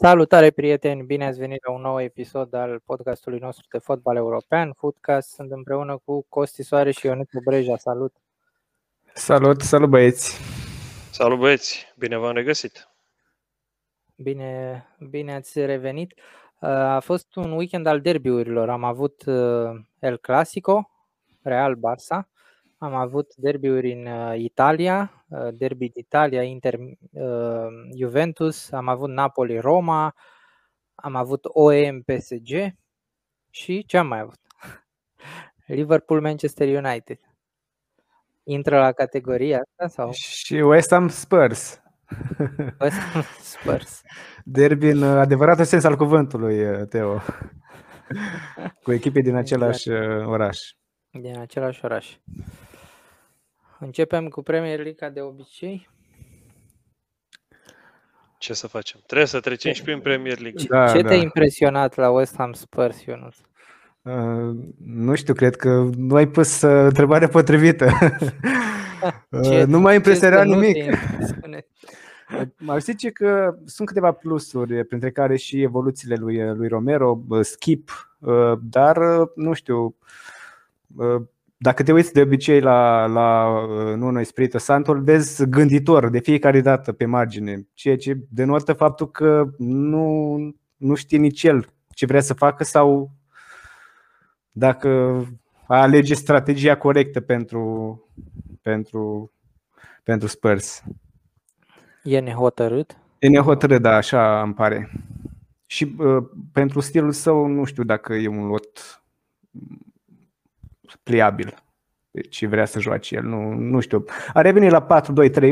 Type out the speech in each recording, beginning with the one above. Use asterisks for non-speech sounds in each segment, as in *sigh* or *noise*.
Salutare prieteni, bine ați venit la un nou episod al podcastului nostru de fotbal european, Footcast. Sunt împreună cu Costi Soare și Ionuț Breja. Salut! Salut, salut băieți! Salut băieți, bine v-am regăsit! Bine, bine ați revenit. A fost un weekend al derbiurilor. Am avut uh, El Clasico, Real Barça, am avut derbiuri în uh, Italia, uh, derby d'Italia, Inter Juventus, am avut Napoli Roma, am avut OEM PSG și ce am mai avut? *laughs* Liverpool Manchester United. Intră la categoria asta sau? Și West Ham Spurs. *laughs* West Ham Spurs. Derby în adevăratul sens al cuvântului, Teo. *laughs* Cu echipe din același exact. oraș. Din același oraș. Începem cu Premier League de obicei. Ce să facem? Trebuie să trecem și prin Premier League. Da, Ce da. te-a impresionat la West Ham Spurs, Ionuț? Uh, nu știu, cred că nu ai pus uh, întrebarea potrivită. Ce, *laughs* *laughs* nu m-a impresionat nimic. Aș zice că sunt câteva plusuri, printre care și evoluțiile lui, lui Romero, skip, dar nu știu, dacă te uiți de obicei la, la Nuno Espirito Santo, îl vezi gânditor de fiecare dată pe margine, ceea ce denotă faptul că nu, nu știe nici el ce vrea să facă sau dacă alege strategia corectă pentru, pentru, pentru Spurs. E nehotărât? E nehotărât, da, așa îmi pare. Și uh, pentru stilul său nu știu dacă e un lot pliabil ce vrea să joace el, nu, nu știu. A revenit la 4-2-3-1,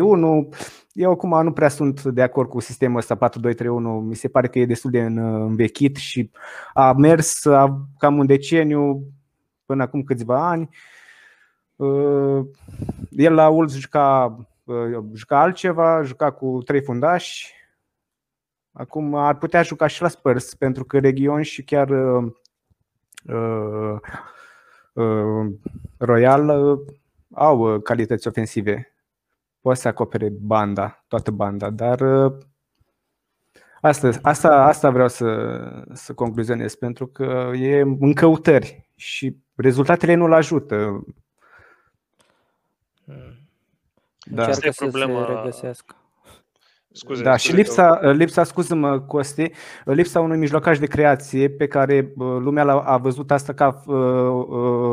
eu acum nu prea sunt de acord cu sistemul ăsta 4-2-3-1, mi se pare că e destul de învechit și a mers a, cam un deceniu până acum câțiva ani. Uh, el la Wolves juca, uh, juca altceva, juca cu trei fundași. Acum ar putea juca și la Spurs, pentru că Region și chiar uh, uh, Royal uh, au uh, calități ofensive. Poate să acopere banda, toată banda, dar uh, asta, asta, asta vreau să, să concluzionez, pentru că e în căutări și rezultatele nu-l ajută. Hmm. Da. Încearcă să problema... se regăsească. Scuze, da, scuze și lipsa, că... lipsa scuză-mă, Costi, lipsa unui mijlocaș de creație pe care lumea a văzut asta ca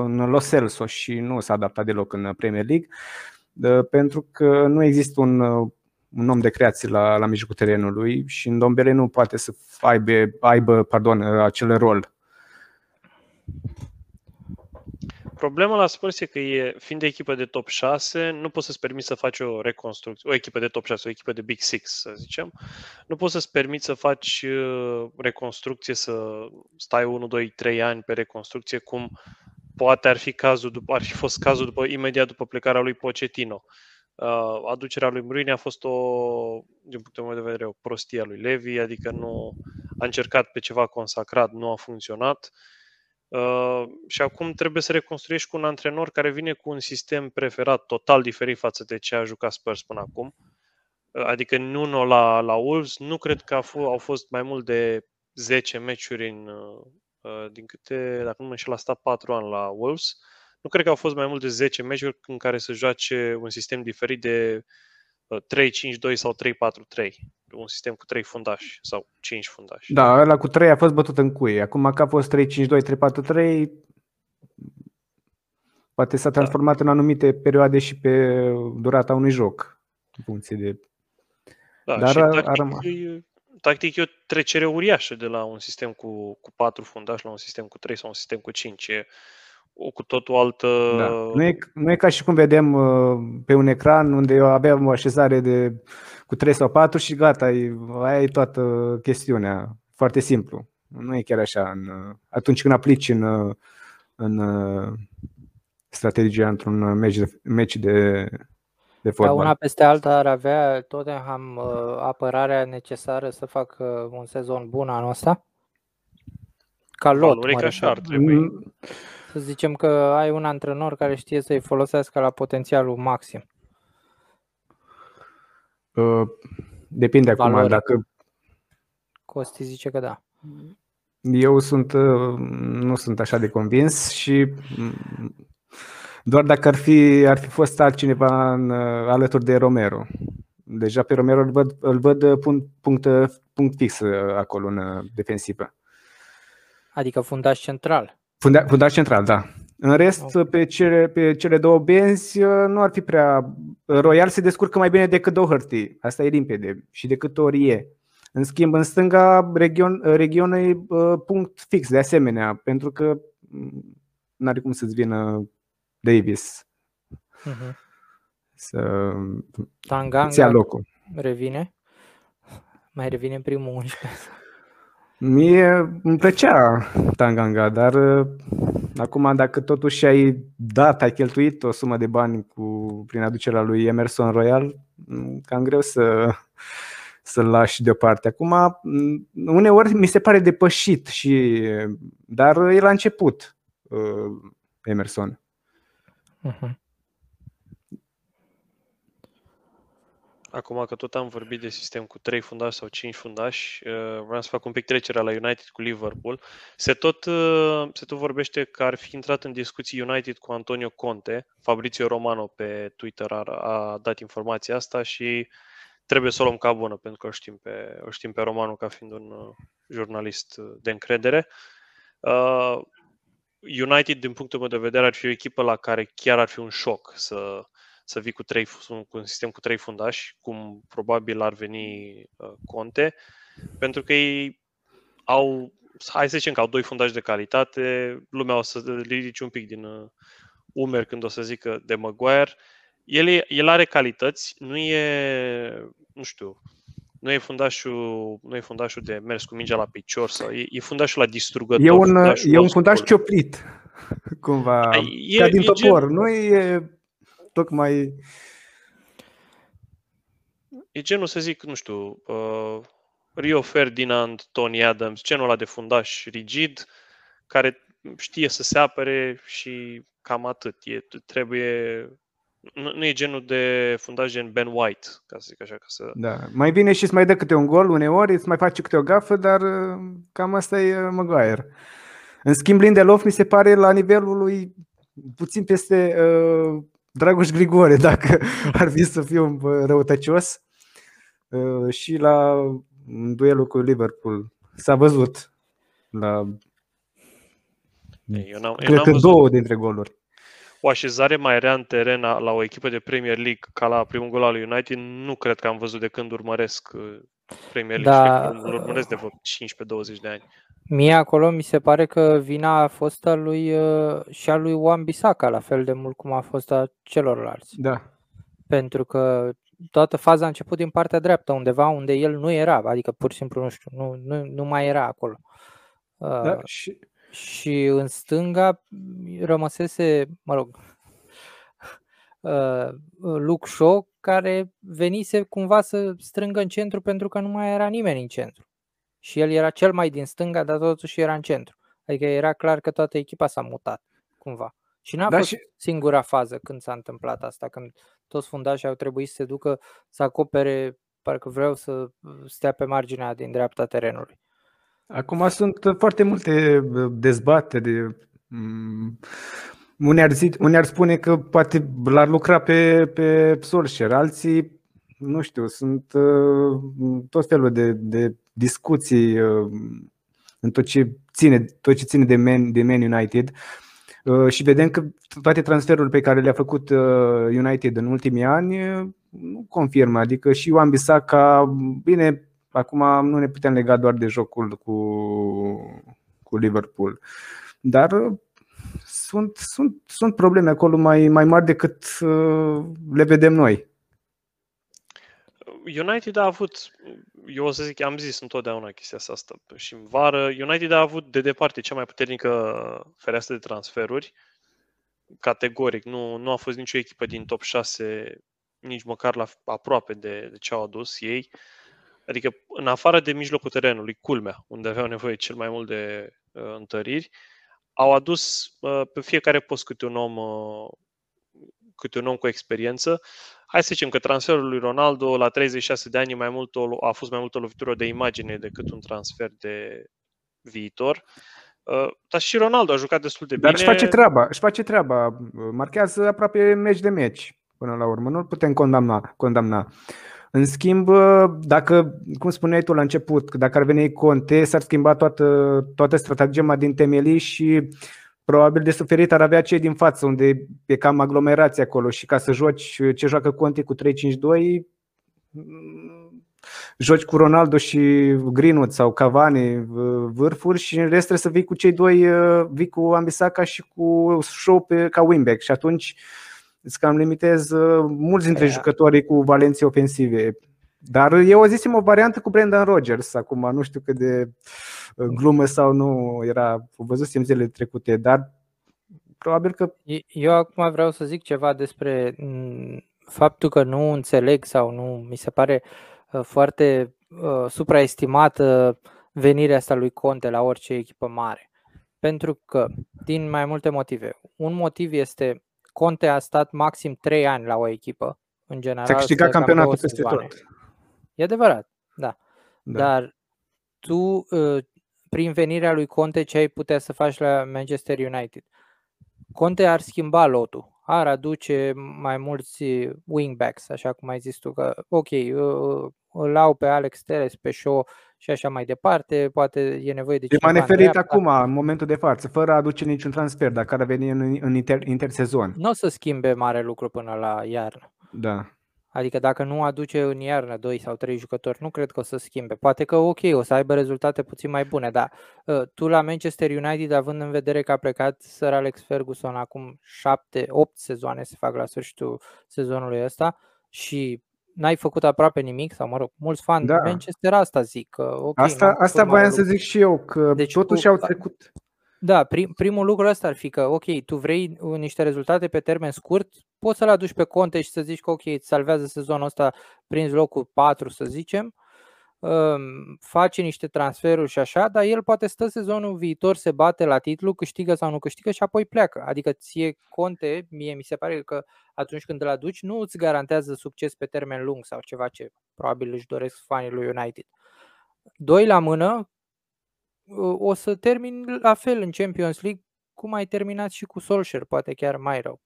în Los Celso și nu s-a adaptat deloc în Premier League, pentru că nu există un, un om de creație la, la mijlocul terenului și în Dombele nu poate să aibă, aibă pardon, acel rol. Problema la Spurs e că e, fiind de echipă de top 6, nu poți să-ți permiți să faci o reconstrucție, o echipă de top 6, o echipă de Big Six, să zicem. Nu poți să-ți permiți să faci uh, reconstrucție, să stai 1, 2, 3 ani pe reconstrucție, cum poate ar fi cazul, după, ar fi fost cazul după, imediat după plecarea lui Pochettino. Uh, aducerea lui Mourinho a fost o, din punctul meu de vedere, o prostie a lui Levi, adică nu a încercat pe ceva consacrat, nu a funcționat. Uh, Uh, și acum trebuie să reconstruiești cu un antrenor care vine cu un sistem preferat total diferit față de ce a jucat Spurs până acum. Uh, adică nu la, la Wolves, nu cred că f- au fost mai mult de 10 meciuri în, uh, din câte, dacă nu mă înșel, a stat 4 ani la Wolves. Nu cred că au fost mai mult de 10 meciuri în care să joace un sistem diferit de 3-5-2 sau 3-4-3 un sistem cu 3 fundași sau 5 fundași. Da, ăla cu 3 a fost bătut în cuie. Acum că a fost 3-5-2, 3-4-3, poate s-a da. transformat da. în anumite perioade și pe durata unui joc, în funcție de... Da, Dar și a, tactic, a rămas. tactic e o trecere uriașă de la un sistem cu, cu 4 fundași la un sistem cu 3 sau un sistem cu 5. E, o cu totul altă... Da. Nu, e, nu e ca și cum vedem uh, pe un ecran unde eu aveam o așezare de cu 3 sau 4 și gata, aia e toată chestiunea. Foarte simplu. Nu e chiar așa. În, atunci când aplici în, în strategia într-un meci de, meci de, de fotbal. una peste alta ar avea Tottenham uh, apărarea necesară să facă un sezon bun anul ăsta? Ca lot, mă așa ar trebui. Mm. Să zicem că ai un antrenor care știe să-i folosească la potențialul maxim. Uh, depinde Valori. acum dacă Costi zice că da. Eu sunt, uh, nu sunt așa de convins și mm, doar dacă ar fi, ar fi fost altcineva în, uh, alături de Romero. Deja pe Romero îl văd, îl văd punct, punct, punct fix acolo în defensivă. Adică fundaș central. Funda, fundaș central, da. În rest, okay. pe, cele, pe cele două benzi nu ar fi prea... Royal se descurcă mai bine decât Doherty, asta e limpede, și decât Orie. În schimb, în stânga, region, regionul e punct fix, de asemenea, pentru că nu are cum să-ți vină Davis uh-huh. să Tanganga ia locul. revine? Mai revine în primul 11? Mie îmi plăcea Tanganga, dar acum dacă totuși ai dat, ai cheltuit o sumă de bani cu, prin aducerea lui Emerson Royal, cam greu să, să-l lași deoparte. Acum, uneori mi se pare depășit, și, dar e la început uh, Emerson. Uh-huh. Acum că tot am vorbit de sistem cu trei fundași sau cinci fundași, uh, vreau să fac un pic trecerea la United cu Liverpool. Se tot, uh, se tot vorbește că ar fi intrat în discuții United cu Antonio Conte. Fabrizio Romano pe Twitter a, a dat informația asta și trebuie să o luăm ca bună, pentru că o știm pe, o știm pe Romano ca fiind un uh, jurnalist de încredere. United, din punctul meu de vedere, ar fi o echipă la care chiar ar fi un șoc să, să vii cu, trei, cu un sistem cu trei fundași, cum probabil ar veni uh, Conte, pentru că ei au, hai să zicem că au doi fundași de calitate, lumea o să ridici un pic din uh, umeri când o să zică de Maguire. El, el are calități, nu e, nu știu, nu e fundașul, nu e fundașul de mers cu mingea la picior sau e, e fundașul la distrugător. E un, e un fundaș cioplit, *laughs* cumva, e, ca din e topor. Gen... Nu e tocmai... E genul să zic, nu știu, uh, Rio Ferdinand, Tony Adams, genul ăla de fundaș rigid, care știe să se apere și cam atât. E, trebuie nu, nu e genul de fundaș gen Ben White, ca să zic așa. Ca să... Da. Mai bine și îți mai dă câte un gol uneori, îți mai face câte o gafă, dar uh, cam asta e uh, Maguire. În schimb, Lindelof mi se pare la nivelul lui puțin peste uh, Dragoș Grigore, dacă *laughs* ar fi să fiu un răutăcios. Uh, și la duelul cu Liverpool s-a văzut la eu n-am, cred eu n-am că văzut. două dintre goluri. O așezare mai rea în teren la o echipă de Premier League ca la primul gol al United, nu cred că am văzut de când urmăresc uh, Premier League. Da, îl urmăresc de vreo 15-20 de ani. Mie acolo mi se pare că vina a fost a lui uh, și a lui Juan Bisaca, la fel de mult cum a fost a celorlalți. Da. Pentru că toată faza a început din partea dreaptă, undeva unde el nu era, adică pur și simplu, nu știu, nu, nu, nu mai era acolo. Da, uh, și... și în stânga rămăsese, mă rog, uh, Luke Shaw, care venise cumva să strângă în centru pentru că nu mai era nimeni în centru și el era cel mai din stânga, dar totuși era în centru. Adică era clar că toată echipa s-a mutat, cumva. Și n-a da, fost și... singura fază când s-a întâmplat asta, când toți fundașii au trebuit să se ducă să acopere, parcă vreau să stea pe marginea din dreapta terenului. Acum sunt foarte multe dezbateri. Mm, unii ar, zi, unii ar spune că poate l-ar lucra pe, pe Solskjaer, alții, nu știu, sunt uh, tot felul de, de discuții uh, în tot ce ține, tot ce ține de Man, de Man United. Uh, și vedem că toate transferurile pe care le-a făcut uh, United în ultimii ani nu confirmă, adică și Wan Bissaka, bine, acum nu ne putem lega doar de jocul cu, cu Liverpool, dar sunt, sunt, sunt probleme acolo mai, mai mari decât le vedem noi. United a avut, eu o să zic, am zis întotdeauna chestia asta și în vară, United a avut de departe cea mai puternică fereastră de transferuri, categoric. Nu, nu a fost nicio echipă din top 6, nici măcar la aproape de, de ce au adus ei. Adică, în afară de mijlocul terenului, culmea, unde aveau nevoie cel mai mult de uh, întăriri, au adus uh, pe fiecare post câte un om, uh, câte un om cu experiență. hai să zicem că transferul lui Ronaldo la 36 de ani mai mult o, a fost mai mult o lovitură de imagine decât un transfer de viitor. Uh, dar și Ronaldo a jucat destul de Dar bine. Dar își face treaba, își face treaba. Marchează aproape meci de meci până la urmă. Nu-l putem condamna. condamna. În schimb, dacă, cum spuneai tu la început, dacă ar veni Conte, s-ar schimba toată, toată stratagema din temelii și probabil de suferit ar avea cei din față, unde e cam aglomerație acolo. Și ca să joci ce joacă Conte cu 3-5-2, joci cu Ronaldo și Greenwood sau Cavani vârfuri și în rest trebuie să vii cu cei doi, vii cu Ambisaka și cu Shaw pe, ca wingback. Și atunci îți cam limitez mulți dintre Aia. jucătorii cu valenții ofensive. Dar eu o zisem o variantă cu Brendan Rodgers acum, nu știu cât de glumă sau nu era, o văzusem zilele trecute, dar probabil că... Eu acum vreau să zic ceva despre faptul că nu înțeleg sau nu mi se pare foarte uh, supraestimată venirea asta lui Conte la orice echipă mare. Pentru că, din mai multe motive. Un motiv este Conte a stat maxim 3 ani la o echipă, în general. S-a câștigat campionatul peste tot. E adevărat, da. da. Dar tu, prin venirea lui Conte, ce ai putea să faci la Manchester United? Conte ar schimba lotul, ar aduce mai mulți wingbacks, așa cum ai zis tu, că ok, îl au pe Alex Teres, pe Shaw și așa mai departe, poate e nevoie de cineva M-a referit acum, în momentul de față, fără a aduce niciun transfer, dacă ar veni în, în inter, intersezon. Nu o să schimbe mare lucru până la iarnă. Da. Adică dacă nu aduce în iarnă 2 sau 3 jucători, nu cred că o să schimbe. Poate că ok, o să aibă rezultate puțin mai bune, dar uh, tu la Manchester United, având în vedere că a plecat Sir Alex Ferguson acum 7-8 sezoane, se fac la sfârșitul sezonului ăsta și n-ai făcut aproape nimic, sau mă rog, mulți fani da. Manchester asta zic. Că, okay, asta asta voiam să zic și eu, că deci totuși cu, au trecut. Da, prim, primul lucru ăsta ar fi că, ok, tu vrei niște rezultate pe termen scurt, poți să-l aduci pe conte și să zici că, ok, îți salvează sezonul ăsta prin locul 4, să zicem, um, face niște transferuri și așa, dar el poate stă sezonul viitor, se bate la titlu, câștigă sau nu câștigă și apoi pleacă. Adică ție Conte, mie mi se pare că atunci când îl aduci, nu îți garantează succes pe termen lung sau ceva ce probabil își doresc fanii lui United. Doi la mână, o să termin la fel în Champions League cum ai terminat și cu Solskjaer, poate chiar mai rău.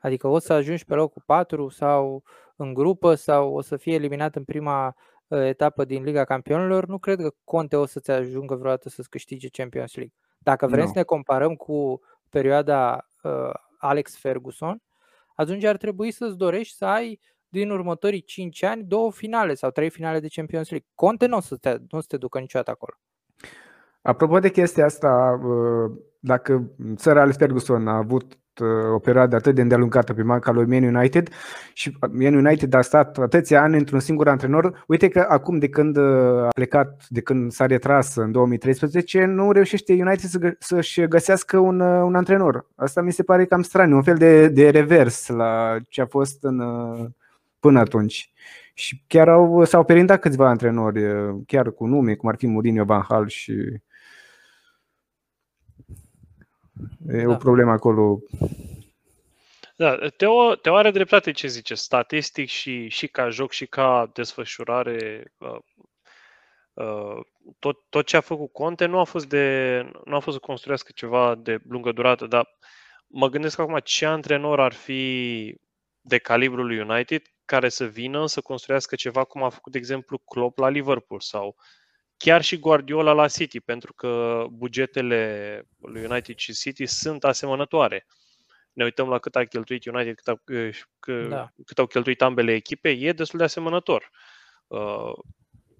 Adică o să ajungi pe locul 4 sau în grupă sau o să fie eliminat în prima uh, etapă din Liga Campionilor, nu cred că Conte o să-ți ajungă vreodată să-ți câștige Champions League. Dacă vrem no. să ne comparăm cu perioada uh, Alex Ferguson, atunci ar trebui să-ți dorești să ai din următorii 5 ani două finale sau trei finale de Champions League. Conte nu o să te, nu o să te ducă niciodată acolo. Apropo de chestia asta, uh, dacă țara Alex Ferguson a avut uh, o perioadă atât de îndelungată pe marca lui Man United și Man United a stat atâția ani într-un singur antrenor, uite că acum de când uh, a plecat, de când s-a retras în 2013, nu reușește United să, să-și găsească un, un antrenor. Asta mi se pare cam straniu, un fel de, de revers la ce a fost în, până atunci. Și chiar au, s-au perindat câțiva antrenori, chiar cu nume, cum ar fi Mourinho, Van Hal și E da. o problemă acolo. Da, Teo, Teo are dreptate ce zice. Statistic și, și ca joc și ca desfășurare, uh, uh, tot, tot ce a făcut Conte nu a fost de nu a fost să construiască ceva de lungă durată, dar mă gândesc acum ce antrenor ar fi de calibrul lui United care să vină să construiască ceva cum a făcut, de exemplu, Klopp la Liverpool sau chiar și Guardiola la City, pentru că bugetele lui United și City sunt asemănătoare. Ne uităm la cât a cheltuit United, cât, a, cât, da. cât au cheltuit ambele echipe, e destul de asemănător. Uh,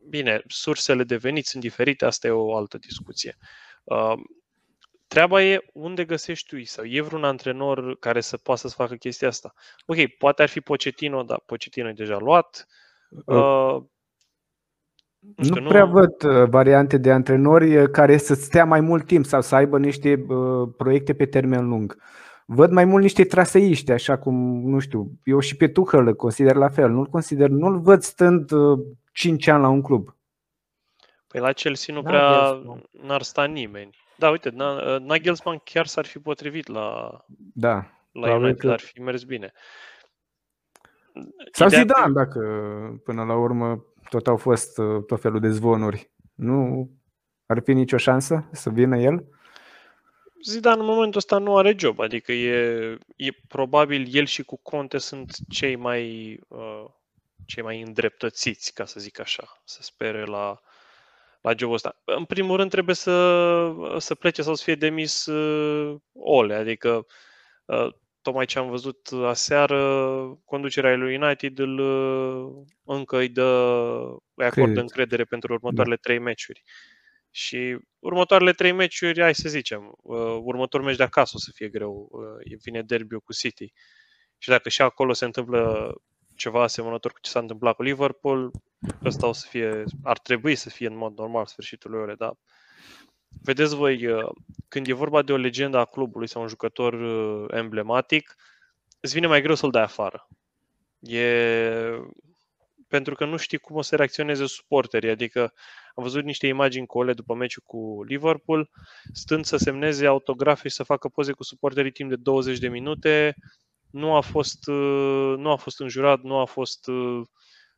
bine, sursele de venit sunt diferite, asta e o altă discuție. Uh, treaba e unde găsești tu sau e vreun antrenor care să poată să facă chestia asta. Ok, poate ar fi Pochettino, dar Pochettino e deja luat. Uh, nu, nu prea văd uh, variante de antrenori uh, care să stea mai mult timp sau să aibă niște uh, proiecte pe termen lung. Văd mai mult niște traseiști, așa cum, nu știu, eu și pe Tuchel îl consider la fel. Nu-l consider, nu-l văd stând uh, 5 ani la un club. Păi la Chelsea nu da, prea n-ar sta nimeni. Da, uite, uh, Nagelsmann chiar s-ar fi potrivit la, da, la United, că... ar fi mers bine. Sau Zidane, dacă până la urmă tot au fost uh, tot felul de zvonuri. Nu ar fi nicio șansă să vină el? Zidane în momentul ăsta nu are job, adică e, e probabil el și cu Conte sunt cei mai uh, cei mai îndreptățiți, ca să zic așa, să spere la, la jobul ăsta. În primul rând trebuie să, să plece sau să fie demis uh, Ole, adică uh, tocmai ce am văzut aseară, conducerea lui United îl, uh, încă îi dă, îi acordă Credit. încredere pentru următoarele da. trei meciuri. Și următoarele trei meciuri, hai să zicem, uh, următorul meci de acasă o să fie greu, uh, vine derby cu City. Și dacă și acolo se întâmplă ceva asemănător cu ce s-a întâmplat cu Liverpool, ăsta o să fie, ar trebui să fie în mod normal sfârșitul lui ore, dar vedeți voi, uh, când e vorba de o legendă a clubului sau un jucător uh, emblematic, îți vine mai greu să-l dai afară. E pentru că nu știi cum o să reacționeze suporterii. Adică am văzut niște imagini cu Ole după meciul cu Liverpool, stând să semneze autografe și să facă poze cu suporterii timp de 20 de minute, nu a fost, uh, nu a fost înjurat, nu a fost uh,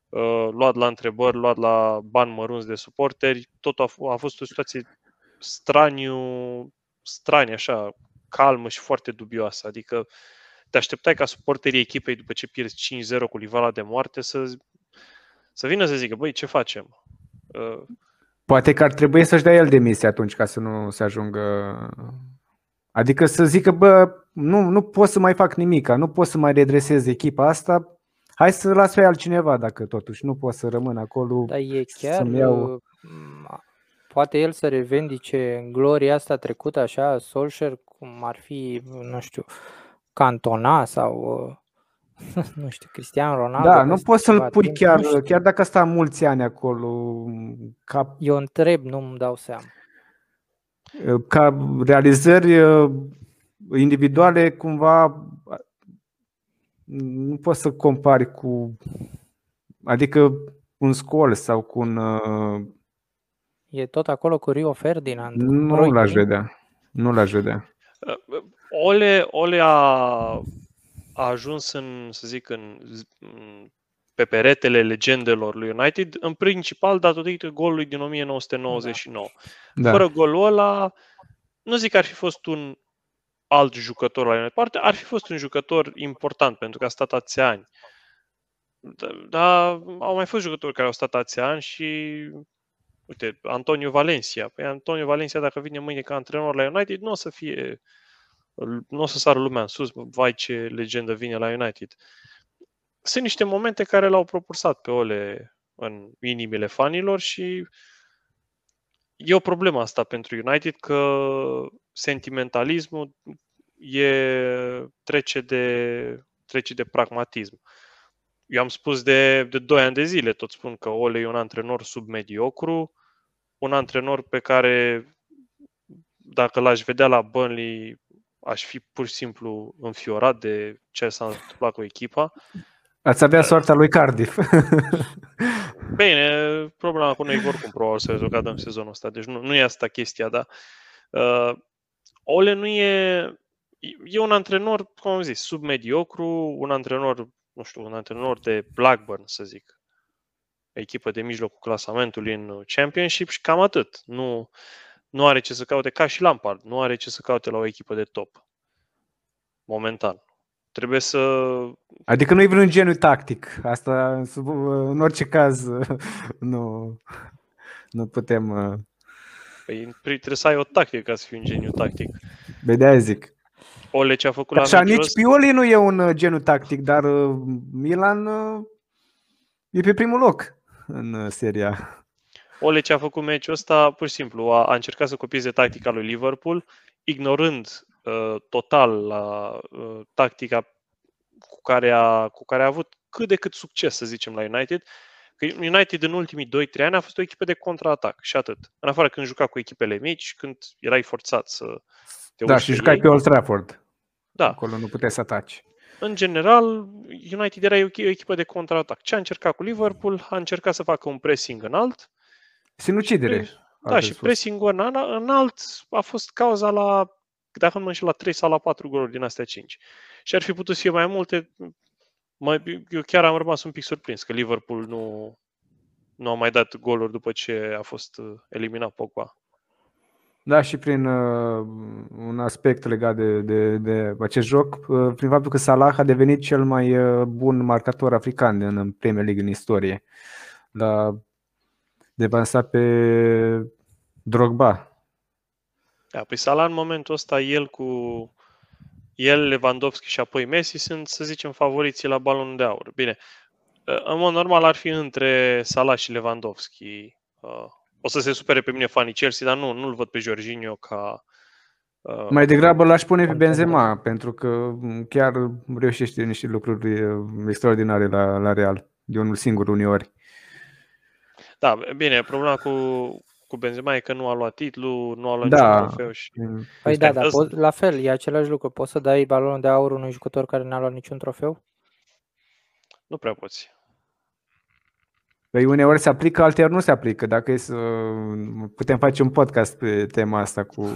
uh, luat la întrebări, luat la bani mărunți de suporteri. Tot a, a fost o situație straniu, stranie, așa, calmă și foarte dubioasă. Adică te așteptai ca suporterii echipei, după ce pierzi 5-0 cu livala de moarte, să, să vină să zică, băi, ce facem? Poate că ar trebui să-și dea el demisia atunci ca să nu se ajungă Adică să zică, bă, nu, nu pot să mai fac nimic, nu pot să mai redresez echipa asta, hai să las pe altcineva dacă totuși nu pot să rămân acolo. Dar e chiar, iau... poate el să revendice gloria asta trecută așa, Solskjaer, cum ar fi, nu știu, Cantona sau *laughs* nu știu, Cristian Ronaldo. Da, nu poți să-l pui timp, chiar, chiar dacă sta mulți ani acolo. Ca... Eu întreb, nu-mi dau seama ca realizări uh, individuale cumva nu poți să compari cu adică un scol sau cu un uh, E tot acolo cu Rio Ferdinand. Nu l-aș vedea. Nu l-aș vedea. Uh, Ole, Ole a, a ajuns în, să zic, în, pe peretele legendelor lui United, în principal datorită golului din 1999. Da. Fără golul ăla, nu zic că ar fi fost un alt jucător la United, parte ar fi fost un jucător important pentru că a stat atâția ani. Dar da, au mai fost jucători care au stat atâția ani și uite, Antonio Valencia. Păi Antonio Valencia, dacă vine mâine ca antrenor la United, nu o să fie nu o să sară lumea în sus, vai ce legendă vine la United sunt niște momente care l-au propulsat pe Ole în inimile fanilor și e o problemă asta pentru United că sentimentalismul e, trece, de, trece de pragmatism. Eu am spus de, de 2 ani de zile, tot spun că Ole e un antrenor submediocru, un antrenor pe care dacă l-aș vedea la Burnley aș fi pur și simplu înfiorat de ce s-a întâmplat cu echipa. Ați avea soarta lui Cardiff. *laughs* Bine, problema cu noi oricum probabil să rezolvă în sezonul ăsta, deci nu, nu e asta chestia, dar uh, Ole nu e, e un antrenor, cum am zis, submediocru, un antrenor, nu știu, un antrenor de Blackburn, să zic, echipă de mijlocul clasamentului în Championship și cam atât. Nu, nu are ce să caute, ca și Lampard, nu are ce să caute la o echipă de top. Momentan. Trebuie să... Adică nu e vreun geniu tactic. Asta, în orice caz, *laughs* nu, nu putem... Uh, păi trebuie să ai o tactică ca să fii un geniu tactic. Bine, de zic. Ole ce a făcut Așa, la nici ăsta... Pioli nu e un uh, geniu tactic, dar uh, Milan e pe primul loc în seria. Ole ce a făcut meciul ăsta, pur și simplu, a, a încercat să copieze tactica lui Liverpool, ignorând Uh, total la uh, tactica cu care, a, cu care a avut cât de cât succes, să zicem, la United. Că United în ultimii 2-3 ani a fost o echipă de contraatac și atât. În afară când juca cu echipele mici, când erai forțat să te Da, și jucai ei. pe Old Trafford. Da. Acolo nu puteai să ataci. În general, United era o echipă de contraatac. Ce a încercat cu Liverpool? A încercat să facă un pressing înalt. Sinucidere. Da, și pressing-ul înalt a fost cauza la dacă nu mă înșel, la 3 sau la 4 goluri din astea 5. Și ar fi putut să fie mai multe, Mai, eu chiar am rămas un pic surprins că Liverpool nu, nu a mai dat goluri după ce a fost uh, eliminat Pogba. Da, și prin uh, un aspect legat de, de, de acest joc, uh, prin faptul că Salah a devenit cel mai uh, bun marcator african în Premier League în istorie. L-a devansat pe Drogba. Da, păi Salah în momentul ăsta, el cu el, Lewandowski și apoi Messi sunt, să zicem, favoriții la balonul de aur. Bine, uh, în mod normal ar fi între Salah și Lewandowski. Uh, o să se supere pe mine fanii Chelsea, dar nu, nu-l văd pe Jorginho ca... Uh, Mai degrabă l-aș pune pe Benzema, pentru că chiar reușește niște lucruri extraordinare la, la Real, de unul singur uneori. Da, bine, problema cu, cu Benzema e că nu a luat titlu, nu a luat da. niciun trofeu. Și... Păi da, da, poți, la fel, e același lucru. Poți să dai balonul de aur unui jucător care n-a luat niciun trofeu? Nu prea poți. Păi uneori se aplică, alteori nu se aplică. Dacă e să putem face un podcast pe tema asta cu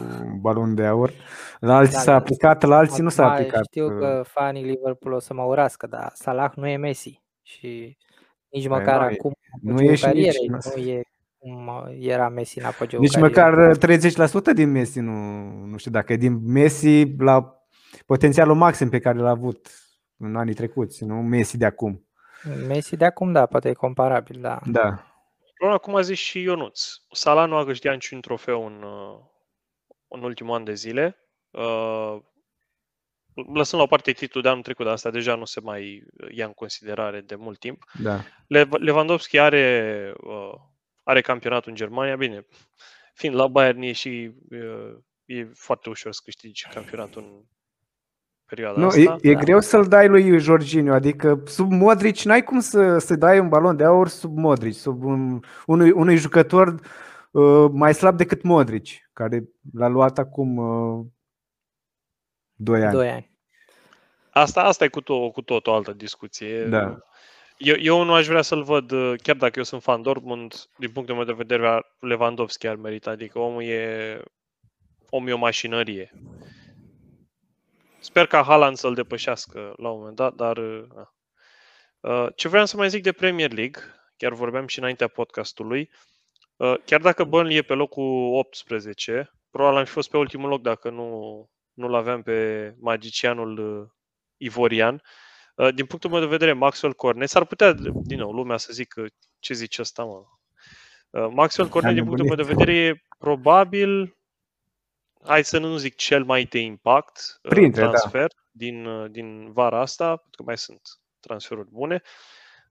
balon de aur, la alții da, s-a aplicat, la alții nu s-a aplicat. Știu că fanii Liverpool o să mă urască, dar Salah nu e Messi și nici păi măcar păi acum nu e carierei, nu e cum era Messi în apogeu. Nici măcar 30% din Messi, nu, nu știu dacă e din Messi la potențialul maxim pe care l-a avut în anii trecuți, nu Messi de acum. Messi de acum, da, poate e comparabil, da. Da. Problema, cum a zis și Ionuț, Salah nu a câștigat niciun trofeu în, uh, în ultimul an de zile. Uh, lăsând la o parte titlul de anul trecut, dar asta deja nu se mai ia în considerare de mult timp. Da. Lewandowski are, uh, are campionatul în Germania, bine, fiind la Bayern e și e foarte ușor să câștigi campionatul în perioada nu, asta. E, e da. greu să-l dai lui Jorginho, adică sub Modric n-ai cum să, să dai un balon de aur sub Modric, sub un, unui, unui jucător uh, mai slab decât Modric, care l-a luat acum uh, 2 ani. 2 ani. Asta, asta e cu, tot, cu tot o altă discuție. Da. Eu, eu nu aș vrea să-l văd, uh, chiar dacă eu sunt fan Dortmund, din punctul meu de vedere, Lewandowski ar merita. Adică omul e, omul e o mașinărie. Sper ca Haaland să-l depășească la un moment dat, dar... Uh, uh, ce vreau să mai zic de Premier League, chiar vorbeam și înaintea podcastului, uh, chiar dacă Burnley e pe locul 18, probabil am fi fost pe ultimul loc dacă nu, nu-l aveam pe magicianul ivorian. Din punctul meu de vedere, Maxwell Cornet, s-ar putea, din nou, lumea să zică ce zice ăsta, mă. Maxwell Cornet, din punctul meu de vedere, e probabil hai să nu zic cel mai de impact uh, Printre, da. transfer da. din, uh, din vara asta, pentru că mai sunt transferuri bune,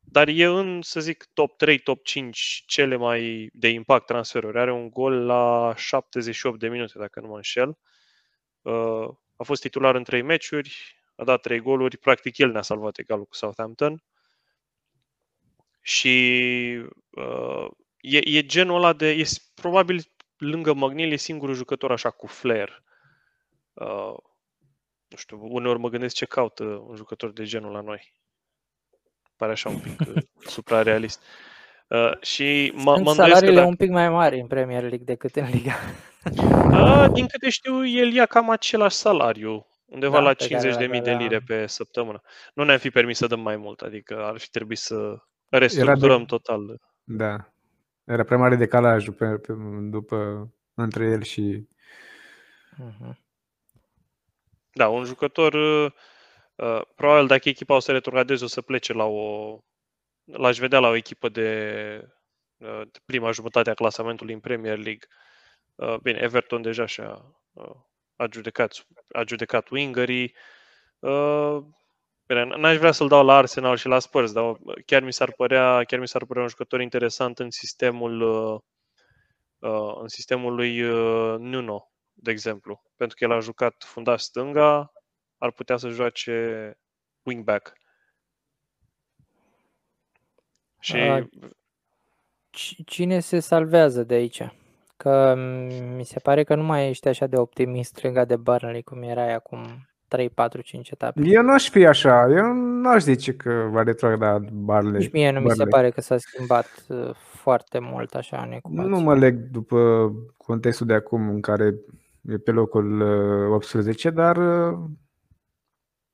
dar e în, să zic, top 3, top 5 cele mai de impact transferuri. Are un gol la 78 de minute, dacă nu mă înșel. Uh, a fost titular în 3 meciuri, a dat 3 goluri, practic el ne-a salvat egalul cu Southampton. Și uh, e, e genul ăla de, e probabil lângă Magnil e singurul jucător așa cu flair. Uh, nu știu, uneori mă gândesc ce caută un jucător de genul la noi. Pare așa un pic uh, *laughs* suprarealist. Uh, și mă, mă salariile dacă... un pic mai mari în Premier League decât în Liga. *laughs* Uh, din câte știu, el ia cam același salariu, undeva da, la 50.000 de, mii de lire pe săptămână. Nu ne-am fi permis să dăm mai mult, adică ar fi trebuit să restructurăm de... total. Da, era prea mare decalajul pe, pe, după, între el și... Uh-huh. Da, un jucător, uh, uh, probabil dacă echipa o să retrogradeze, o să plece la o... L-aș vedea la o echipă de, uh, de prima jumătate a clasamentului în Premier League. Uh, bine, Everton deja și-a uh, a judecat, a judecat wingerii. Uh, Bine, n-aș vrea să-l dau la Arsenal și la Spurs, dar chiar mi s-ar părea, chiar mi s-ar părea un jucător interesant în sistemul, uh, uh, în sistemul lui uh, Nuno, de exemplu. Pentru că el a jucat fundaș stânga, ar putea să joace wingback. Și... Cine se salvează de aici? Că mi se pare că nu mai ești așa de optimist legat de Burnley cum erai acum 3, 4, 5 etape. Eu nu aș fi așa, eu nu aș zice că va retrograda Barley. Nici mie nu Barley. mi se pare că s-a schimbat uh, foarte mult așa în ecuație. Nu mă leg după contextul de acum în care e pe locul 18, uh, dar uh,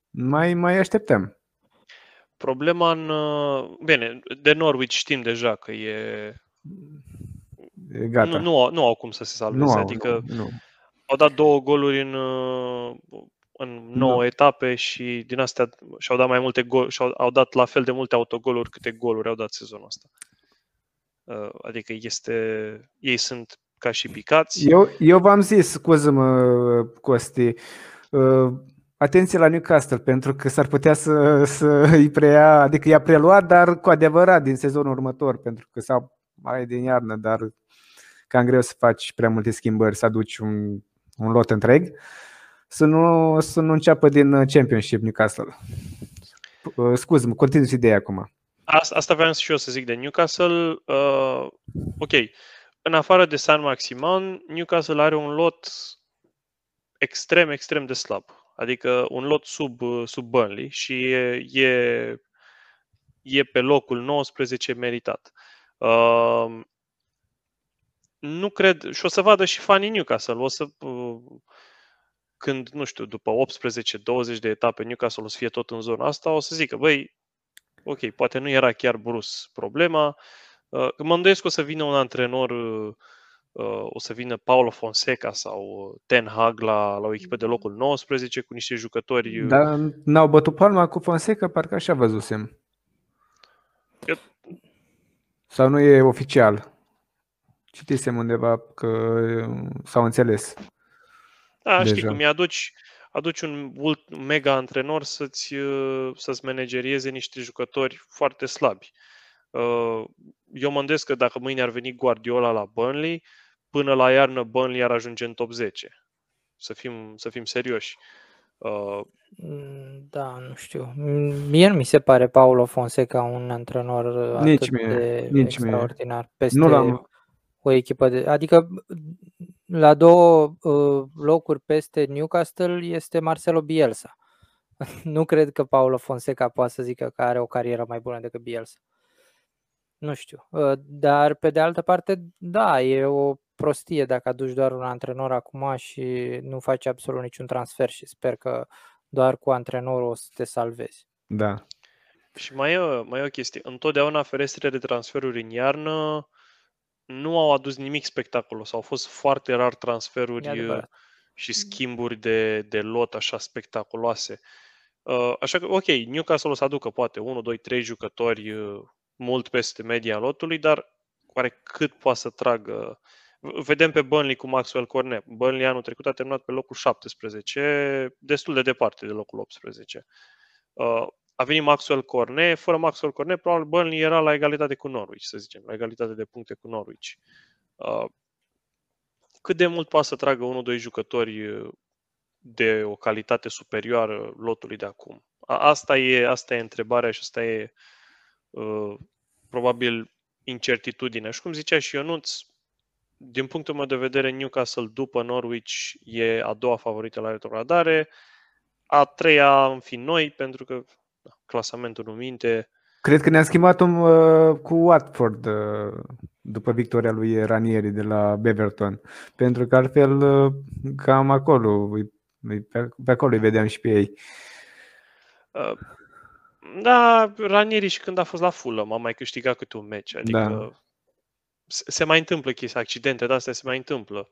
mai, mai așteptăm. problema în... Bine, de Norwich știm deja că e... e gata. Nu, nu, au, nu au cum să se salveze. Nu au, adică nu, nu. au dat două goluri în, în nouă da. etape și din astea și-au dat mai multe goluri, și-au au dat la fel de multe autogoluri câte goluri au dat sezonul ăsta. Uh, adică este, ei sunt ca și picați. Eu, eu v-am zis, scuză-mă, Costi, uh, atenție la Newcastle, pentru că s-ar putea să, să îi preia, adică i-a preluat, dar cu adevărat din sezonul următor, pentru că sau mai din iarnă, dar cam greu să faci prea multe schimbări, să aduci un, un lot întreg. Să nu, să nu înceapă din Championship Newcastle. Uh, scuză-mă, continui ideea acum. Asta, asta vreau și eu să zic de Newcastle. Uh, ok, în afară de San Maximan, Newcastle are un lot extrem, extrem de slab. Adică un lot sub, sub Burnley și e, e, e pe locul 19 meritat. Uh, nu cred, și o să vadă și fanii Newcastle, o să, uh, când, nu știu, după 18-20 de etape Newcastle o să fie tot în zona asta, o să zică, băi, ok, poate nu era chiar brus problema. Uh, mă îndoiesc că o să vină un antrenor, uh, o să vină Paulo Fonseca sau Ten Hag la, la o echipă de locul 19 cu niște jucători... Dar n-au bătut palma cu Fonseca, parcă așa văzusem. Eu... Sau nu e oficial? Citisem undeva că s-au înțeles. Da, deja. știi cum mi-aduci aduci un mega antrenor să-ți, uh, să-ți managerieze niște jucători foarte slabi. Uh, eu mă îndesc că dacă mâine ar veni Guardiola la Burnley, până la iarnă Burnley ar ajunge în top 10. Să fim, să fim serioși. Uh, da, nu știu. Mie nu mi se pare Paulo Fonseca un antrenor nici atât mie, de nici extraordinar. Mie. Peste nu l-am, o echipă de. Adică la două uh, locuri peste Newcastle este Marcelo Bielsa. *laughs* nu cred că Paulo Fonseca poate să zică că are o carieră mai bună decât Bielsa. Nu știu. Uh, dar pe de altă parte, da, e o prostie dacă aduci doar un antrenor acum și nu faci absolut niciun transfer și sper că doar cu antrenorul o să te salvezi. Da. Și mai e, mai e o chestie. Întotdeauna ferestrele de transferuri în iarnă nu au adus nimic spectaculos. Au fost foarte rar transferuri uh, și schimburi de, de lot așa spectaculoase. Uh, așa că, ok, Newcastle o să aducă poate 1, 2, 3 jucători uh, mult peste media lotului, dar oare cât poate să tragă? Vedem pe Burnley cu Maxwell Cornet. Burnley anul trecut a terminat pe locul 17, destul de departe de locul 18 a venit Maxwell Cornet, fără Maxwell Cornet, probabil Burnley era la egalitate cu Norwich, să zicem, la egalitate de puncte cu Norwich. Uh, cât de mult poate să tragă unul, doi jucători uh, de o calitate superioară lotului de acum? Asta e, asta e întrebarea și asta e uh, probabil incertitudinea. Și cum zicea și Ionuț, din punctul meu de vedere, Newcastle după Norwich e a doua favorită la retrogradare, a treia în fi noi, pentru că clasamentul în minte. Cred că ne-am schimbat un, uh, cu Watford uh, după victoria lui Ranieri de la Beverton. Pentru că altfel uh, cam acolo, pe, pe acolo îi vedeam și pe ei. Uh, da, Ranieri și când a fost la Fulham a mai câștigat câte un meci. Adică da. se mai întâmplă chestii, accidente de astea se mai întâmplă.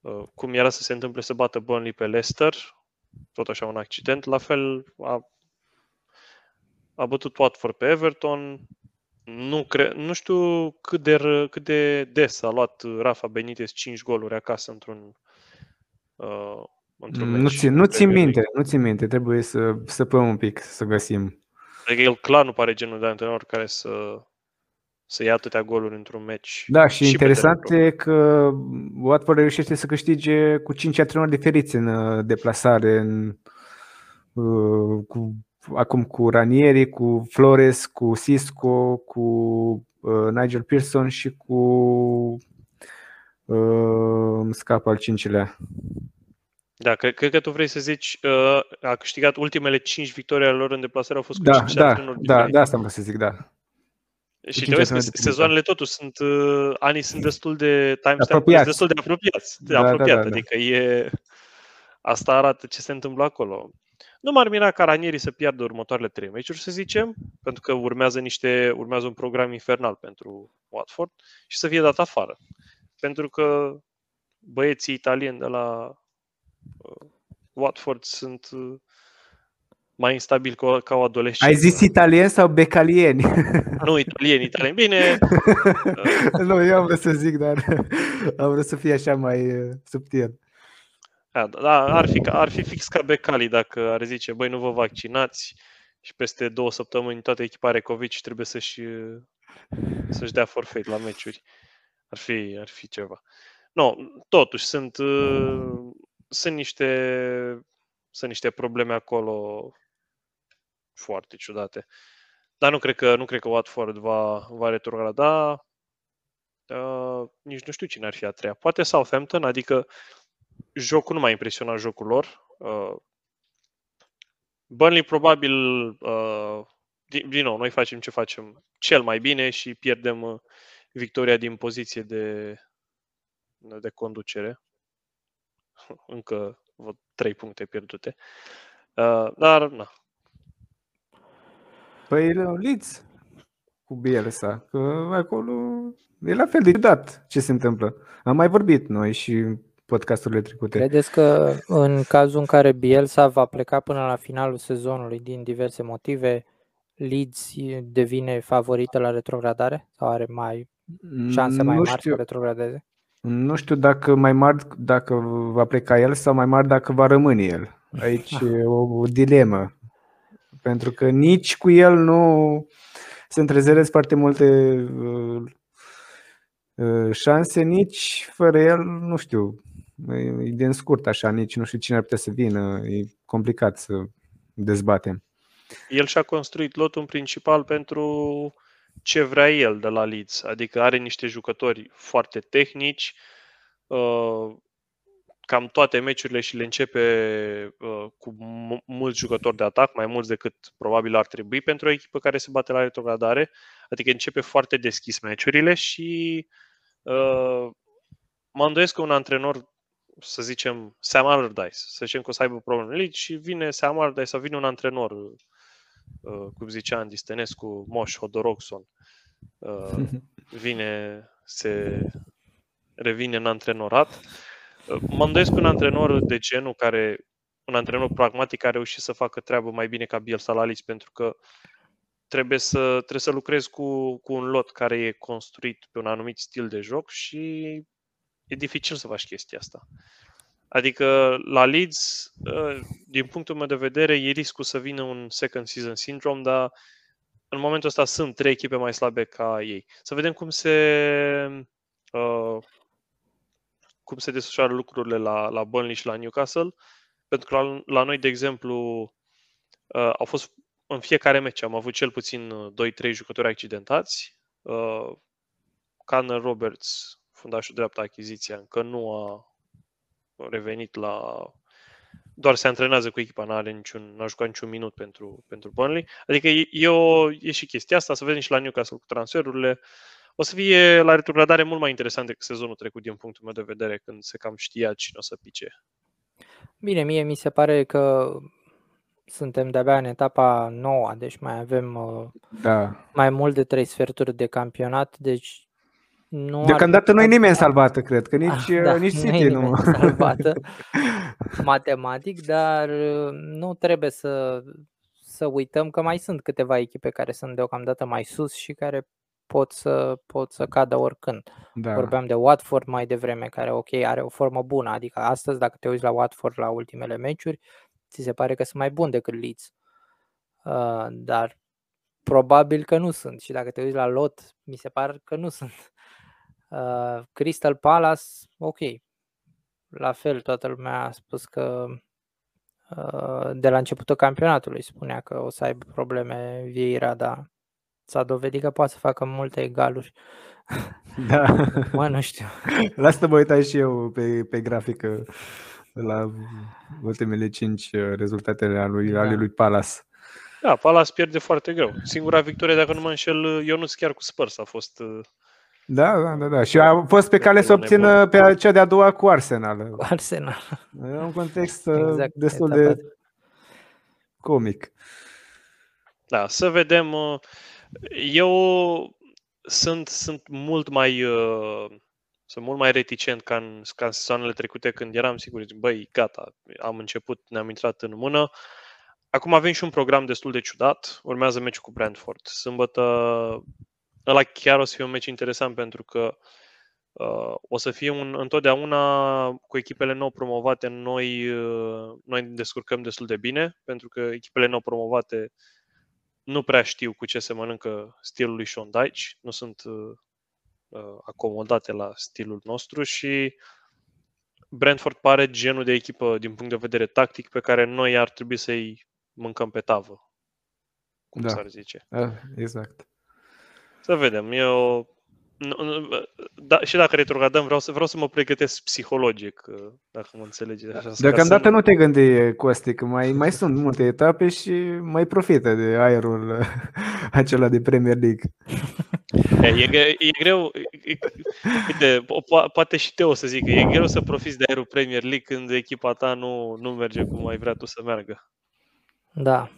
Uh, cum era să se întâmple să bată Burnley pe Leicester, tot așa un accident, la fel a a bătut Watford pe Everton. Nu, cre- nu știu cât de, cât de des a luat Rafa Benitez 5 goluri acasă într-un, uh, într-un nu meci. Țin, nu țin minte, nu țin minte, trebuie să săpăm un pic, să găsim. Adică el clar nu pare genul de antrenor care să, să ia atâtea goluri într-un meci. Da, și, și interesant e că Watford reușește să câștige cu 5 antrenori diferiți în uh, deplasare, în, uh, cu acum cu Ranieri, cu Flores, cu Cisco, cu uh, Nigel Pearson și cu uh, îmi scapă al cincilea. Da, cred, cred că tu vrei să zici uh, a câștigat ultimele 5 victorii ale lor în deplasare au fost cu da, 5 da, da, da, asta am vrut să zic, da. Și te vezi că sezoanele totuși sunt, uh, anii sunt destul de timestamp destul de apropiați, de da, apropiat, da, da, da. adică e, asta arată ce se întâmplă acolo. Nu m-ar mira ca Ranieri să piardă următoarele trei meciuri, să zicem, pentru că urmează, niște, urmează un program infernal pentru Watford și să fie dat afară. Pentru că băieții italieni de la uh, Watford sunt uh, mai instabil ca, ca o adolescentă. Ai zis italien sau becalieni? *laughs* Nu, italieni, italieni. Bine. *laughs* nu, eu am vrut să zic, dar am vrut să fie așa mai uh, subtil. Da, da ar, fi, ar fi fix ca Becali dacă ar zice, băi, nu vă vaccinați și peste două săptămâni toată echipa are COVID și trebuie să-și, să-și dea forfeit la meciuri. Ar fi, ar fi ceva. Nu, totuși sunt, uh, sunt niște sunt niște probleme acolo foarte ciudate. Dar nu cred că, nu cred că Watford va, va retrograda. Uh, nici nu știu cine ar fi a treia. Poate Southampton, adică jocul nu m-a impresionat jocul lor. Uh, Burnley probabil, uh, din, din nou, noi facem ce facem cel mai bine și pierdem uh, victoria din poziție de, de conducere. *laughs* Încă văd trei puncte pierdute. Uh, dar, na. Păi, Leeds cu Bielsa, că acolo e la fel de dat ce se întâmplă. Am mai vorbit noi și podcasturile trecute. Credeți că în cazul în care Bielsa va pleca până la finalul sezonului din diverse motive, Leeds devine favorită la retrogradare sau are mai șanse mai mari să retrogradeze? Nu știu dacă mai mari dacă va pleca el sau mai mari dacă va rămâne el. Aici *laughs* e o, o dilemă. Pentru că nici cu el nu se întrezăresc foarte multe uh, uh, șanse, nici fără el, nu știu, e din scurt așa, nici nu știu cine ar putea să vină, e complicat să dezbatem. El și-a construit lotul în principal pentru ce vrea el de la Leeds, adică are niște jucători foarte tehnici, uh, cam toate meciurile și le începe uh, cu mulți jucători de atac, mai mulți decât probabil ar trebui pentru o echipă care se bate la retrogradare, adică începe foarte deschis meciurile și uh, mă îndoiesc că un antrenor să zicem, Sam Allardyce, să zicem că o să aibă probleme în și vine Sam Allardyce sau vine un antrenor, uh, cum zicea Andy Stănescu, Moș Hodorogson, uh, *laughs* vine, se revine în antrenorat. Uh, mă îndoiesc un antrenor de genul care, un antrenor pragmatic care a reușit să facă treabă mai bine ca Bielsa la Leeds, pentru că trebuie să, trebuie să lucrezi cu, cu un lot care e construit pe un anumit stil de joc și e dificil să faci chestia asta. Adică la Leeds, ă, din punctul meu de vedere, e riscul să vină un second season syndrome, dar în momentul ăsta sunt trei echipe mai slabe ca ei. Să vedem cum se uh, cum se desfășoară lucrurile la, la Burnley și la Newcastle, pentru că la, la noi, de exemplu, uh, au fost în fiecare meci am avut cel puțin 2-3 jucători accidentați. Uh, Connor Roberts fundașul dreapta achiziția încă nu a revenit la... Doar se antrenează cu echipa, n-are niciun, n-a jucat niciun minut pentru, pentru Burnley. Adică e, e, o, e și chestia asta, să vedem și la Newcastle cu transferurile. O să fie la retrogradare mult mai interesant decât sezonul trecut din punctul meu de vedere, când se cam știa cine o să pice. Bine, mie mi se pare că suntem de-abia în etapa nouă, deci mai avem uh, da. mai mult de trei sferturi de campionat, deci nu Deocamdată nu e nimeni salvată, cred, că nici, ah, da, nici City nu. nu. salvată *laughs* matematic, dar uh, nu trebuie să, să uităm că mai sunt câteva echipe care sunt deocamdată mai sus și care pot să, pot să cadă oricând. Da. Vorbeam de Watford mai devreme, care ok, are o formă bună, adică astăzi dacă te uiți la Watford la ultimele meciuri, ți se pare că sunt mai buni decât Leeds. Uh, dar probabil că nu sunt și dacă te uiți la lot, mi se pare că nu sunt. Uh, Crystal Palace, ok. La fel, toată lumea a spus că uh, de la începutul campionatului spunea că o să aibă probleme Vieira, dar s-a dovedit că poate să facă multe egaluri. Da. *laughs* mă, nu știu. Lasă mă uitai și eu pe, pe grafică la ultimele cinci uh, rezultatele ale lui, da. ale lui Palace. Da, Palace pierde foarte greu. Singura victorie, dacă nu mă înșel, Ionuț chiar cu Spurs a fost uh, da, da, da, da. Și a fost pe cale să obțină pe cea de-a doua cu Arsenal. Cu Arsenal. E un context uh, exact, destul de comic. Da, să vedem. Uh, eu sunt, sunt mult mai uh, sunt mult mai reticent ca în, ca în sezoanele trecute când eram sigur, băi, gata, am început, ne-am intrat în mână. Acum avem și un program destul de ciudat. Urmează meciul cu Brentford. Sâmbătă, ăla chiar o să fie un meci interesant pentru că uh, o să fie un, întotdeauna cu echipele nou promovate, noi, uh, noi descurcăm destul de bine, pentru că echipele nou promovate nu prea știu cu ce se mănâncă stilul lui Sean Dyche, nu sunt uh, uh, acomodate la stilul nostru și Brentford pare genul de echipă din punct de vedere tactic pe care noi ar trebui să-i mâncăm pe tavă, cum da. s-ar zice. Uh, exact. Să vedem. Eu da, și dacă retrogradăm, vreau să, vreau să mă pregătesc psihologic, uh, dacă mă înțelegi. Așa, Deocamdată nu... nu te gândi, Costi, că mai, mai sunt multe etape și mai profită de aerul *laughs* acela de Premier League. E, e, e greu, e, uite, po- poate și Teo să zic că e greu să profiți de aerul Premier League când echipa ta nu, nu merge cum ai vrea tu să meargă. Da,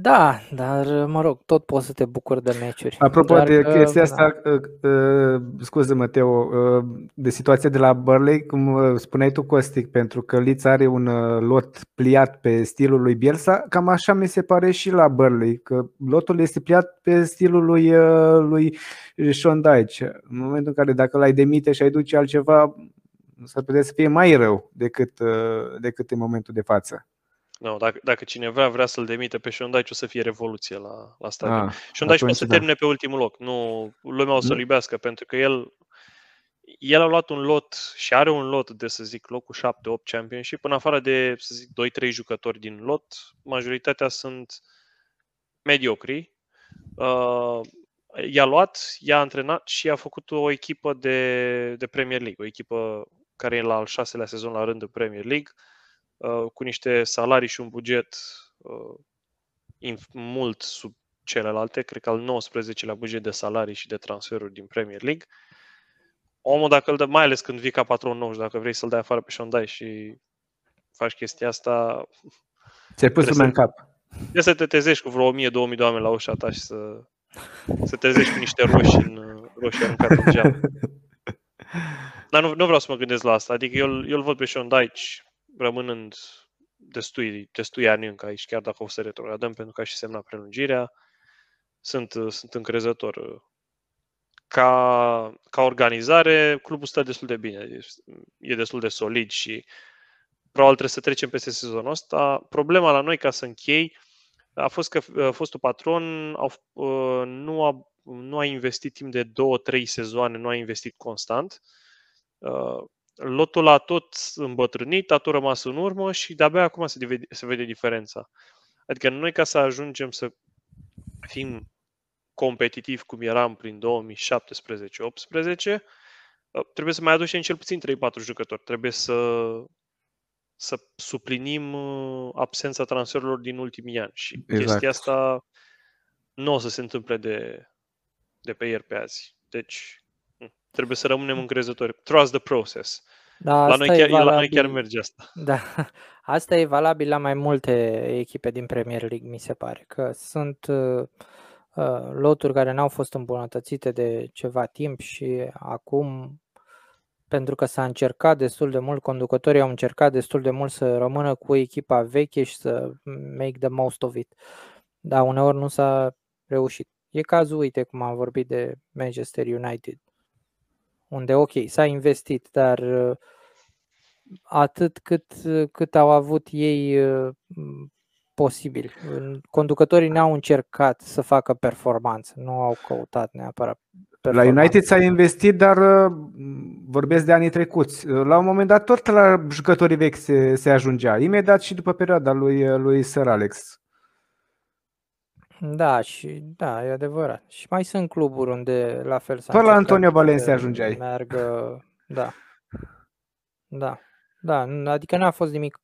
da, dar mă rog, tot poți să te bucuri de meciuri. Apropo dar de că, chestia asta, da. uh, scuze-mă, Teo, uh, de situația de la Burley, cum uh, spuneai tu, Costic, pentru că Leeds are un uh, lot pliat pe stilul lui Bielsa, cam așa mi se pare și la Burley, că lotul este pliat pe stilul lui, uh, lui Sean Dyche. În momentul în care dacă l-ai demite și ai duce altceva, s-ar putea să fie mai rău decât, uh, decât în momentul de față. No, dacă, dacă cineva vrea să-l demite pe Shondaic, o să fie revoluție la, la stadion. Ah, Shondaic o să da. termine pe ultimul loc. Nu, lumea o să-l iubească, pentru că el, el a luat un lot și are un lot de, să zic, locul 7-8 championship, în afară de, să zic, 2-3 jucători din lot, majoritatea sunt mediocri. Uh, i-a luat, i-a antrenat și a făcut o echipă de, de Premier League, o echipă care e la al șaselea sezon la rând în Premier League. Uh, Uh, cu niște salarii și un buget uh, mult sub celelalte, cred că al 19-lea buget de salarii și de transferuri din Premier League. Omul, dacă îl dă, mai ales când vii ca patron nou și dacă vrei să-l dai afară pe Shondai și faci chestia asta... Ți-ai pus în cap. Trebuie să te trezești cu vreo 1000-2000 de oameni la ușa ta și să, să te trezești cu niște roșii în, roșii aruncate în geam. *laughs* Dar nu, nu vreau să mă gândesc la asta. Adică eu, eu îl văd pe Sean Dyche rămânând destui, destui ani încă aici, chiar dacă o să retrogradăm, pentru că a și semnat prelungirea. Sunt, sunt încrezător. Ca, ca organizare, clubul stă destul de bine, e destul de solid și probabil trebuie să trecem peste sezonul ăsta. Problema la noi, ca să închei, a fost că fostul patron au, nu, a, nu a investit timp de două, trei sezoane, nu a investit constant lotul a tot îmbătrânit, a tot rămas în urmă și de-abia acum se vede, se vede diferența. Adică noi ca să ajungem să fim competitivi cum eram prin 2017-18, trebuie să mai aducem cel puțin 3-4 jucători. Trebuie să, să suplinim uh, absența transferurilor din ultimii ani. Și exact. chestia asta nu o să se întâmple de, de pe ieri pe azi. Deci Trebuie să rămânem încrezători. Trust the process. Da, la, noi chiar, valabil, la noi chiar merge asta. *laughs* Da, asta e valabil la mai multe echipe din Premier League, mi se pare, că sunt uh, uh, loturi care n-au fost îmbunătățite de ceva timp și acum, pentru că s-a încercat destul de mult, conducătorii au încercat destul de mult să rămână cu echipa veche și să make the most of it. Dar uneori nu s-a reușit. E cazul, uite cum am vorbit de Manchester United unde ok, s-a investit, dar uh, atât cât, cât au avut ei uh, posibil. Conducătorii n-au încercat să facă performanță, nu au căutat neapărat la United s-a investit, dar uh, vorbesc de anii trecuți. La un moment dat tot la jucătorii vechi se, se ajungea, imediat și după perioada lui, lui Sir Alex. Da, și da, e adevărat. Și mai sunt cluburi unde la fel s-a Tot la Antonio Valencia ajungeai. Meargă, da. Da. Da, adică n-a fost nimic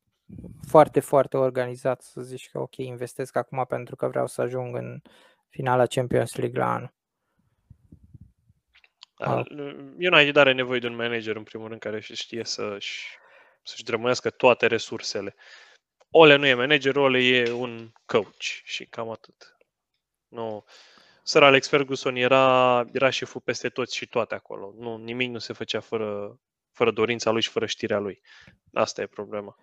foarte, foarte organizat să zici că ok, investesc acum pentru că vreau să ajung în finala Champions League la anul. Da, United are nevoie de un manager în primul rând care știe să-și, să-și drămânească toate resursele. Ole nu e manager, Ole e un coach și cam atât. Nu. Sir Alex Ferguson era, era șeful peste toți și toate acolo. Nu, nimic nu se făcea fără, fără dorința lui și fără știrea lui. Asta e problema.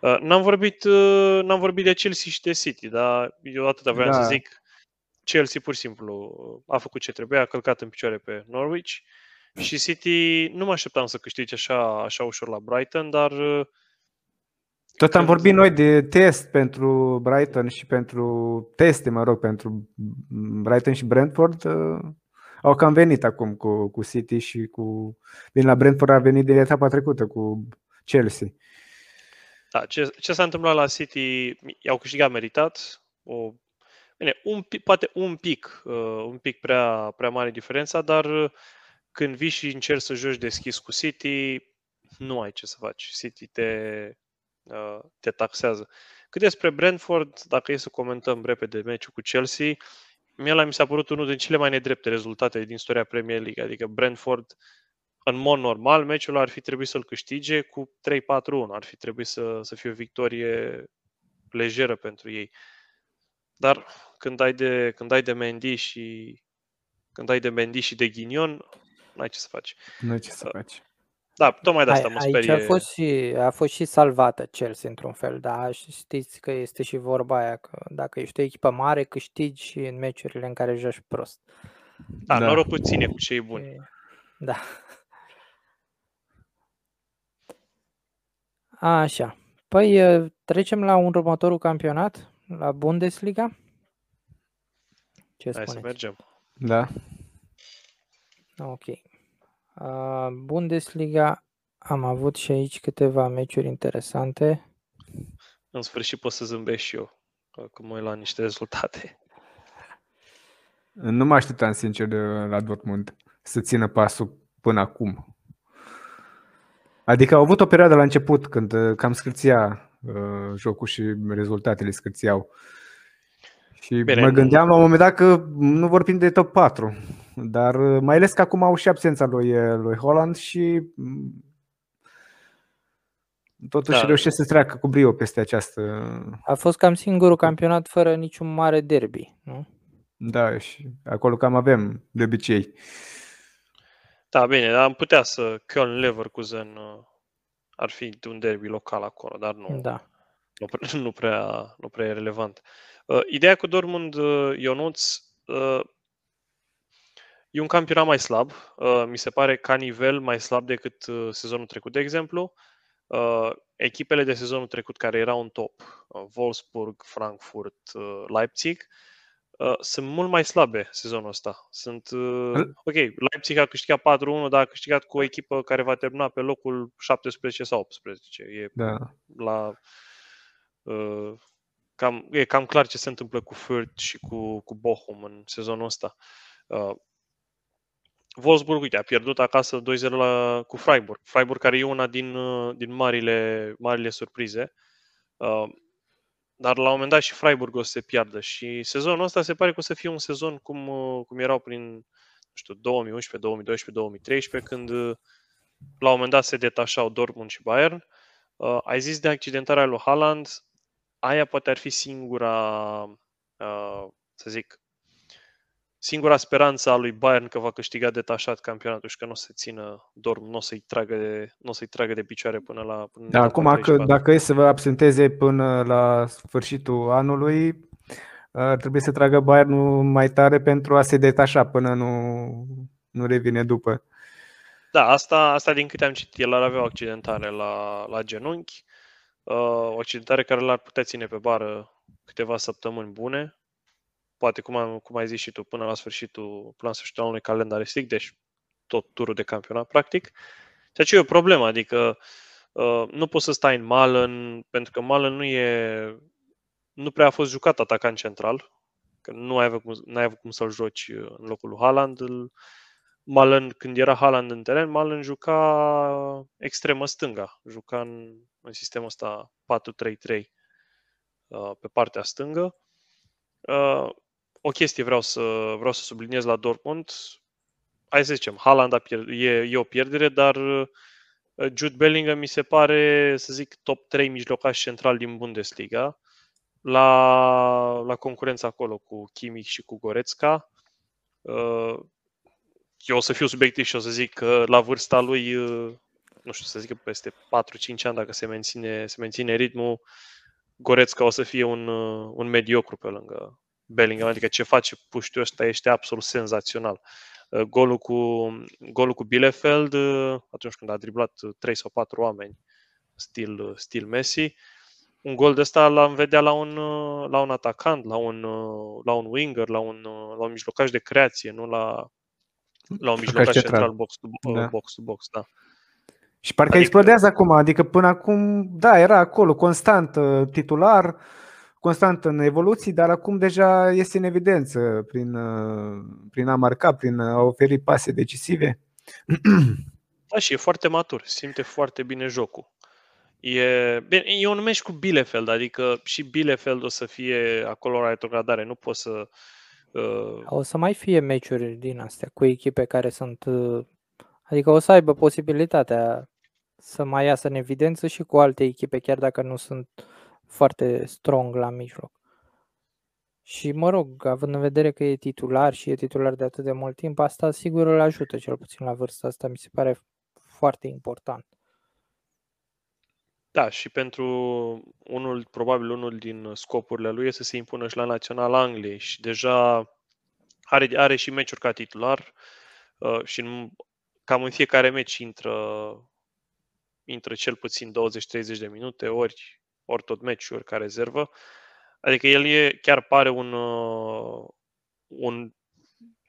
Uh, n-am vorbit, uh, n-am vorbit de Chelsea și de City, dar eu atâta vreau da. să zic. Chelsea pur și simplu a făcut ce trebuia, a călcat în picioare pe Norwich și City nu mă așteptam să câștige așa, așa ușor la Brighton, dar uh, tot am vorbit noi de test pentru Brighton și pentru teste, mă rog, pentru Brighton și Brentford. Au cam venit acum cu, cu City și cu... Bine, la Brentford a venit de etapa trecută cu Chelsea. Da, ce, ce s-a întâmplat la City, i-au câștigat meritat, o, bine, un pic, poate un pic, uh, un pic prea, prea mare diferența, dar uh, când vii și încerci să joci deschis cu City, nu ai ce să faci. City te, uh, te taxează. Cât despre Brentford, dacă e să comentăm repede meciul cu Chelsea, mie la mi s-a părut unul din cele mai nedrepte rezultate din istoria Premier League. Adică Brentford în mod normal, meciul ar fi trebuit să-l câștige cu 3-4-1. Ar fi trebuit să, să fie o victorie lejeră pentru ei. Dar când ai de, când ai de Mendy și când ai de Mendy și de Ghinion, n-ai ce să faci. Nu ai ce să faci. Da, tocmai de asta mă sperie. Aici a fost, și, a fost și salvată Chelsea într-un fel, da, și știți că este și vorba aia că dacă ești o echipă mare, câștigi și în meciurile în care joci prost. Da, da. norocul ține cu cei buni. Da. Așa. Păi trecem la următorul campionat, la Bundesliga. Ce Hai spuneți? să mergem. Da. Ok. Bundesliga am avut și aici câteva meciuri interesante. În sfârșit pot să zâmbesc și eu, cum mă la niște rezultate. Nu mă așteptam, sincer, de la Dortmund să țină pasul până acum. Adică au avut o perioadă la început când uh, cam scârția uh, jocul și rezultatele scârțiau. Și Bine, mă gândeam la un moment dat că nu vor prinde top 4. Dar uh, mai ales că acum au și absența lui, uh, lui Holland și mm, totuși da. reușesc să treacă cu brio peste această... A fost cam singurul campionat fără niciun mare derby, nu? Da, și acolo cam avem de obicei. Da, bine, dar am putea să Köln-Leverkusen uh, ar fi un derby local acolo, dar nu, da. nu, *laughs* nu, prea, nu prea e relevant. Uh, ideea cu Dortmund, uh, Ionuț, uh, e un campionat mai slab. Uh, mi se pare ca nivel mai slab decât uh, sezonul trecut, de exemplu. Uh, echipele de sezonul trecut care erau în top, uh, Wolfsburg, Frankfurt, uh, Leipzig, uh, Uh, sunt mult mai slabe sezonul ăsta. Sunt, uh, ok, Leipzig a câștigat 4-1, dar a câștigat cu o echipă care va termina pe locul 17 sau 18. E da. la uh, cam, e cam clar ce se întâmplă cu Fürth și cu, cu Bochum în sezonul ăsta. Uh, Wolfsburg, uite, a pierdut acasă 2-0 la, cu Freiburg. Freiburg care e una din, uh, din marile, marile surprize. Uh, dar la un moment dat și Freiburg o să se piardă și sezonul ăsta se pare că o să fie un sezon cum, uh, cum erau prin, nu știu, 2011, 2012, 2013, când uh, la un moment dat se detașau Dortmund și Bayern. Uh, ai zis de accidentarea lui Haaland, aia poate ar fi singura, uh, să zic, singura speranță a lui Bayern că va câștiga detașat campionatul și că nu o să țină dorm, nu o să-i tragă de, nu o să-i tragă de picioare până la până Da, acum că, dacă e să vă absenteze până la sfârșitul anului, ar trebui să tragă Bayern mai tare pentru a se detașa până nu, nu revine după. Da, asta, asta din câte am citit, el ar avea o accidentare la, la genunchi, uh, o accidentare care l-ar putea ține pe bară câteva săptămâni bune, poate cum, am, cum ai zis și tu, până la sfârșitul, până la sfârșitul anului calendaristic, deci tot turul de campionat, practic. Ceea ce e o problemă, adică uh, nu poți să stai în Malen, pentru că Malen nu e, nu prea a fost jucat atacant central, că nu ai avut cum, n-ai avut cum să-l joci în locul lui Haaland. Malen, când era Haaland în teren, Malen juca extremă stânga, juca în, în sistemul ăsta 4-3-3 uh, pe partea stângă. Uh, o chestie vreau să, vreau să subliniez la Dortmund. Hai să zicem, Haaland a pierd- e, e o pierdere, dar Jude Bellingham mi se pare, să zic, top 3 mijlocaș central din Bundesliga. La, la concurența acolo cu Kimmich și cu Goretzka. Uh, eu o să fiu subiectiv și o să zic că la vârsta lui, uh, nu știu, să zic că peste 4-5 ani, dacă se menține, se menține ritmul, Goretzka o să fie un, uh, un mediocru pe lângă Bellingham, adică ce face puștiul ăsta este absolut senzațional. Golul cu, golul cu Bielefeld, atunci când a driblat 3 sau 4 oameni, stil, stil Messi, un gol de ăsta l-am vedea la un, la un atacant, la un, la un winger, la un, la un mijlocaș de creație, nu la, la un mijlocaș central, central box, to, da. box to box, da. Și parcă adică... explodează acum, adică până acum, da, era acolo, constant uh, titular, constant în evoluții, dar acum deja este în evidență prin, uh, prin a marca, prin a oferi pase decisive. *clears throat* Da, și e foarte matur, simte foarte bine jocul. E, bine, eu o numesc cu Bielefeld, adică și Bielefeld o să fie acolo la retrogradare, nu pot să... Uh... O să mai fie meciuri din astea cu echipe care sunt... Uh, adică o să aibă posibilitatea să mai iasă în evidență și cu alte echipe, chiar dacă nu sunt foarte strong la mijloc. Și mă rog, având în vedere că e titular și e titular de atât de mult timp, asta sigur îl ajută, cel puțin la vârsta asta, mi se pare foarte important. Da, și pentru unul, probabil unul din scopurile lui este să se impună și la Național Angliei și deja are, are și meciuri ca titular uh, și în, cam în fiecare meci intră, intră cel puțin 20-30 de minute, ori, ori tot meciuri ca rezervă. Adică el e, chiar pare un, uh, un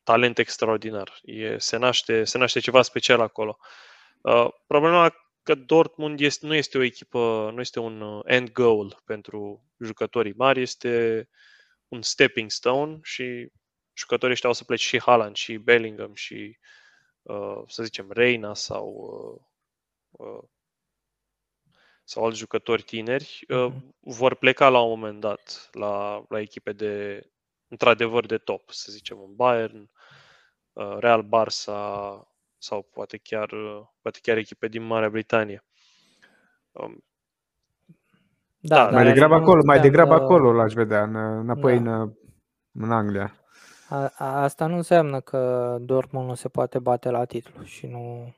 talent extraordinar. E, se, naște, se naște ceva special acolo. Uh, problema că Dortmund este, nu este o echipă, nu este un uh, end goal pentru jucătorii mari, este un stepping stone și jucătorii ăștia o să plece și Haaland și Bellingham și uh, să zicem Reina sau uh, uh, sau alți jucători tineri uh, mm-hmm. vor pleca la un moment dat la, la echipe de într-adevăr de top, să zicem un Bayern, uh, Real Barça, sau poate chiar, poate chiar echipe din Marea Britanie. Um, da, da mai degrabă acolo, mai degrabă acolo l-aș vedea, în, înapoi da. în, în Anglia. A, asta nu înseamnă că Dortmund nu se poate bate la titlu și nu...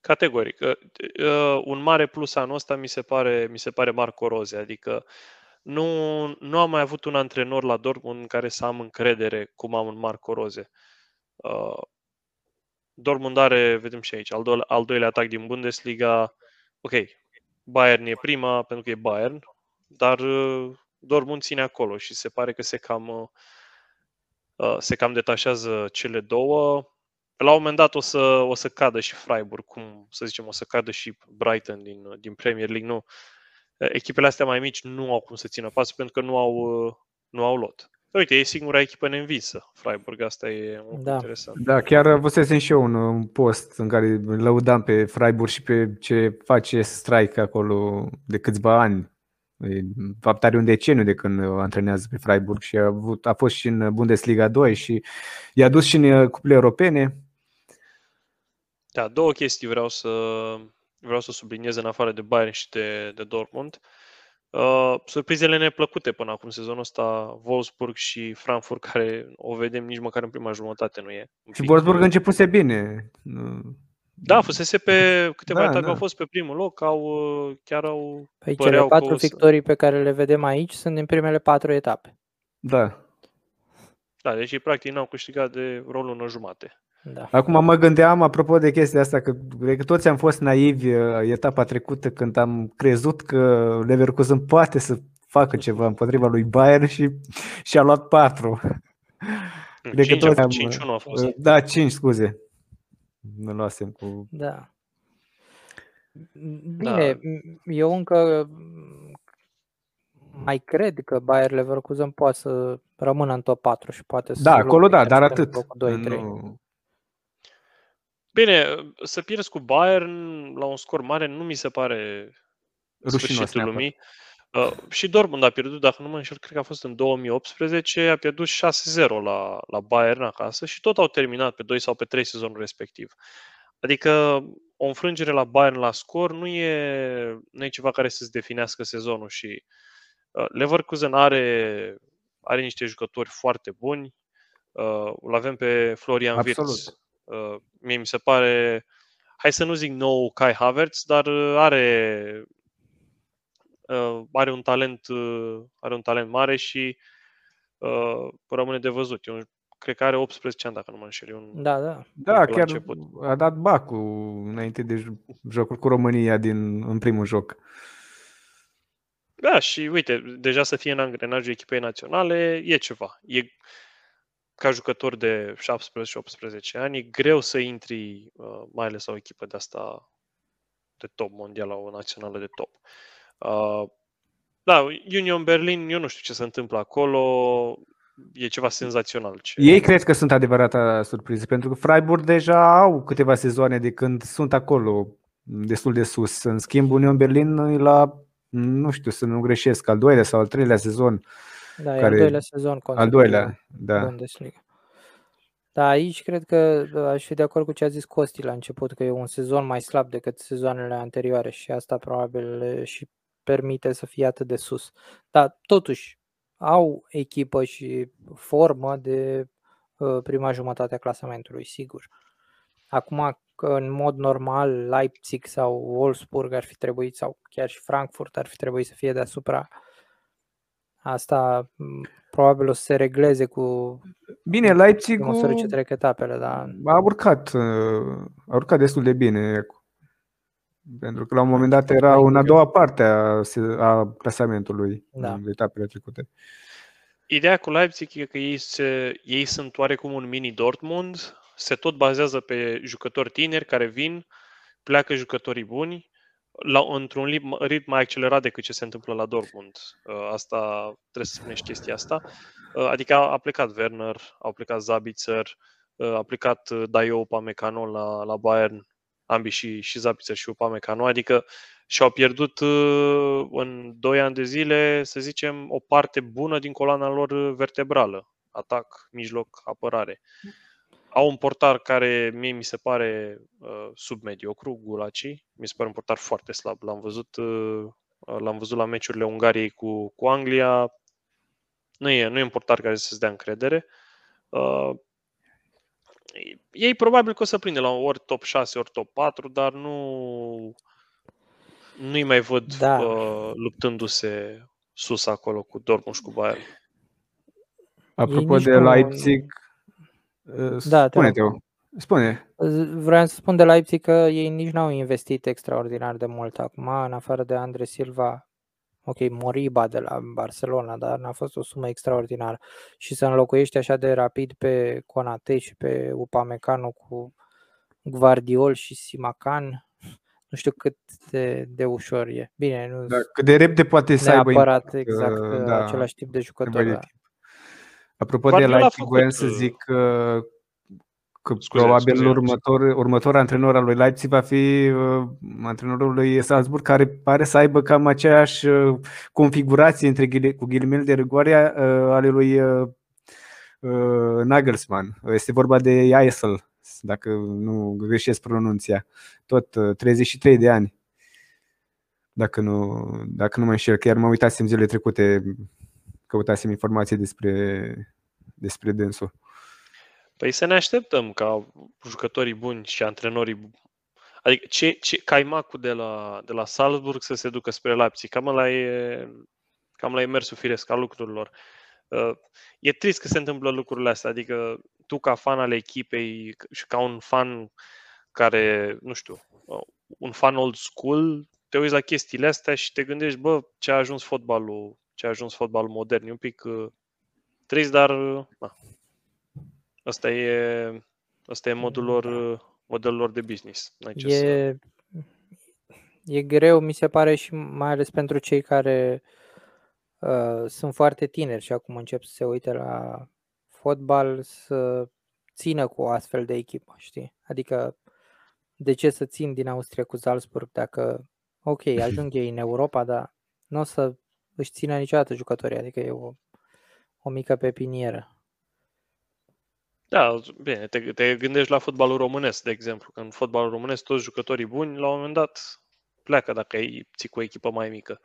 Categoric. Uh, un mare plus anul ăsta mi se pare, mi se pare Marco Rose, adică nu, nu am mai avut un antrenor la Dortmund în care să am încredere cum am un Marco Rose. Uh, Dortmund are, vedem și aici, al, do- al doilea atac din Bundesliga. Ok, Bayern e prima pentru că e Bayern, dar uh, Dortmund ține acolo și se pare că se cam, uh, uh, se cam detașează cele două. La un moment dat o să, o să cadă și Freiburg, cum să zicem, o să cadă și Brighton din, din Premier League. Nu, echipele astea mai mici nu au cum să țină pasul pentru că nu au, nu au lot. Uite, e singura echipă neînvinsă, Freiburg, asta e un da. interesant. Da, chiar văzusem și eu un, un post în care lăudam pe Freiburg și pe ce face Strike acolo de câțiva ani. Fapt are un deceniu de când antrenează pe Freiburg și a, avut, a fost și în Bundesliga 2 și i-a dus și în cupele europene. Da, două chestii vreau să, vreau să subliniez în afară de Bayern și de, de Dortmund. Uh, Uh, surprizele neplăcute până acum sezonul ăsta, Wolfsburg și Frankfurt, care o vedem nici măcar în prima jumătate nu e. Și Wolfsburg a începuse bine. Da, fusese pe câteva da, etape, da. au fost pe primul loc, au uh, chiar au Păi cele patru victorii pe care le vedem aici sunt din primele patru etape. Da. Da, deci practic n-au câștigat de rolul în jumate. Da. Acum mă gândeam, apropo de chestia asta, că cred că toți am fost naivi uh, etapa trecută când am crezut că Leverkusen poate să facă ceva împotriva lui Bayern și și-a luat 4. Cred 5, că toți am, 5 a fost. Uh, da, 5, scuze. Nu luasem cu... Da. Bine, da. eu încă mai cred că Bayer Leverkusen poate să rămână în top 4 și poate să Da, acolo da, dar atât. 2, 3. Nu, Bine, să pierzi cu Bayern la un scor mare nu mi se pare Rușinos sfârșitul lumii. Uh, și Dortmund a pierdut, dacă nu mă înșel, cred că a fost în 2018, a pierdut 6-0 la, la Bayern acasă și tot au terminat pe 2 sau pe 3 sezonul respectiv. Adică o înfrângere la Bayern la scor nu e, nu e ceva care să-ți definească sezonul și uh, Leverkusen are, are niște jucători foarte buni. Uh, îl avem pe Florian Absolut. Wirtz. Uh, mie mi se pare, hai să nu zic nou Kai Havertz, dar uh, are uh, are un talent uh, are un talent mare și uh, rămâne de văzut. E un cred că are 18 ani, dacă nu mă înșel. Un, da, da. Da, chiar început. a dat bacul înainte de jocul cu România din, în primul joc. Da, și uite, deja să fie în angrenajul echipei naționale e ceva. E, ca jucător de 17-18 ani, e greu să intri, uh, mai ales la o echipă de asta de top mondial, la o națională de top. Uh, da, Union Berlin, eu nu știu ce se întâmplă acolo e ceva senzațional. Ce... Ei cred că sunt adevărata surpriză, pentru că Freiburg deja au câteva sezoane de când sunt acolo destul de sus. În schimb, Union Berlin la, nu știu să nu greșesc, al doilea sau al treilea sezon. Da, care... al doilea sezon. Al doilea, da. Bundesliga. Da, aici cred că aș fi de acord cu ce a zis Costi la început, că e un sezon mai slab decât sezoanele anterioare și asta probabil și permite să fie atât de sus. Dar totuși, au echipă și formă de uh, prima jumătate a clasamentului, sigur. Acum, că în mod normal Leipzig sau Wolfsburg ar fi trebuit, sau chiar și Frankfurt ar fi trebuit să fie deasupra, asta probabil o să se regleze cu Bine, Leipzig măsură ce trec etapele, dar... a urcat, uh, a urcat destul de bine pentru că la un moment dat era în a doua parte a, a clasamentului da. în etapele trecute. Ideea cu Leipzig e că ei, se, ei sunt oarecum un mini Dortmund, se tot bazează pe jucători tineri care vin, pleacă jucătorii buni, la, într-un ritm mai accelerat decât ce se întâmplă la Dortmund. Uh, asta trebuie să spunești chestia asta. Uh, adică a, a plecat Werner, au plecat Zabitzer, uh, a plecat Dayo Upamecano la, la Bayern, ambii și, și Zapiță și Upamecano, adică și-au pierdut uh, în 2 ani de zile, să zicem, o parte bună din coloana lor vertebrală, atac, mijloc, apărare. Au un portar care mie mi se pare uh, submediocru, Gulaci, mi se pare un portar foarte slab. L-am văzut, uh, l-am văzut la meciurile Ungariei cu, cu Anglia. Nu e, nu e un portar care să-ți dea încredere. Uh, ei probabil că o să prinde la ori top 6, ori top 4, dar nu nu-i mai văd da. uh, luptându-se sus acolo cu Dortmund și cu Bayern. Apropo de Leipzig, nu... Uh, da, spune te Spune. Vreau să spun de Leipzig că ei nici n-au investit extraordinar de mult acum, în afară de Andre Silva, ok, Moriba de la Barcelona, dar n-a fost o sumă extraordinară. Și să înlocuiești așa de rapid pe Conate și pe Upamecano cu Guardiol și Simacan, *laughs* nu știu cât de, de ușor e. Bine, nu da, cât de repede poate să aibă impact, exact da, același tip de jucător. Da. Apropo Guardiola de Leipzig, voiam să zic că că scuze, probabil scuze, următor, următor antrenor al lui Leipzig va fi uh, antrenorul lui Salzburg, care pare să aibă cam aceeași uh, configurație între ghile, cu ghilimele de rigoare uh, ale lui uh, uh, Nagelsmann. Este vorba de Eisel, dacă nu greșesc pronunția. Tot uh, 33 de ani. Dacă nu, dacă nu mă înșel, chiar mă uitasem zilele trecute, căutasem informații despre, despre dânsul. Păi să ne așteptăm ca jucătorii buni și antrenorii Adică ce, ce, caimacul de la, de la Salzburg să se ducă spre Leipzig, cam la e, cam la e mersul firesc al lucrurilor. Uh, e trist că se întâmplă lucrurile astea, adică tu ca fan al echipei și ca un fan care, nu știu, uh, un fan old school, te uiți la chestiile astea și te gândești, bă, ce a ajuns fotbalul, ce a ajuns fotbalul modern. E un pic uh, trist, dar na, Asta e, asta e modul lor, modelul lor de business. e, să... e greu, mi se pare, și mai ales pentru cei care uh, sunt foarte tineri și acum încep să se uite la fotbal, să țină cu o astfel de echipă, știi? Adică de ce să țin din Austria cu Salzburg dacă, ok, ajung ei în Europa, dar nu o să își țină niciodată jucătorii, adică e o, o mică pepinieră. Da, bine, te, te gândești la fotbalul românesc, de exemplu, că în fotbalul românesc toți jucătorii buni, la un moment dat, pleacă dacă ai ții cu o echipă mai mică.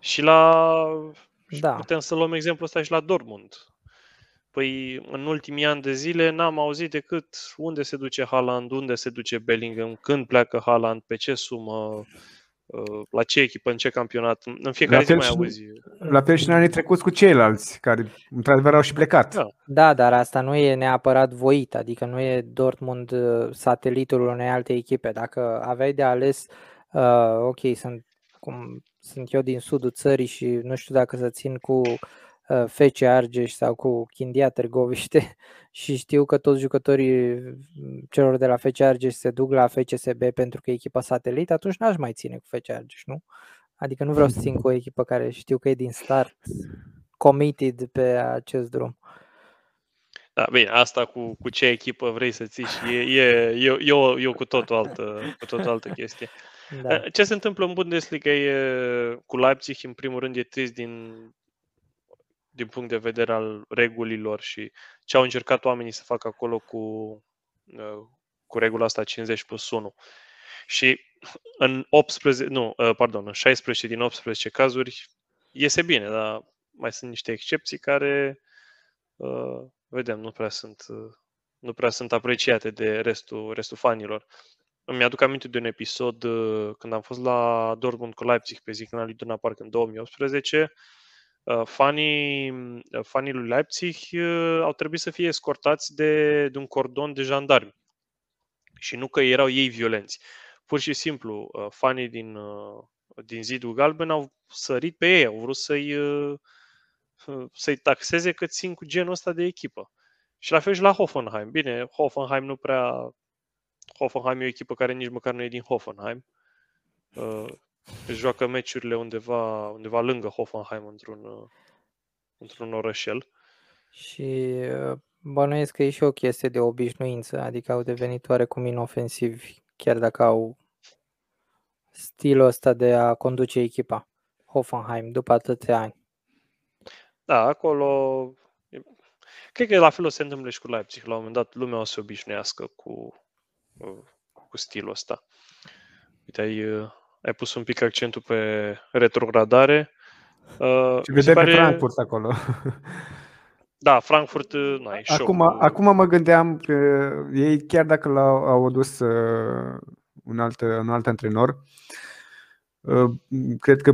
Și la... Da. Putem să luăm exemplu ăsta și la Dortmund. Păi în ultimii ani de zile n-am auzit decât unde se duce Haaland, unde se duce Bellingham, când pleacă Haaland, pe ce sumă, uh, la ce echipă, în ce campionat. În fiecare zi mai auzi. La fel și în anii trecuți cu ceilalți, care într-adevăr au și plecat. Da. da, dar asta nu e neapărat voit, adică nu e Dortmund uh, satelitul unei alte echipe. Dacă aveai de ales, uh, ok, sunt cum sunt eu din sudul țării și nu știu dacă să țin cu Uh, FC Argeș sau cu Chindia Târgoviște *laughs* și știu că toți jucătorii mm, celor de la FC Argeș se duc la FCSB pentru că e echipa satelit, atunci n-aș mai ține cu FC Argeș, nu? Adică nu vreau să țin cu o echipă care știu că e din start committed pe acest drum. Da, bine, asta cu, cu ce echipă vrei să ții și e, e, e, e, o, e o cu totul altă, cu totul altă chestie. Da. Ce se întâmplă în Bundesliga e cu Leipzig, în primul rând, e trist din din punct de vedere al regulilor și ce au încercat oamenii să facă acolo cu, uh, cu regula asta 50 plus 1. Și în 18, nu, uh, pardon, în 16 din 18 cazuri iese bine, dar mai sunt niște excepții care, uh, vedem, nu prea sunt, nu prea sunt apreciate de restul, restul fanilor. Îmi aduc aminte de un episod când am fost la Dortmund cu Leipzig pe zi când Luna Park în 2018 Uh, fanii, uh, fanii lui Leipzig uh, au trebuit să fie escortați de, de un cordon de jandarmi. Și nu că erau ei violenți. Pur și simplu, fanii din, din zidul galben au sărit pe ei, au vrut să-i, să-i taxeze că țin cu genul ăsta de echipă. Și la fel și la Hoffenheim. Bine, Hoffenheim nu prea... Hoffenheim e o echipă care nici măcar nu e din Hoffenheim își joacă meciurile undeva, undeva lângă Hoffenheim, într-un, într-un orășel. Și uh, bănuiesc că e și o chestie de obișnuință, adică au devenit oarecum inofensivi, chiar dacă au stilul ăsta de a conduce echipa. Hoffenheim, după atâția ani. Da, acolo... Cred că la fel o se întâmplă și cu Leipzig. La un moment dat lumea o să se obișnuiască cu, cu stilul ăsta. Uite, ai, ai pus un pic accentul pe retrogradare. Uh, și vedem pare... pe Frankfurt acolo. *laughs* Da, Frankfurt, uh, nu ai acum, acum mă gândeam că ei, chiar dacă l-au au adus uh, un, alt, un alt antrenor, uh, cred că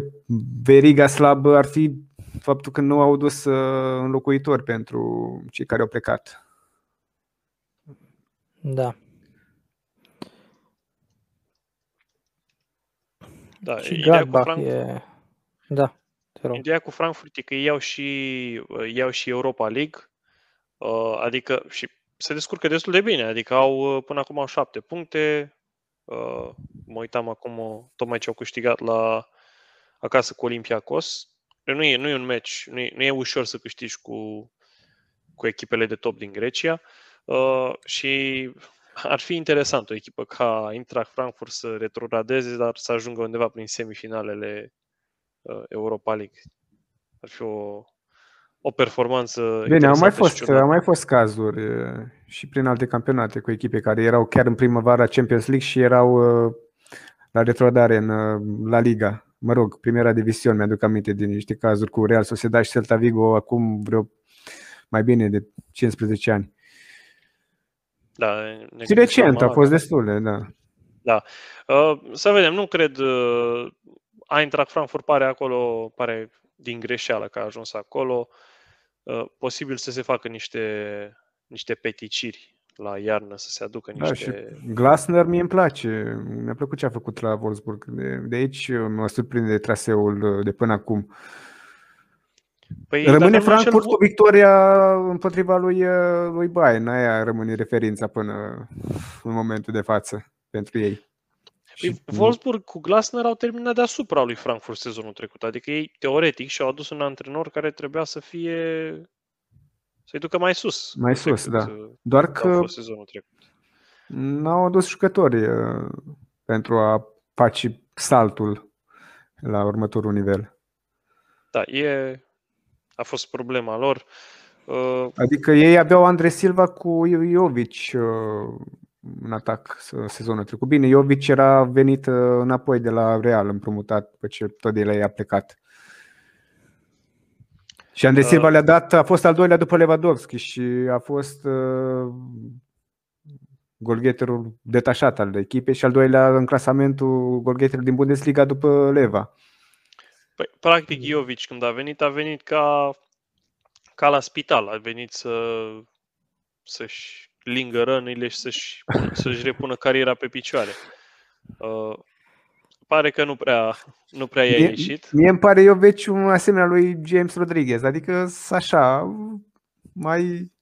veriga slabă ar fi faptul că nu au dus uh, înlocuitori pentru cei care au plecat. Da. Da, și ideea cu Frankfurt, e... Da, te rog. Ideea cu Frankfurt e că iau și, iau și Europa League, uh, adică și se descurcă destul de bine, adică au până acum au șapte puncte, uh, mă uitam acum tocmai ce au câștigat la acasă cu Olympiacos. Nu e, nu e un match, nu e, nu e ușor să câștigi cu, cu echipele de top din Grecia uh, și ar fi interesant o echipă ca Eintracht Frankfurt să retrogradeze, dar să ajungă undeva prin semifinalele uh, Europa League. Ar fi o, o performanță Bine, au mai, fost, au mai fost cazuri uh, și prin alte campionate cu echipe care erau chiar în primăvara Champions League și erau uh, la retrogradare în La Liga. Mă rog, primera division, mi-aduc aminte din niște cazuri cu Real Sociedad și Celta Vigo acum vreo mai bine de 15 ani. Da, și recent a fost destul de, da. Da. Uh, să vedem, nu cred. Uh, Eintracht Frankfurt pare acolo, pare din greșeală că a ajuns acolo. Uh, posibil să se facă niște, niște peticiri la iarnă, să se aducă niște... Da, și Glasner mie îmi place. Mi-a plăcut ce a făcut la Wolfsburg. De, de aici mă surprinde traseul de până acum. Uh, Păi, rămâne Frankfurt cu victoria împotriva lui, uh, lui Bayern. Aia rămâne referința până în momentul de față pentru ei. Păi, Wolfsburg cu Glasner au terminat deasupra lui Frankfurt sezonul trecut. Adică ei, teoretic, și-au adus un antrenor care trebuia să fie să-i ducă mai sus. Mai sus, trecut, da. Uh, Doar că sezonul trecut. n-au adus jucători uh, pentru a face saltul la următorul nivel. Da, e, a fost problema lor. Uh, adică ei aveau Andre Silva cu Jovic uh, în atac sezonul trecut. Bine, Jovic era venit uh, înapoi de la Real împrumutat pe ce tot de la ei a plecat. Și Andre Silva le-a dat, a fost al doilea după Lewandowski și a fost uh, golgheterul detașat al echipei și al doilea în clasamentul golgheterul din Bundesliga după Leva. Păi, practic, Jovic când a venit, a venit ca, ca la spital, a venit să, să-și lingă rănile și să-și, să-și repună cariera pe picioare. Uh, pare că nu prea, nu prea i-a ieșit. Mie îmi pare Jovic un asemenea lui James Rodriguez, adică așa, mai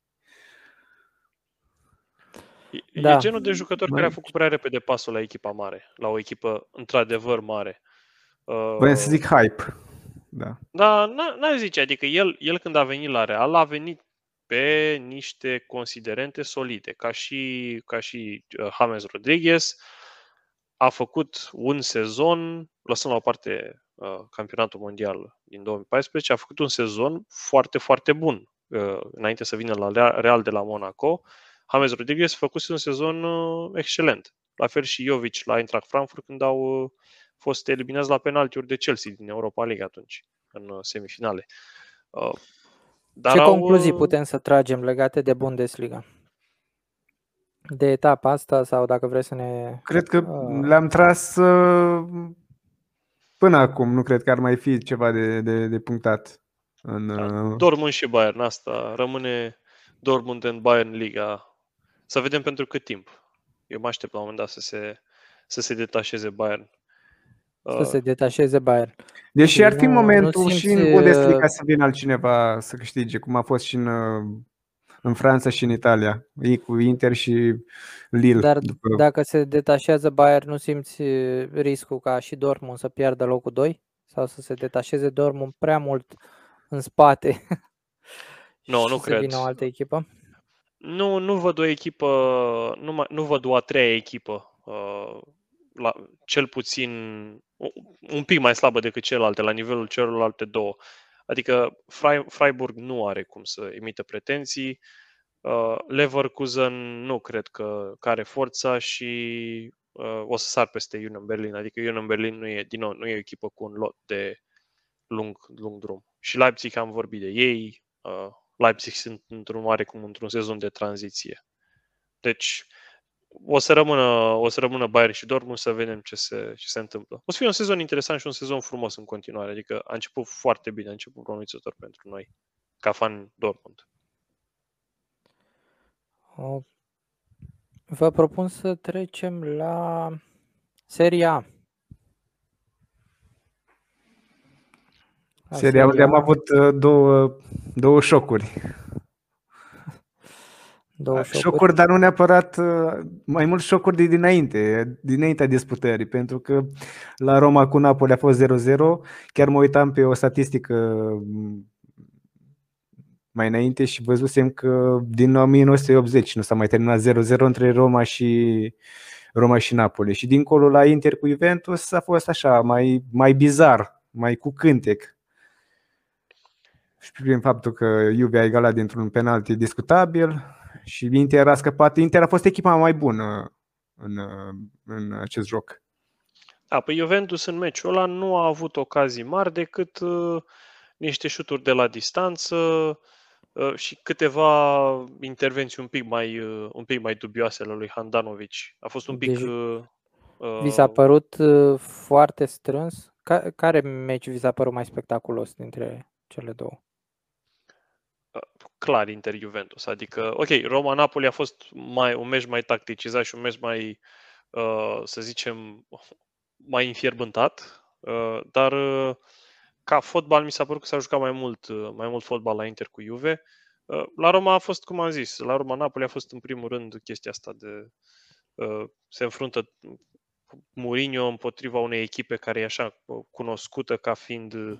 E, da. e genul de jucător Mai... care a făcut prea repede pasul la echipa mare, la o echipă într-adevăr mare. Vreau să zic hype. Da, da n-aș zice, adică el, el când a venit la Real a venit pe niște considerente solide, ca și, ca și uh, James Rodriguez, a făcut un sezon, lăsând la o parte uh, campionatul mondial din 2014, a făcut un sezon foarte, foarte bun uh, înainte să vină la Real de la Monaco. James Rodriguez făcuse un sezon uh, excelent. La fel și Jovic la Eintracht Frankfurt când au uh, fost eliminați la penaltiuri de Chelsea din Europa League atunci, în uh, semifinale. Dar Ce au... concluzii putem să tragem legate de Bundesliga? De etapa asta sau dacă vreți să ne... Cred că uh... le-am tras uh, până acum. Nu cred că ar mai fi ceva de, de, de punctat. În, uh... Dortmund și Bayern. Asta rămâne Dortmund în Bayern Liga să vedem pentru cât timp. Eu mă aștept la un moment dat să se, să se detașeze Bayern. Să uh, se detașeze Bayern. Deși ar fi nu, momentul nu simți... și în Bundesliga să vină altcineva să câștige, cum a fost și în, uh, în Franța și în Italia, ei cu Inter și Lille. Dar după... dacă se detașează Bayern, nu simți uh, riscul ca și Dortmund să piardă locul 2? Sau să se detașeze Dortmund prea mult în spate? *laughs* Nu, no, nu cred. Să vină o altă echipă? Nu, nu văd o echipă, nu, mai, nu văd o a treia echipă, uh, la, cel puțin un pic mai slabă decât celelalte, la nivelul celorlalte două. Adică Freiburg nu are cum să emită pretenții, uh, Leverkusen nu cred că, că are forța și uh, o să sar peste Union Berlin. Adică Union Berlin nu e, din nou, nu e o echipă cu un lot de lung, lung drum. Și Leipzig am vorbit de ei, uh, Leipzig sunt într-un mare cum într-un sezon de tranziție. Deci o să rămână, o să rămână Bayern și Dortmund să vedem ce se, ce se întâmplă. O să fie un sezon interesant și un sezon frumos în continuare. Adică a început foarte bine, a început promițător pentru noi, ca fan Dortmund. Vă propun să trecem la Seria A. Seria unde am avut uh, două, două șocuri. Două șocuri. șocuri, dar nu neapărat uh, mai mult șocuri de dinainte, dinaintea disputării, pentru că la Roma cu Napoli a fost 0-0. Chiar mă uitam pe o statistică mm, mai înainte și văzusem că din 1980 nu s-a mai terminat 0-0 între Roma și Roma și Napoli. Și dincolo la Inter cu Juventus a fost așa, mai, mai bizar, mai cu cântec și prin faptul că Juve a egalat dintr-un penalti discutabil și Inter a scăpat. Inter a fost echipa mai bună în, în acest joc. Da, pe Juventus în meciul ăla nu a avut ocazii mari decât uh, niște șuturi de la distanță uh, și câteva intervenții un pic mai, uh, un pic mai dubioase la lui Handanovic. A fost un pic... Deci, uh, vi s-a părut uh, foarte strâns? Ca, care meci vi s-a părut mai spectaculos dintre cele două? Clar Inter-Juventus. Adică, ok, Roma-Napoli a fost mai, un meci mai tacticizat și un meci mai, uh, să zicem, mai înfierbântat, uh, dar uh, ca fotbal mi s-a părut că s-a jucat mai mult, uh, mai mult fotbal la Inter cu Juve. Uh, la Roma a fost, cum am zis, la Roma-Napoli a fost în primul rând chestia asta de uh, se înfruntă Mourinho împotriva unei echipe care e așa cunoscută ca fiind uh,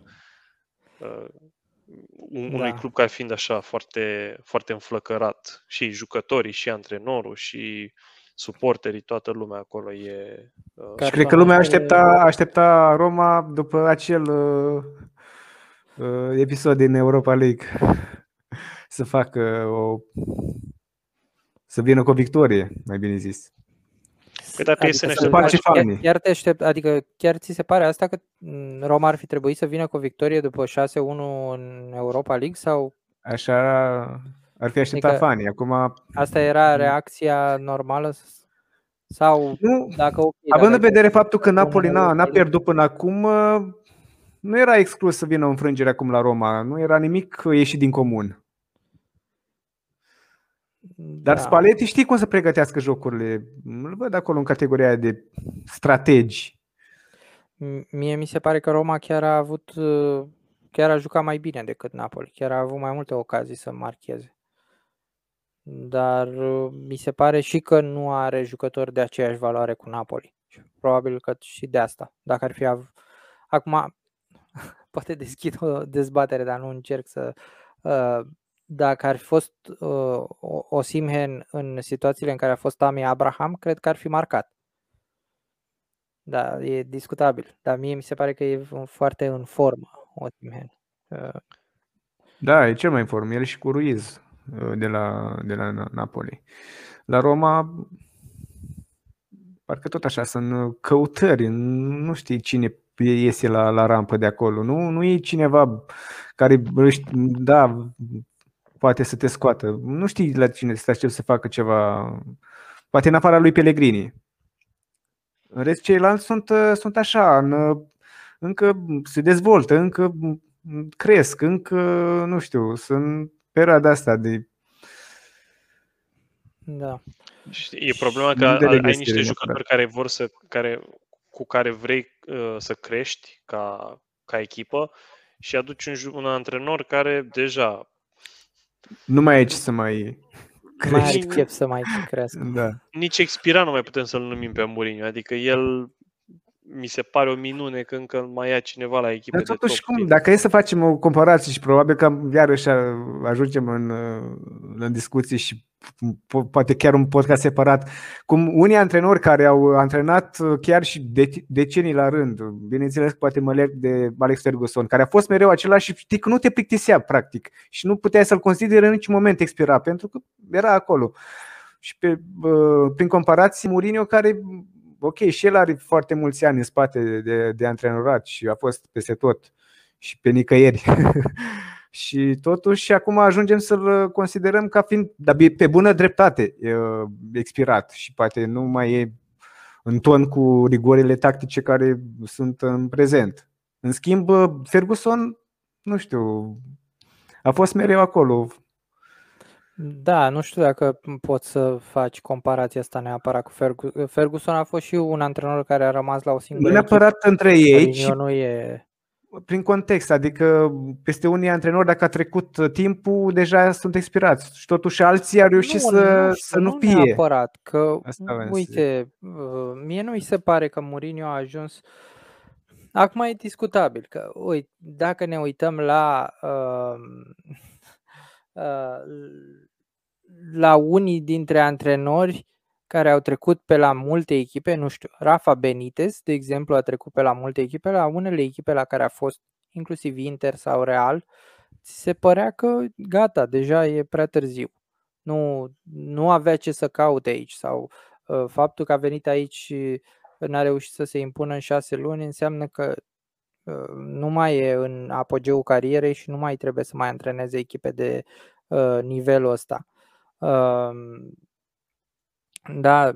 unui da. club care fiind așa foarte, foarte înflăcărat și jucătorii și antrenorul și suporterii, toată lumea acolo e... Uh, și cred că lumea aștepta, aștepta Roma după acel uh, uh, episod din Europa League. să facă o să vină cu o victorie, mai bine zis. Păi dacă adică să ne face chiar, chiar te aștept, adică chiar ți se pare asta că Roma ar fi trebuit să vină cu o victorie după 6-1 în Europa League sau? Așa ar fi așteptat adică fanii. Acum... Asta era reacția normală sau nu, dacă okay, având în vedere faptul că Napoli n-a, n-a pierdut până acum, nu era exclus să vină o înfrângere acum la Roma. Nu era nimic ieșit din comun. Dar da. Spalletti știi cum să pregătească jocurile. Îl văd acolo în categoria de strategi. Mie mi se pare că Roma chiar a avut chiar a jucat mai bine decât Napoli. Chiar a avut mai multe ocazii să marcheze. Dar mi se pare și că nu are jucători de aceeași valoare cu Napoli. Probabil că și de asta. Dacă ar fi av- Acum, *laughs* poate deschid o dezbatere, dar nu încerc să uh, dacă ar fi fost uh, o Simhen în situațiile în care a fost Tami Abraham, cred că ar fi marcat. Da, e discutabil. Dar mie mi se pare că e foarte în formă o Simhen. Uh. Da, e cel mai în formă. El și cu Ruiz uh, de la, de la Napoli. La Roma, parcă tot așa, sunt căutări. Nu știi cine iese la, la rampă de acolo. Nu, nu e cineva care, da, poate să te scoată. Nu știi la cine să te să facă ceva, poate în afara lui Pellegrini. În rest, ceilalți sunt, sunt așa, în, încă se dezvoltă, încă cresc, încă, nu știu, sunt perioada asta de... Da. E problema că ai, ai niște jucători care vor să, care, cu care vrei uh, să crești ca, ca echipă și aduci un, un antrenor care deja nu mai ai ce să mai crești. Mai ai chef să mai crească. Da. Nici expira nu mai putem să-l numim pe Mourinho. Adică el mi se pare o minune că încă mai ia cineva la echipă Dar totuși, de top. Cum, dacă e să facem o comparație și probabil că iarăși ajungem în, în discuții și poate chiar un podcast separat, cum unii antrenori care au antrenat chiar și de, decenii la rând, bineînțeles poate mă leg de Alex Ferguson, care a fost mereu același și știi că nu te plictisea practic și nu puteai să-l consideri în niciun moment expira, pentru că era acolo. Și pe, prin comparație, Mourinho care ok, și el are foarte mulți ani în spate de, de, de antrenorat și a fost peste tot și pe nicăieri. *laughs* și totuși acum ajungem să-l considerăm ca fiind, dar pe bună dreptate, expirat și poate nu mai e în ton cu rigorile tactice care sunt în prezent. În schimb, Ferguson, nu știu, a fost mereu acolo, da, nu știu dacă poți să faci comparația asta neapărat cu Ferguson. Ferguson a fost și un antrenor care a rămas la o singură Nu neapărat echipă. între ei, ci nu e... prin context. Adică peste unii antrenori, dacă a trecut timpul, deja sunt expirați. Și totuși alții au reușit nu, să nu, să nu, nu fie. neapărat, că, Asta uite, uh, mie nu mi se pare că Mourinho a ajuns... Acum e discutabil, că, uite, dacă ne uităm la... Uh, la unii dintre antrenori care au trecut pe la multe echipe, nu știu, Rafa Benitez, de exemplu, a trecut pe la multe echipe, la unele echipe la care a fost inclusiv Inter sau Real, ți se părea că gata, deja e prea târziu. Nu, nu avea ce să caute aici sau uh, faptul că a venit aici și n-a reușit să se impună în șase luni înseamnă că uh, nu mai e în apogeul carierei și nu mai trebuie să mai antreneze echipe de uh, nivelul ăsta. Da,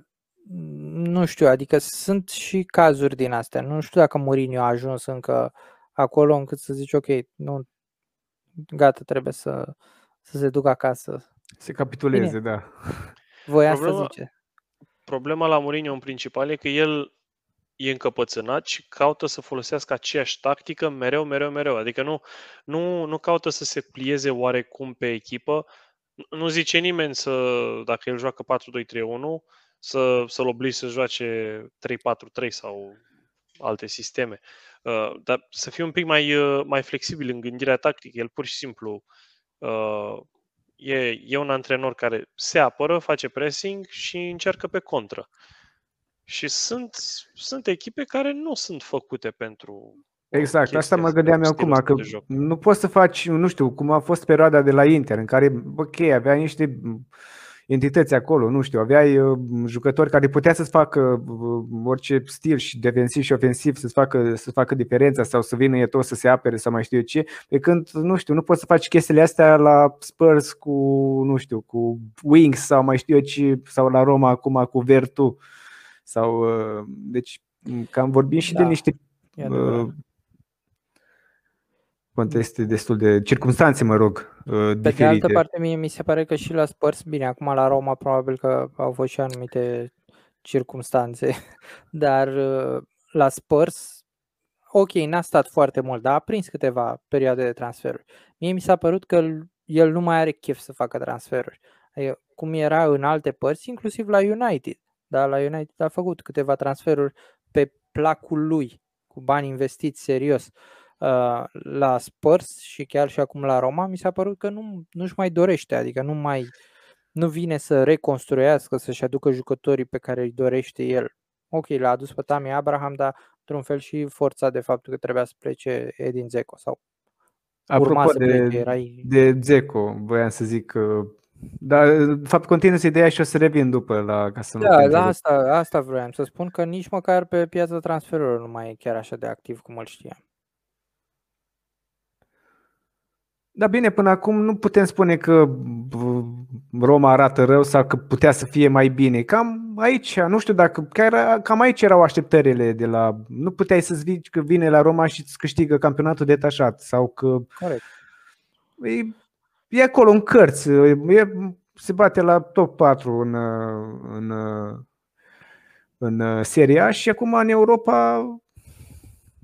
nu știu, adică sunt și cazuri din astea. Nu știu dacă Mourinho a ajuns încă acolo încât să zici ok, nu, gata, trebuie să, să se ducă acasă. Se capituleze, Bine. da. Voi asta problema, zice. Problema la Mourinho în principal e că el e încăpățânat și caută să folosească aceeași tactică mereu, mereu, mereu. Adică nu, nu, nu caută să se plieze oarecum pe echipă, nu zice nimeni să, dacă el joacă 4-2-3-1, să, să-l oblige să joace 3-4-3 sau alte sisteme. Uh, dar să fie un pic mai, uh, mai flexibil în gândirea tactică. El pur și simplu uh, e, e un antrenor care se apără, face pressing și încearcă pe contră. Și sunt, sunt echipe care nu sunt făcute pentru, Exact, asta mă gândeam eu acum, că nu poți să faci, nu știu, cum a fost perioada de la Inter, în care, ok, avea niște entități acolo, nu știu, aveai uh, jucători care putea să-ți facă uh, orice stil și defensiv și ofensiv să-ți facă, să facă diferența sau să vină e tot să se apere sau mai știu eu ce, pe când, nu știu, nu poți să faci chestiile astea la Spurs cu, nu știu, cu Wings sau mai știu eu ce, sau la Roma acum cu Vertu sau, uh, deci, cam vorbim și da. de niște contexte destul de circunstanțe, mă rog, diferite. Pe de altă parte, mie mi se pare că și la Spurs, bine, acum la Roma probabil că au fost și anumite circunstanțe, *laughs* dar uh, la Spurs, ok, n-a stat foarte mult, dar a prins câteva perioade de transferuri. Mie mi s-a părut că el nu mai are chef să facă transferuri. Adică, cum era în alte părți, inclusiv la United. Dar la United a făcut câteva transferuri pe placul lui, cu bani investiți serios. Uh, Uh, la Spurs și chiar și acum la Roma, mi s-a părut că nu, nu-și mai dorește, adică nu mai nu vine să reconstruiască, să-și aducă jucătorii pe care îi dorește el. Ok, l-a adus pe Tami Abraham, dar într-un fel și forța de faptul că trebuia să plece Edin Zeko sau Apropo să de, plece, erai... de Zeko, voiam să zic că dar, de fapt, continuă ideea și o să revin după la ca să Da, da asta, asta vreau să spun că nici măcar pe piața transferurilor nu mai e chiar așa de activ cum îl știam. Da, bine, până acum nu putem spune că Roma arată rău sau că putea să fie mai bine. Cam aici, nu știu dacă, chiar cam aici erau așteptările de la... Nu puteai să zici că vine la Roma și îți câștigă campionatul detașat sau că... Corect. E, e acolo în cărți, e, se bate la top 4 în, în, în Seria și acum în Europa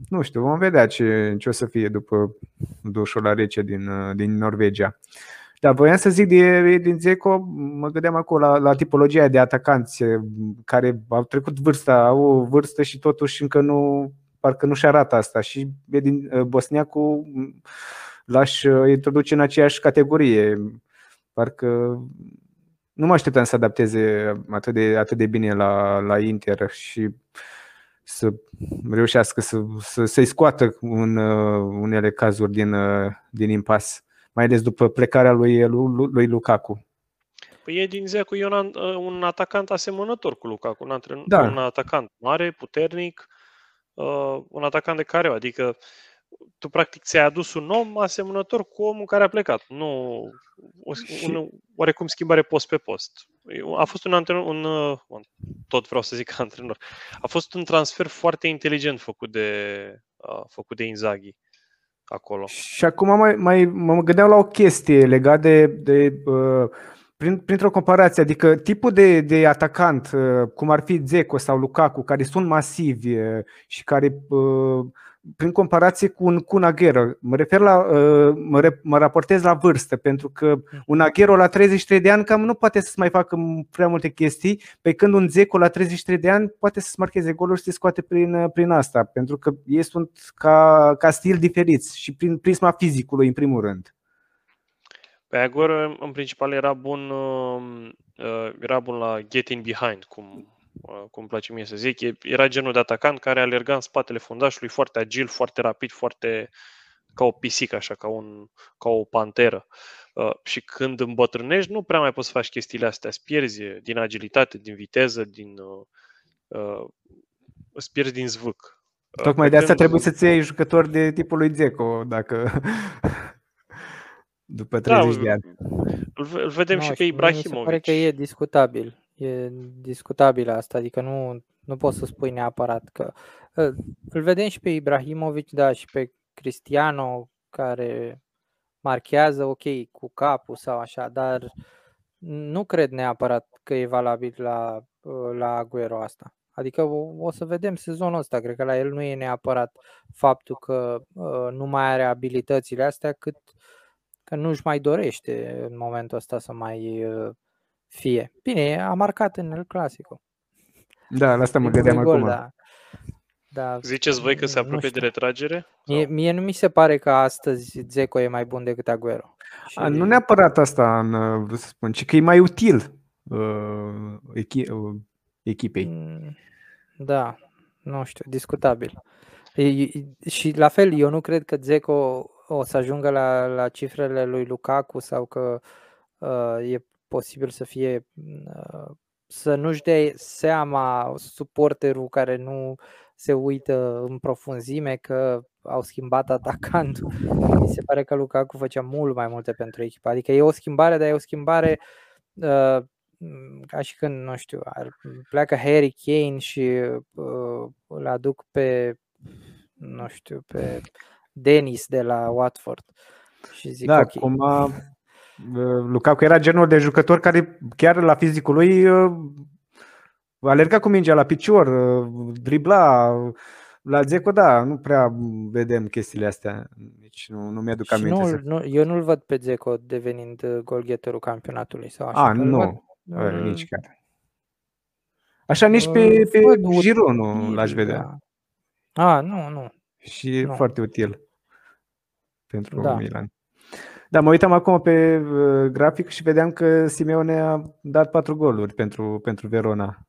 nu știu, vom vedea ce, ce o să fie după dușul la rece din, din Norvegia. Dar voiam să zic de, din Zeco, mă gândeam acolo la, la tipologia de atacanți care au trecut vârsta, au o vârstă și totuși încă nu, parcă nu-și arată asta. Și din Bosniacu l-aș introduce în aceeași categorie. Parcă nu mă așteptam să adapteze atât de, atât de bine la, la Inter și să reușească să, să, să-i scoată în uh, unele cazuri din, uh, din impas, mai ales după plecarea lui, lui, lui Lukaku. Păi e din Zecu, e un, uh, un atacant asemănător cu Lukaku, un, antren- da. un atacant mare, puternic, uh, un atacant de careu, adică tu practic ți-ai adus un om asemănător cu omul care a plecat, nu o, un, oarecum schimbare post pe post. A fost un antrenor, un, un, tot vreau să zic *laughs* antrenor, a fost un transfer foarte inteligent făcut de, uh, făcut de Inzaghi acolo. Și acum mai, mai mă gândeam la o chestie legată de, de uh, prin, printr-o comparație, adică tipul de, de atacant, uh, cum ar fi Zeco sau Lukaku, care sunt masivi uh, și care uh, prin comparație cu un, cu un Aguero. Mă refer la, uh, mă, re, mă raportez la vârstă, pentru că un Aguero la 33 de ani cam nu poate să mai facă prea multe chestii, pe când un Zeco la 33 de ani poate să-ți marcheze goluri și să scoate prin, uh, prin asta, pentru că ei sunt ca, ca stil diferiți și prin prisma fizicului în primul rând. Pe Aguero, în principal, era bun, uh, era bun la getting behind, cum Uh, cum îmi place mie să zic, era genul de atacant care alerga în spatele fundașului foarte agil, foarte rapid, foarte ca o pisică, așa, ca, un, ca o panteră. Uh, și când îmbătrânești, nu prea mai poți să faci chestiile astea. Îți pierzi din agilitate, din viteză, din, uh, uh, îți pierzi din zvâc. Uh, Tocmai de asta trebuie să-ți iei jucători de tipul lui Zeco, dacă *laughs* după 30 da, de ani. Îl, îl vedem no, și pe Ibrahimovic. Mi se pare că e discutabil e discutabilă asta, adică nu, nu poți să spui neapărat că... Ă, îl vedem și pe Ibrahimovic, da, și pe Cristiano, care marchează, ok, cu capul sau așa, dar nu cred neapărat că e valabil la, ă, la Aguero asta. Adică o, o să vedem sezonul ăsta, cred că la el nu e neapărat faptul că uh, nu mai are abilitățile astea, cât că nu-și mai dorește în momentul ăsta să mai uh, fie. Bine, a marcat în El Clasico. Da, la asta mă gândeam acum. Da. Da, Ziceți voi că se apropie de retragere? Mie, mie nu mi se pare că astăzi Zeco e mai bun decât Aguero. Și... A, nu neapărat asta, în, vreau să spun, ci că e mai util uh, echi, uh, echipei. Mm, da, nu știu, discutabil. Și la fel, eu nu cred că Zeco o să ajungă la, la cifrele lui Lukaku sau că uh, e posibil să fie uh, să nu-și dea seama suporterul care nu se uită în profunzime că au schimbat atacantul. Mi se pare că Lukaku făcea mult mai multe pentru echipă. Adică e o schimbare, dar e o schimbare uh, ca și când, nu știu, ar, pleacă Harry Kane și uh, îl aduc pe, nu știu, pe Denis de la Watford. Și zic, da, okay. cum a, Lukaku era genul de jucător care chiar la fizicul lui uh, alerga cu mingea la picior, uh, dribla, la Zeco, da, nu prea vedem chestiile astea. Deci nu, nu mi-aduc și aminte. Nu, să... nu, eu nu-l văd pe Zeco devenind uh, golgheterul campionatului sau așa. A, nu, văd, uh, nici chiar. Așa nici pe, pe Giroud nu l-aș vedea. Da. A, nu, nu. Și nu. foarte util pentru da. Milan. Da, mă uitam acum pe uh, grafic și vedeam că Simeone a dat patru goluri pentru, pentru Verona.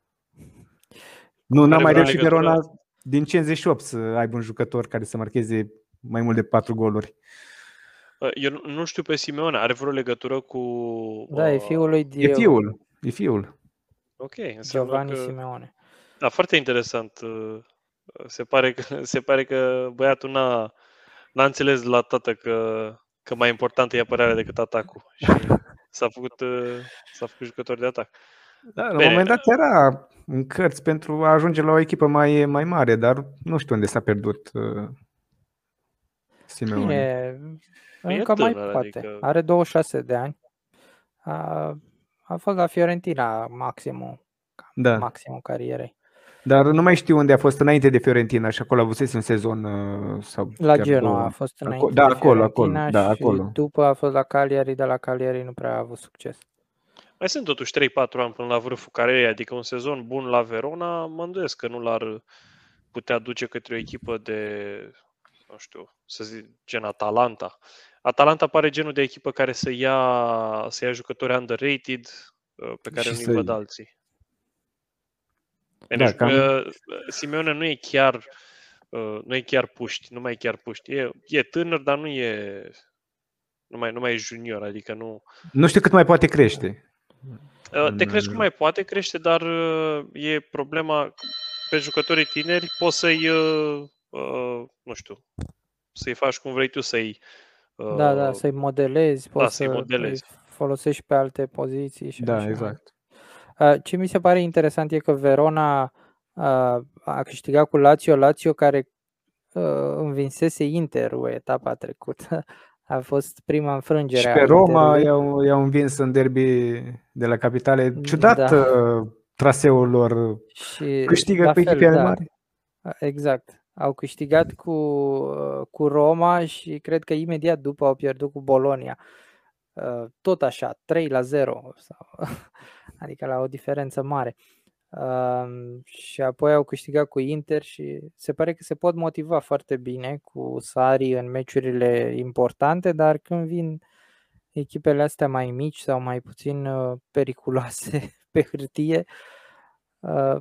Nu, n-a mai reușit Verona din 58 să aibă un jucător care să marcheze mai mult de patru goluri. Eu nu știu pe Simeone, are vreo legătură cu... Da, e fiul lui Diego. E fiul, e fiul. Ok, Giovanni că... Simeone. Da, foarte interesant. Se pare că, *laughs* se pare că băiatul n-a, n-a înțeles la tată că, că mai importantă e apărarea decât atacul. *laughs* Și s-a făcut, s-a făcut jucător de atac. Da, la un moment dat era în cărți pentru a ajunge la o echipă mai, mai mare, dar nu știu unde s-a pierdut uh, Simeone. Bine, încă mai poate. Adică... Are 26 de ani. A, a fost la Fiorentina maximul, da. maximul carierei. Dar nu mai știu unde a fost înainte de Fiorentina și acolo a avut un sezon uh, sau La Genoa a fost înainte da, de acolo, acolo, da, acolo. după a fost la Cagliari, de la Cagliari nu prea a avut succes. Mai sunt totuși 3-4 ani până la vârful carierei, adică un sezon bun la Verona, mă îndoiesc că nu l-ar putea duce către o echipă de, nu știu, să zic, gen Atalanta. Atalanta pare genul de echipă care să ia, să ia jucători underrated uh, pe care nu-i văd alții. Da, deci, cam... Uh, Simeone nu e chiar uh, nu e chiar puști, nu mai e chiar puști. E, e tânăr, dar nu e nu mai, nu mai e junior, adică nu... Nu știu cât mai poate crește. Uh, te crezi cum mai poate crește, dar uh, e problema pe jucătorii tineri, poți să-i, uh, nu știu, să-i faci cum vrei tu, să-i... Da, da, să-i modelezi, da, poți să-i modelezi. folosești pe alte poziții. Și da, așa. exact. Ce mi se pare interesant e că Verona a câștigat cu Lazio, Lazio care învinsese Inter o etapa trecută *laughs* a fost prima înfrângere. Și pe Roma i-au, i-au învins în derby de la capitale. Ciudat da. Uh, traseul lor. Și Câștigă pe echipe da. mari. Exact. Au câștigat cu, uh, cu Roma și cred că imediat după au pierdut cu Bolonia. Uh, tot așa, 3 la 0, sau, *laughs* adică la o diferență mare și apoi au câștigat cu Inter și se pare că se pot motiva foarte bine cu Sari în meciurile importante, dar când vin echipele astea mai mici sau mai puțin uh, periculoase *laughs* pe hârtie, uh,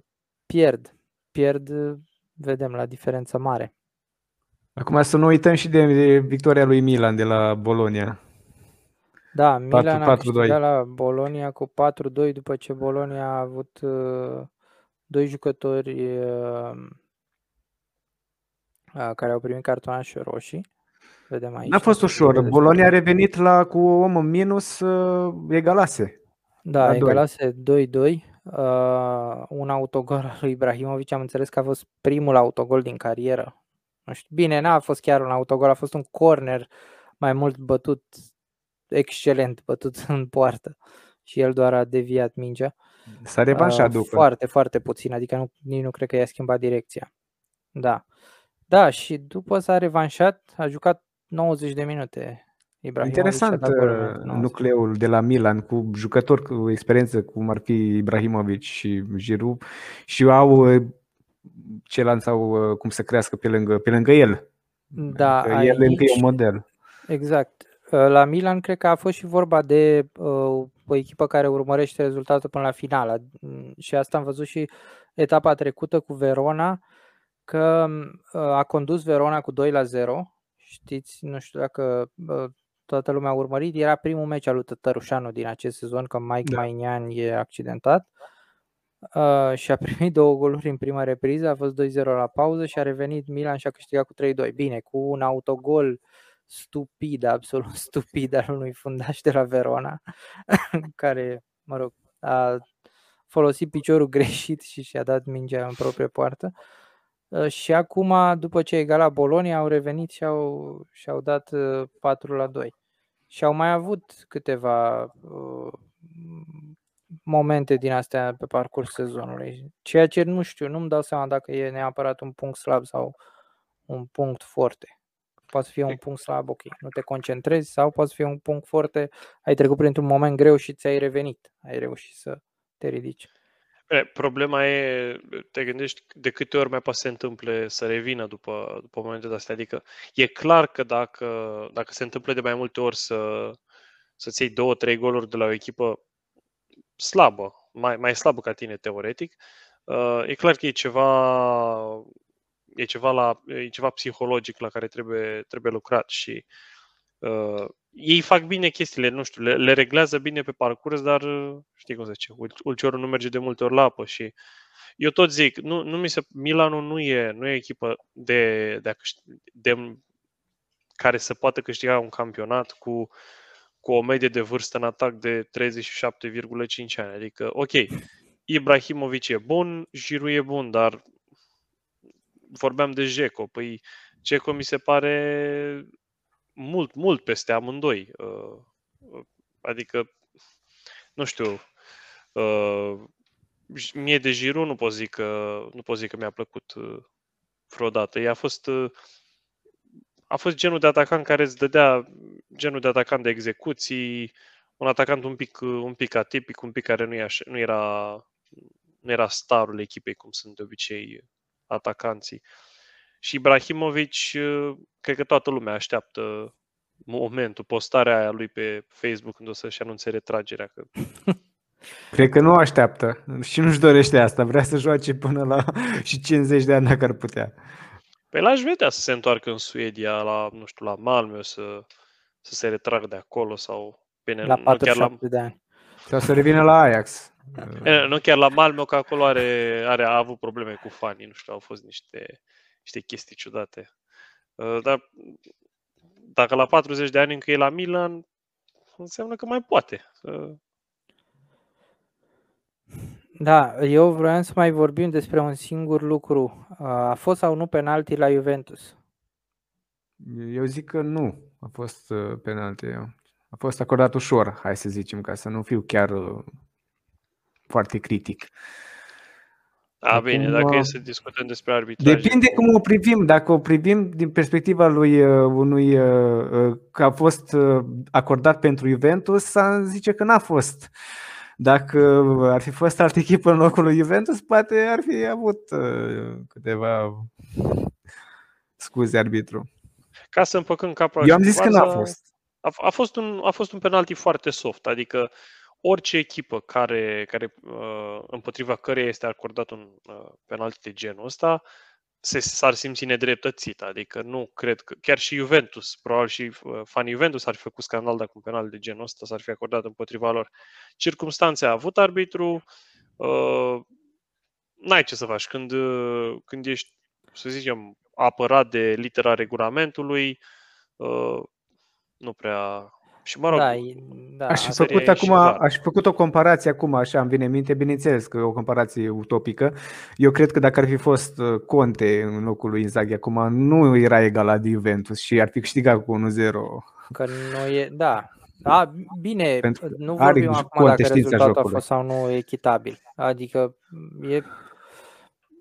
pierd. Pierd, vedem, la diferență mare. Acum să nu uităm și de victoria lui Milan de la Bolonia. Da, Milan 4, a câștigat la Bolonia cu 4-2 după ce Bolonia a avut uh, doi jucători uh, uh, care au primit cartonașe roșii. Vedem aici. N-a fost ușor. Bolonia a revenit la cu om în minus uh, egalase. Da, egalase 2-2. Uh, un autogol al lui Ibrahimovic, am înțeles că a fost primul autogol din carieră. Nu știu, bine, n-a fost chiar un autogol, a fost un corner mai mult bătut excelent bătut *laughs* în poartă și el doar a deviat mingea. S-a revanșat uh, după. Foarte, foarte puțin, adică nu, nici nu cred că i-a schimbat direcția. Da. Da, și după s-a revanșat, a jucat 90 de minute. Ibrahimovic Interesant uh, nucleul de la Milan cu jucători cu experiență cum ar fi Ibrahimovic și Giroud și au uh, ce lanțau uh, cum să crească pe lângă, pe lângă el. Da, adică aici, el încă e un model. Exact. La Milan cred că a fost și vorba de uh, o echipă care urmărește rezultatul până la finală. Mm, și asta am văzut și etapa trecută cu Verona. că a condus Verona cu 2 la 0. Știți, nu știu dacă toată lumea a urmărit, era primul meci al lui Tătărușanu din acest sezon, că Mike da. Mainian e accidentat. Uh, și a primit *laughs* două goluri în prima repriză, a fost 2-0 la pauză și a revenit Milan și a câștigat cu 3-2. Bine, cu un autogol stupid, absolut *laughs* stupid al unui fundaș de la Verona, *laughs* care, mă rog, a folosit piciorul greșit și și-a dat mingea în proprie poartă. Uh, și acum, după ce a egalat Bolonia, au revenit și au, și-au dat 4 uh, la 2. Și au mai avut câteva uh, momente din astea pe parcurs sezonului. Ceea ce nu știu, nu-mi dau seama dacă e neapărat un punct slab sau un punct forte. Poate fi un punct slab, ok, nu te concentrezi sau poate fi un punct forte, ai trecut printr-un moment greu și ți-ai revenit, ai reușit să te ridici. Problema e, te gândești de câte ori mai poate se întâmple să revină după, după momente de astea. Adică e clar că dacă, dacă se întâmplă de mai multe ori să, să-ți iei două, trei goluri de la o echipă slabă, mai, mai slabă ca tine teoretic, uh, e clar că e ceva, e ceva, la, e ceva psihologic la care trebuie, trebuie lucrat și uh, ei fac bine chestiile, nu știu, le, le reglează bine pe parcurs, dar știi cum se zice, ulciorul nu merge de multe ori la apă și eu tot zic, nu, nu mi se, Milanul nu e, nu e echipă de, de, de, de care să poată câștiga un campionat cu cu o medie de vârstă în atac de 37,5 ani. Adică, ok, Ibrahimovic e bun, Giroud e bun, dar vorbeam de Jeco. Păi Jeco mi se pare mult, mult peste amândoi. Uh, adică, nu știu, uh, mie de Giroud nu pot zic că, nu pot zic că mi-a plăcut uh, vreodată. Ea a fost a fost genul de atacant care îți dădea genul de atacant de execuții, un atacant un pic, un pic atipic, un pic care nu, așa, nu, era, nu era starul echipei, cum sunt de obicei atacanții. Și Ibrahimovic, cred că toată lumea așteaptă momentul, postarea aia lui pe Facebook când o să-și anunțe retragerea. Că... *laughs* Cred că nu așteaptă și nu-și dorește asta. Vrea să joace până la *laughs* și 50 de ani dacă ar putea. Păi l-aș vedea să se întoarcă în Suedia, la, nu știu, la Malmö, să, să se retragă de acolo sau... Bine, la 47 la... de ani. Sau să revină la Ajax. E, nu chiar la Malmö, că acolo are, are, a avut probleme cu fanii, nu știu, au fost niște, niște chestii ciudate. Uh, dar dacă la 40 de ani încă e la Milan, înseamnă că mai poate. Da, eu vreau să mai vorbim despre un singur lucru. A fost sau nu penalti la Juventus? Eu zic că nu a fost uh, penalti. A fost acordat ușor, hai să zicem, ca să nu fiu chiar uh, foarte critic. A, Acum, bine, dacă e să discutăm despre arbitraj. Depinde cum o privim. Dacă o privim din perspectiva lui uh, unui că a fost acordat pentru Juventus, să zice că n-a fost. Dacă ar fi fost altă echipă în locul lui Juventus, poate ar fi avut uh, câteva scuze arbitru. Ca să împăcăm capul Eu am zis că n-a fost. A, a, fost un, a fost un penalti foarte soft, adică orice echipă care, care uh, împotriva căreia este acordat un uh, penalti de genul ăsta se, s-ar simți nedreptățit. Adică nu cred că, chiar și Juventus, probabil și uh, fanii Juventus ar fi făcut scandal dacă un penal de genul ăsta s-ar fi acordat împotriva lor. Circumstanțe a avut arbitru, uh, n-ai ce să faci. Când, uh, când ești, să zicem, apărat de litera regulamentului, uh, nu prea și mă rog, da, da, aș, fi făcut acum, aș fi făcut o comparație acum, așa îmi vine în minte, bineînțeles că e o comparație utopică. Eu cred că dacă ar fi fost uh, Conte în locul lui Inzaghi acum, nu era egalat de Juventus și ar fi câștigat cu 1-0. Că nu e, da, da, bine, Pentru nu vorbim acum dacă rezultatul a fost sau nu echitabil. Adică e...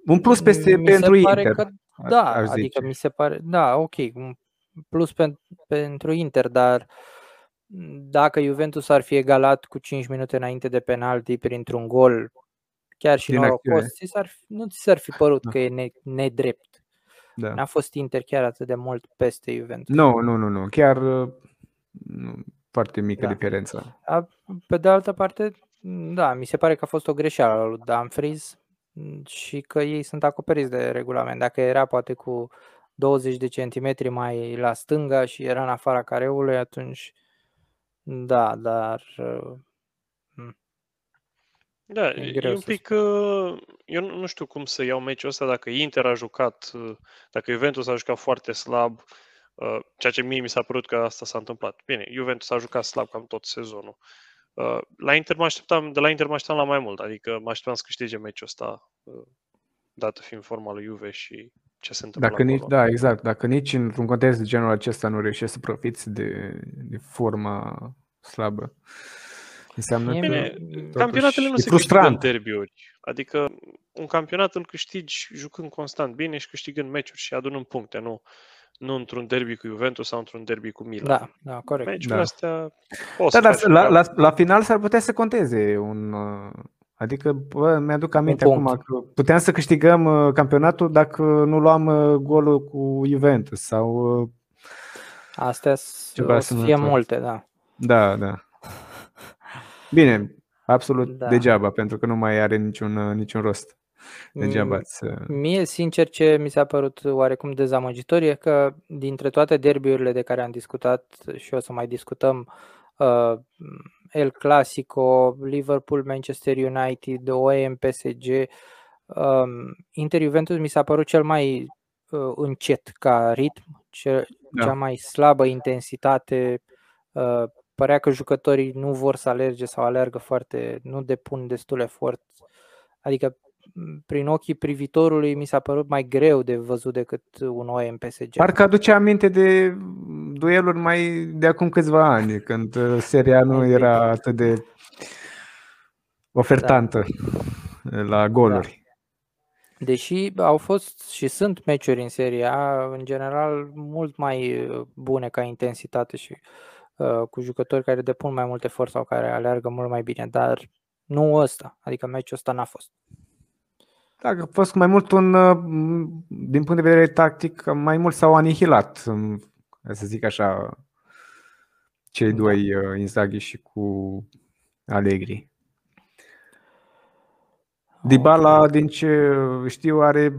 Un plus peste, mi pentru se pare Inter. Că, da, adică mi se pare, da, ok, un plus pen, pentru Inter, dar uh, dacă Juventus ar fi egalat cu 5 minute înainte de penalti printr-un gol, chiar și norocos, ți s-ar, nu ți s-ar fi părut da. că e ne, nedrept. Da. N-a fost Inter chiar atât de mult peste Juventus. Nu, nu, nu, nu. Chiar nu, foarte mică da. diferență. Pe de altă parte, da, mi se pare că a fost o greșeală lui Dumfries. și că ei sunt acoperiți de regulament. Dacă era poate cu 20 de centimetri mai la stânga și era în afara careului, atunci da, dar da, e, e un pic. Uh, eu nu știu cum să iau meciul ăsta dacă Inter a jucat, uh, dacă Juventus a jucat foarte slab, uh, ceea ce mie mi s-a părut că asta s-a întâmplat. Bine, Juventus a jucat slab cam tot sezonul. La Inter mă așteptam, de la Inter mă așteptam la mai mult, adică mă așteptam să câștige meciul ăsta, dată fiind forma lui Juve și ce se întâmplă dacă nici, Da, exact. Dacă nici într-un context de genul acesta nu reușești să profiți de, de forma slabă, Înseamnă Bine, că campionatele nu se frustrant. câștigă în derbiuri. Adică un campionat îl câștigi jucând constant bine și câștigând meciuri și adunând puncte, nu, nu într-un derby cu Juventus sau într-un derby cu Milan. Da, da, corect. Meciurile da. astea da, dar la, la, la, final s-ar putea să conteze un... Uh, adică, bă, mi-aduc aminte acum că puteam să câștigăm uh, campionatul dacă nu luam uh, golul cu Juventus sau... Astea o să fie multe, da. Da, da. Bine, absolut da. degeaba, pentru că nu mai are niciun, uh, niciun rost. Degeaba ți... Uh, mie, sincer, ce mi s-a părut oarecum dezamăgitor e că dintre toate derbiurile de care am discutat și o să mai discutăm, uh, El Clasico, Liverpool, Manchester United, OM, PSG, um, Inter Juventus mi s-a părut cel mai uh, încet ca ritm, ce, da. cea mai slabă intensitate uh, părea că jucătorii nu vor să alerge sau alergă foarte, nu depun destul efort. Adică prin ochii privitorului mi s-a părut mai greu de văzut decât un OM PSG. Parcă aduce aminte de dueluri mai de acum câțiva ani, când uh, seria nu era atât de ofertantă da. la goluri. Da. Deși au fost și sunt meciuri în seria, în general, mult mai bune ca intensitate și Uh, cu jucători care depun mai multe efort sau care aleargă mult mai bine, dar nu ăsta, adică meciul ăsta n-a fost. Da, a fost mai mult un, uh, din punct de vedere tactic, mai mult s-au anihilat, să zic așa, cei da. doi, uh, Inzaghi și cu Allegri. Dybala, din ce știu, are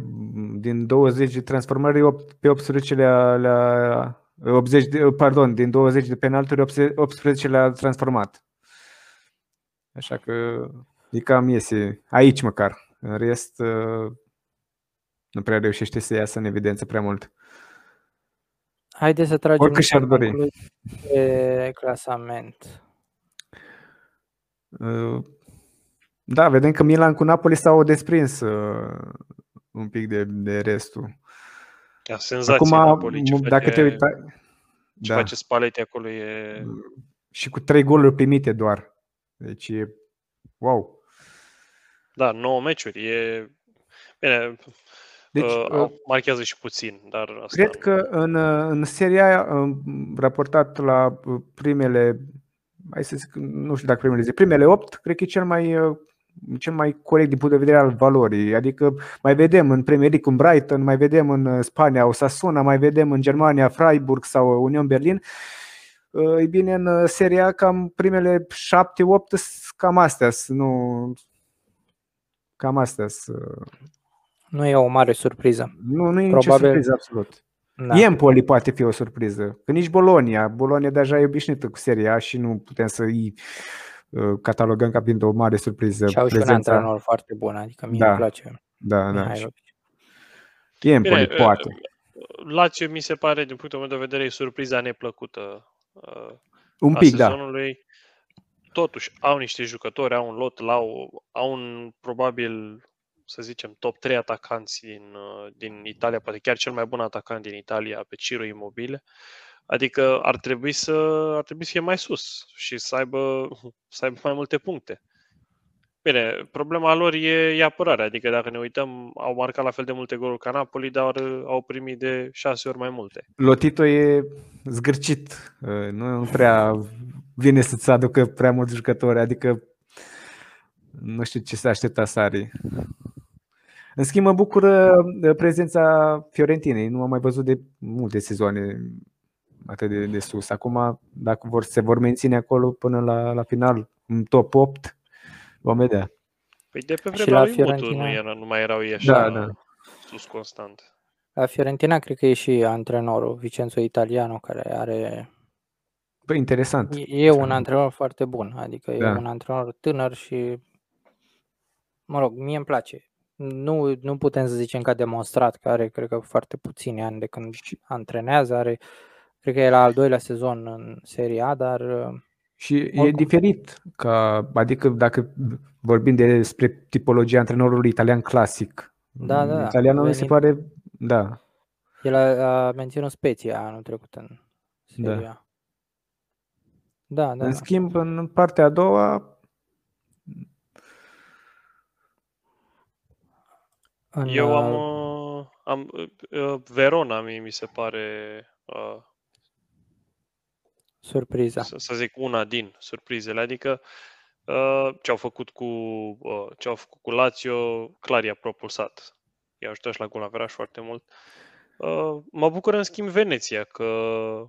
din 20 de transformări, 8, pe 18 le-a, le-a 80 de, pardon, din 20 de penalturi, 18 le-a transformat. Așa că e cam iese aici măcar. În rest, uh, nu prea reușește să iasă în evidență prea mult. Haideți să tragem Oricât și-ar dori. de clasament. Uh, da, vedem că Milan cu Napoli s-au desprins uh, un pic de, de restul. Da, senzație Acum, Napoli, ce dacă face, te uita, ce da. face Spalletti acolo e... Și cu trei goluri primite doar. Deci e wow. Da, 9 meciuri. E... Bine, deci, uh, marchează și puțin, dar asta... Cred că în, în seria aia, raportat la primele, hai să zic, nu știu dacă primele zi, primele 8, cred că e cel mai cel mai corect din punct de vedere al valorii. Adică mai vedem în Premier League un Brighton, mai vedem în uh, Spania Osasuna, mai vedem în Germania Freiburg sau Union Berlin. Uh, e bine, în uh, seria cam primele 7-8 cam astea, nu cam astea. Nu e o mare surpriză. Nu, nu e Probabil... nicio surpriză, absolut. Da. Empoli poate fi o surpriză. Că nici Bolonia. Bolonia deja e obișnuită cu seria și nu putem să îi Uh, catalogăm ca fiind o mare surpriză. Și au și un antrenor foarte bun, adică mie da. îmi place. Da, da. Empoli, Bine, poate. La ce mi se pare, din punctul meu de vedere, e surpriza neplăcută uh, un pic, a sezonului. Da. Totuși, au niște jucători, au un lot, au, au un probabil, să zicem, top 3 atacanți din, uh, din Italia, poate chiar cel mai bun atacant din Italia pe Ciro Imobile. Uh, Adică ar trebui să, ar trebui să fie mai sus și să aibă, *laughs* să aibă mai multe puncte. Bine, problema lor e, e apărarea, adică dacă ne uităm, au marcat la fel de multe goluri ca Napoli, dar au primit de șase ori mai multe. Lotito e zgârcit, nu prea vine să-ți aducă prea mulți jucători, adică nu știu ce se aștepta Sari. În schimb, mă bucură prezența Fiorentinei. Nu am mai văzut de multe sezoane atât de, de sus. Acum, dacă vor, se vor menține acolo până la, la final, în top 8, vom vedea. Păi de pe vremea lui Fiorentina... Mutu nu, era, nu mai erau ei așa da, da. sus constant. La Fiorentina cred că e și antrenorul Vicenzo Italiano care are Păi interesant. E, e un antrenor foarte bun, adică da. e un antrenor tânăr și mă rog, mie îmi place. Nu, nu putem să zicem că a demonstrat că are, cred că, foarte puțini ani de când antrenează, are, cred că e la al doilea sezon în Serie A, dar și oricum. e diferit, ca, adică dacă vorbim despre tipologia antrenorului italian clasic, da, da, italianul mi se pare, da. El a, a menținut speția anul trecut în Serie da. Da, da. În da. schimb, în partea a doua, în, Eu am, uh, am uh, Verona, mie mi se pare uh, surpriza. Să, să zic una din surprizele, adică uh, ce au făcut cu uh, ce au făcut cu Lazio, clar i-a propulsat. I-a ajutat și la gol foarte mult. Uh, Uh, mă bucur în schimb Veneția că,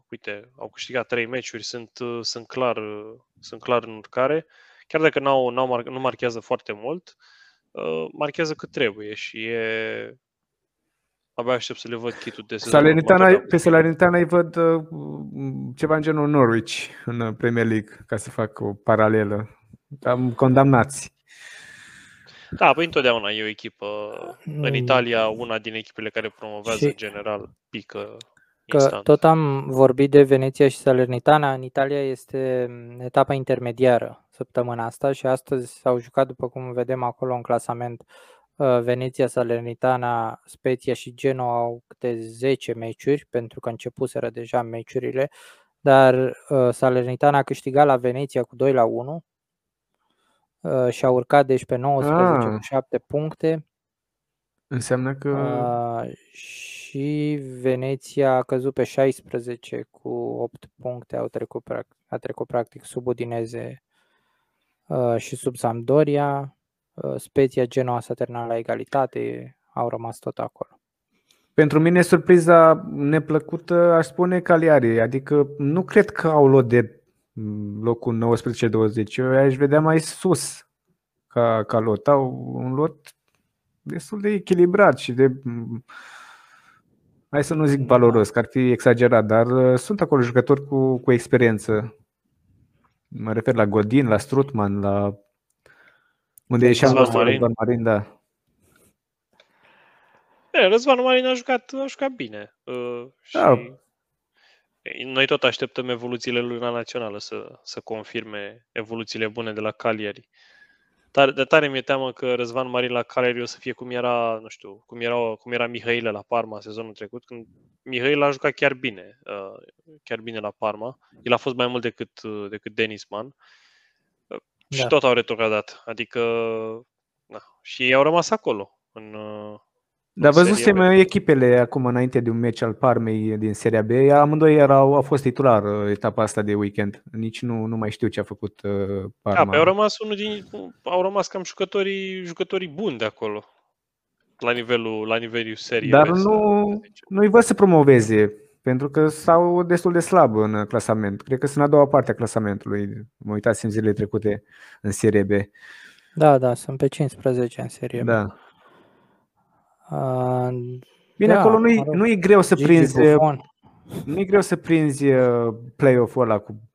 uite, au câștigat trei meciuri, sunt, uh, sunt, clar, uh, sunt clar în urcare. Chiar dacă n-au, n-au mar- nu marchează foarte mult, marchează cât trebuie și e... Abia aștept să le văd kitul de sezon. Salernitana, pe Salernitana îi văd ceva în genul Norwich în Premier League, ca să fac o paralelă. Am condamnați. Da, păi întotdeauna e o echipă. Mm. În Italia, una din echipele care promovează și general pică Că instant. tot am vorbit de Veneția și Salernitana. În Italia este etapa intermediară săptămâna asta și astăzi s-au jucat, după cum vedem acolo în clasament, uh, Veneția, Salernitana, Spezia și Genoa au câte 10 meciuri, pentru că începuseră deja meciurile, dar uh, Salernitana a câștigat la Veneția cu 2 la 1 Uh, și a urcat deci pe 19 ah. cu 7 puncte. Înseamnă că... Uh, și Veneția a căzut pe 16 cu 8 puncte, au trecut, a trecut practic sub Udineze uh, și sub Sampdoria. Uh, Spezia, Genoa s-a terminat la egalitate, au rămas tot acolo. Pentru mine surpriza neplăcută aș spune Cagliari, adică nu cred că au luat de locul 19-20. Eu aș vedea mai sus ca, ca lot. Au un lot destul de echilibrat și de hai să nu zic valoros, că ar fi exagerat, dar uh, sunt acolo jucători cu, cu experiență. Mă refer la Godin, la Strutman, la unde e și Răzvan Marin, da. E, Răzvan Marin a jucat, a jucat bine. Uh, și... da, noi tot așteptăm evoluțiile lui la națională să, să confirme evoluțiile bune de la Cagliari. Tare, de tare mi-e teamă că Răzvan Marin la Cagliari o să fie cum era, nu știu, cum era, cum era Mihaile la Parma sezonul trecut, când Mihail a jucat chiar bine, uh, chiar bine la Parma. El a fost mai mult decât, uh, decât Denis Mann. Uh, da. Și tot au retrogradat. Adică, na, și ei au rămas acolo, în, dar văzusem echipele acum înainte de un meci al Parmei din Seria B, amândoi erau, au fost titular uh, etapa asta de weekend. Nici nu, nu mai știu ce a făcut uh, Parma. Da, pe au rămas unul din, au rămas cam jucătorii, jucătorii buni de acolo. La nivelul, la nivelul serii. Dar nu, nu-i văd să promoveze, pentru că s-au destul de slab în clasament. Cred că sunt în a doua parte a clasamentului. Mă uitați în zilele trecute în Serie B. Da, da, sunt pe 15 în Serie B. Da. Bine, da, acolo nu e, nu e greu să Gigi prinzi nu e greu să prinzi uh, play-off-ul ăla cu,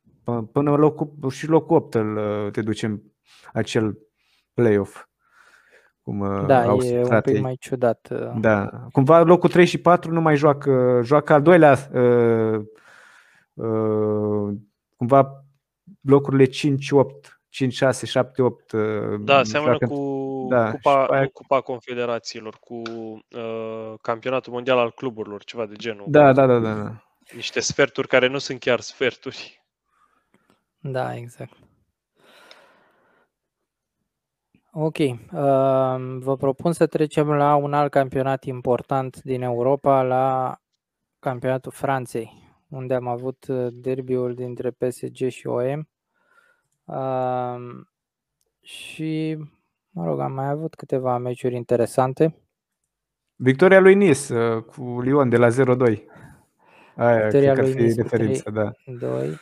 până locul, și locul 8 îl, uh, te ducem acel play-off. Cum, uh, da, au e un pic mai ciudat. Da. Cumva locul 3 și 4 nu mai joacă, joacă al doilea uh, uh, cumva locurile 5, 8 5, 6, 7, 8. Da, seamănă cu, da, cupa, aia... cu Cupa Confederațiilor, cu uh, Campionatul Mondial al Cluburilor, ceva de genul. Da, da, da, da, da. Niște sferturi care nu sunt chiar sferturi. Da, exact. Ok. Uh, vă propun să trecem la un alt campionat important din Europa, la campionatul Franței, unde am avut uh, derbiul dintre PSG și OM și, mă rog, am mai avut câteva meciuri interesante. Victoria lui Nis uh, cu Lyon de la 0-2. Aia Victoria cred lui Nis referința, da. 2.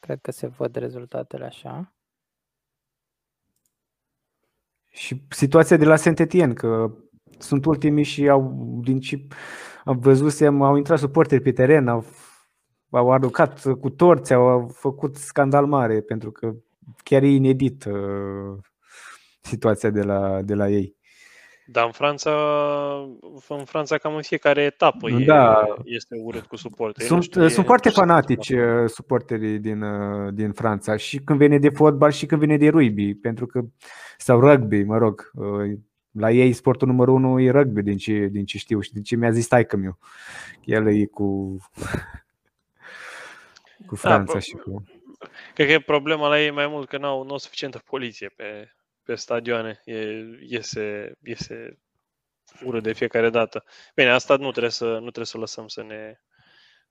Cred că se văd rezultatele așa. Și situația de la Saint-Étienne, că sunt ultimii și au, din ce am văzusem, au intrat suporteri pe teren, au, au aruncat cu torți, au făcut scandal mare, pentru că chiar e inedit uh, situația de la, de la ei. Dar în Franța, în Franța cam în fiecare etapă da. e, este urât cu suporteri. Sunt, știu, sunt foarte fanatici uh, suporterii din, uh, din Franța și când vine de fotbal și când vine de rugby, pentru că sau rugby, mă rog, uh, la ei sportul numărul unu e rugby din ce, din ce știu și din ce mi-a zis taică meu. El e cu cu da, Franța da, și cu... Cred că problema la ei mai mult că n-au, n-au suficientă poliție pe, pe stadioane. E, iese, iese ură de fiecare dată. Bine, asta nu trebuie să, nu trebuie să o lăsăm să ne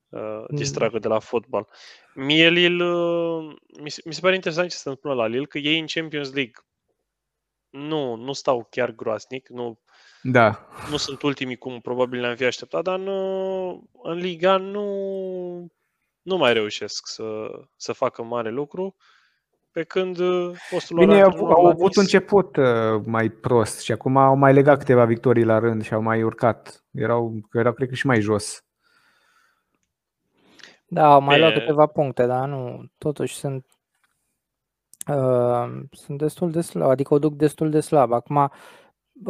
uh, mm. distragă de la fotbal. Mie Lil, uh, mi, se, mi se pare interesant ce se întâmplă la Lil, că ei în Champions League nu, nu stau chiar groasnic, nu, da. nu sunt ultimii cum probabil ne-am fi așteptat, dar nu, în Liga nu, nu mai reușesc să, să facă mare lucru. Pe când uh, postul Bine, au, au avut început uh, mai prost și acum au mai legat câteva victorii la rând și au mai urcat. Erau, erau cred că și mai jos. Da, au mai luat câteva puncte, dar nu, totuși sunt uh, sunt destul de slab, adică o duc destul de slab. Acum,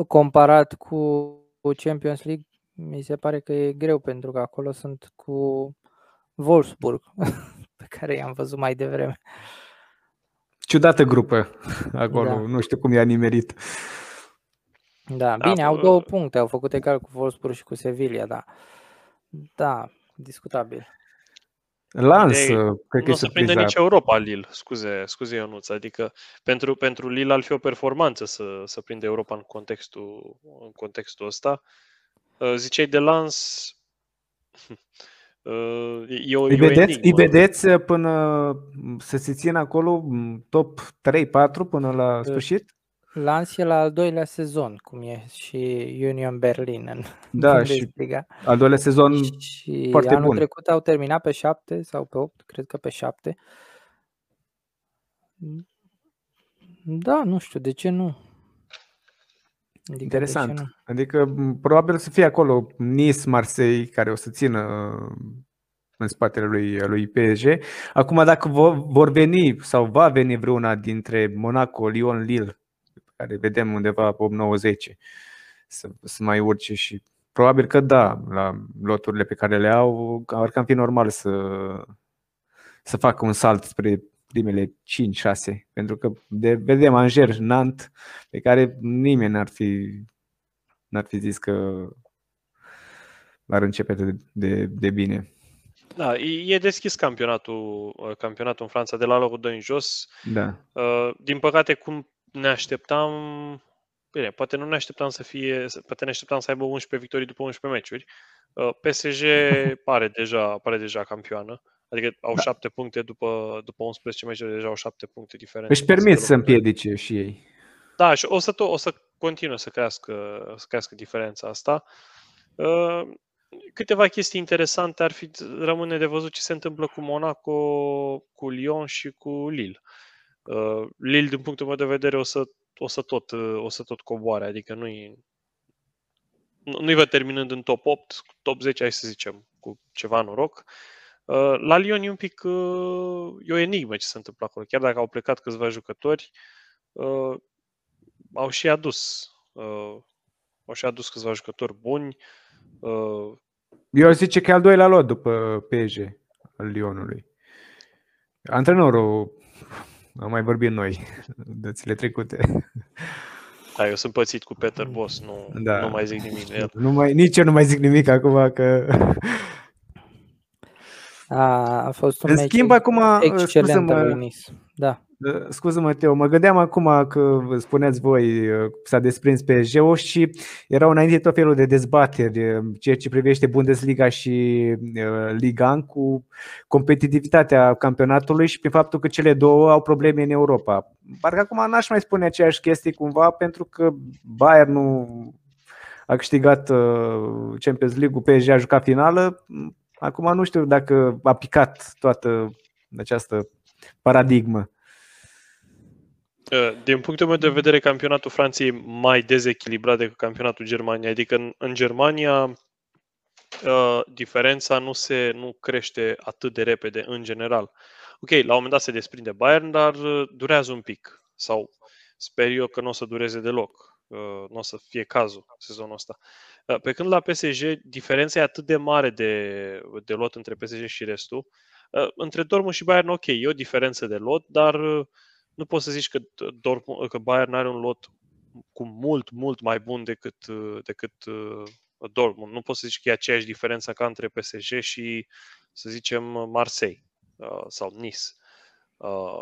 comparat cu Champions League, mi se pare că e greu pentru că acolo sunt cu Wolfsburg, *laughs* pe care i-am văzut mai devreme. Ciudată grupă acolo, da. nu știu cum i-a nimerit. Da, bine, da, au două puncte, au făcut egal cu Wolfsburg și cu Sevilla, da. Da, discutabil. Lans, de, cred că nu se prinde nici Europa Lille, scuze, scuze Ionuț, adică pentru, pentru Lille ar fi o performanță să, să prinde Europa în contextul, în contextul ăsta. Uh, ziceai de Lans, Uh, e o, îi, vedeți, îi vedeți uh, până să se țină acolo top 3-4 până la sfârșit? Lans e la al doilea sezon, cum e și Union Berlin în da, *laughs* și al doilea sezon și foarte anul bun. trecut au terminat pe 7 sau pe 8, cred că pe 7. Da, nu știu, de ce nu? Adică Interesant. Adică probabil să fie acolo Nice, Marseille, care o să țină în spatele lui, lui PSG. Acum, dacă vor veni sau va veni vreuna dintre Monaco, Lyon, Lille, care vedem undeva 8-9-10, să, să mai urce și probabil că da, la loturile pe care le au, ar cam fi normal să, să facă un salt spre primele 5-6, pentru că de, vedem Angers, Nant, pe care nimeni n-ar fi, n-ar fi zis că ar începe de, de, de bine. Da, e deschis campionatul, uh, campionatul în Franța de la locul 2 în jos. Da. Uh, din păcate, cum ne așteptam, bine, poate nu ne așteptam să fie, poate ne așteptam să aibă 11 victorii după 11 meciuri. Uh, PSG *laughs* pare deja, pare deja campioană. Adică au da. șapte puncte după, după 11 meciuri, deja au șapte puncte diferențe. Își permit să împiedice și ei. Da, și o să, to- o să continue să crească, să crească diferența asta. Uh, câteva chestii interesante ar fi, rămâne de văzut ce se întâmplă cu Monaco, cu Lyon și cu Lille. Uh, Lille, din punctul meu de vedere, o să, o să, tot, o să tot coboare, adică nu-i, nu-i văd terminând în top 8, top 10, hai să zicem, cu ceva noroc. Uh, la Lyon e un pic uh, e o enigmă ce se întâmplă acolo. Chiar dacă au plecat câțiva jucători, uh, au și adus au și adus câțiva jucători buni. Eu zice că e al doilea lot după PSG al Lyonului. Antrenorul, am mai vorbit noi *laughs* dățile trecute. Da, eu sunt pățit cu Peter Boss, nu, da. nu mai zic nimic de el. Nu mai, nici eu nu mai zic nimic acum că a, a fost un În schimb, acum, excelent al lui Nis. Da. Scuză-mă, Teo, mă gândeam acum că spuneați voi s-a desprins pe Geo și erau înainte tot felul de dezbateri ceea ce privește Bundesliga și Liga cu competitivitatea campionatului și prin faptul că cele două au probleme în Europa. Parcă acum n-aș mai spune aceeași chestie cumva pentru că Bayern nu a câștigat Champions League-ul, PSG a jucat finală, Acum nu știu dacă a picat toată această paradigmă. Uh, din punctul meu de vedere, campionatul Franței e mai dezechilibrat decât campionatul Germaniei. Adică în, în Germania uh, diferența nu se nu crește atât de repede în general. Ok, la un moment dat se desprinde Bayern, dar uh, durează un pic. Sau sper eu că nu o să dureze deloc. Nu o să fie cazul sezonul ăsta. Pe când la PSG diferența e atât de mare de, de lot între PSG și restul. Între Dortmund și Bayern, ok, e o diferență de lot, dar nu poți să zici că, Dortmund, că Bayern are un lot cu mult, mult mai bun decât, decât uh, Dortmund. Nu poți să zici că e aceeași diferență ca între PSG și, să zicem, Marseille uh, sau Nice. Uh,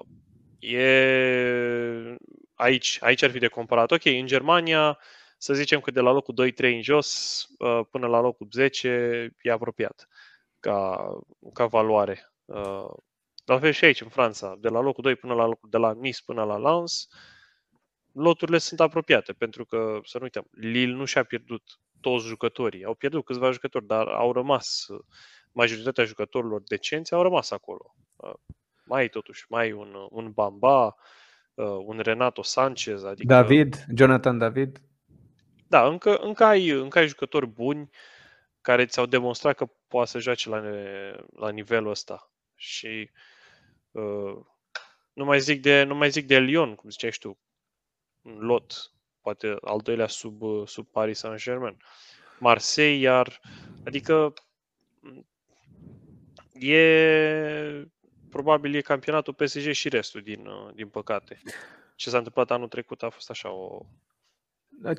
e aici, aici ar fi de comparat. Ok, în Germania, să zicem că de la locul 2-3 în jos până la locul 10 e apropiat ca, ca valoare. La fel și aici, în Franța, de la locul 2 până la locul, de la Nice până la Lens, loturile sunt apropiate, pentru că, să nu uităm, Lille nu și-a pierdut toți jucătorii. Au pierdut câțiva jucători, dar au rămas, majoritatea jucătorilor decenți au rămas acolo. Uh, mai ai totuși, mai ai un, un Bamba, uh, un Renato Sanchez, adică... David, Jonathan David. Da, încă, încă, ai, încă ai jucători buni care ți-au demonstrat că poate să joace la, la nivelul ăsta. Și Uh, nu mai zic de, nu mai zic de Lyon, cum ziceai tu, un lot, poate al doilea sub, uh, sub Paris Saint-Germain. Marseille, iar, adică e probabil e campionatul PSG și restul, din, uh, din păcate. Ce s-a întâmplat anul trecut a fost așa o...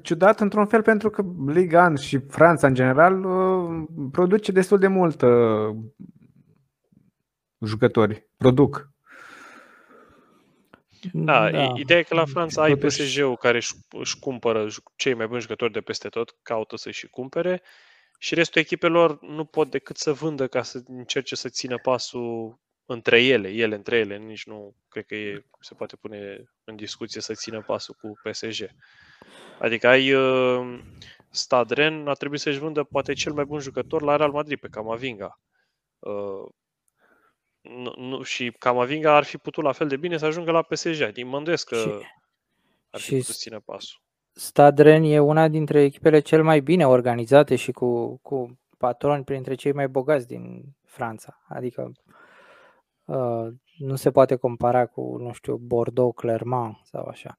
Ciudat într-un fel pentru că Liga 1 și Franța în general produce destul de mult jucători produc. Da, da, ideea e că la Franța ai PSG-ul care își, își cumpără cei mai buni jucători de peste tot, caută să și cumpere și restul echipelor nu pot decât să vândă ca să încerce să țină pasul între ele, ele între ele, nici nu cred că e, se poate pune în discuție să țină pasul cu PSG. Adică ai uh, Stadren, a trebuit să-și vândă poate cel mai bun jucător la Real Madrid, pe Camavinga. Uh, nu, nu, și Camavinga ar fi putut la fel de bine să ajungă la PSG. Din mânduiesc că și, ar fi putut ține pasul. Stadren e una dintre echipele cel mai bine organizate și cu, cu patroni printre cei mai bogați din Franța. Adică uh, nu se poate compara cu, nu știu, Bordeaux, Clermont sau așa.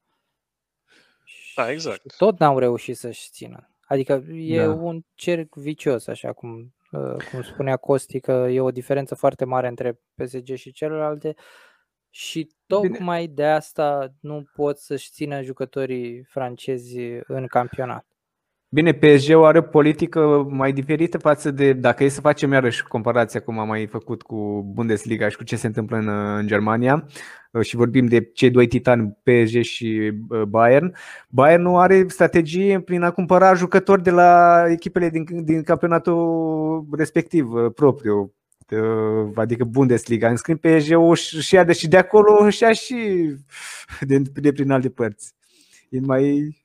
Da, exact. Și tot n-au reușit să-și țină. Adică e da. un cerc vicios, așa cum Uh, cum spunea Costi, că e o diferență foarte mare între PSG și celelalte și tocmai Bine. de asta nu pot să-și țină jucătorii francezi în campionat. Bine, PSG-ul are o politică mai diferită față de, dacă e să facem iarăși comparația cum am mai făcut cu Bundesliga și cu ce se întâmplă în, în Germania uh, și vorbim de cei doi titani, PSG și uh, Bayern. Bayern nu are strategie prin a cumpăra jucători de la echipele din, din campionatul respectiv, uh, propriu, adică Bundesliga. În schimb, PSG-ul și ia de și de acolo și ia și de, de prin alte părți. E mai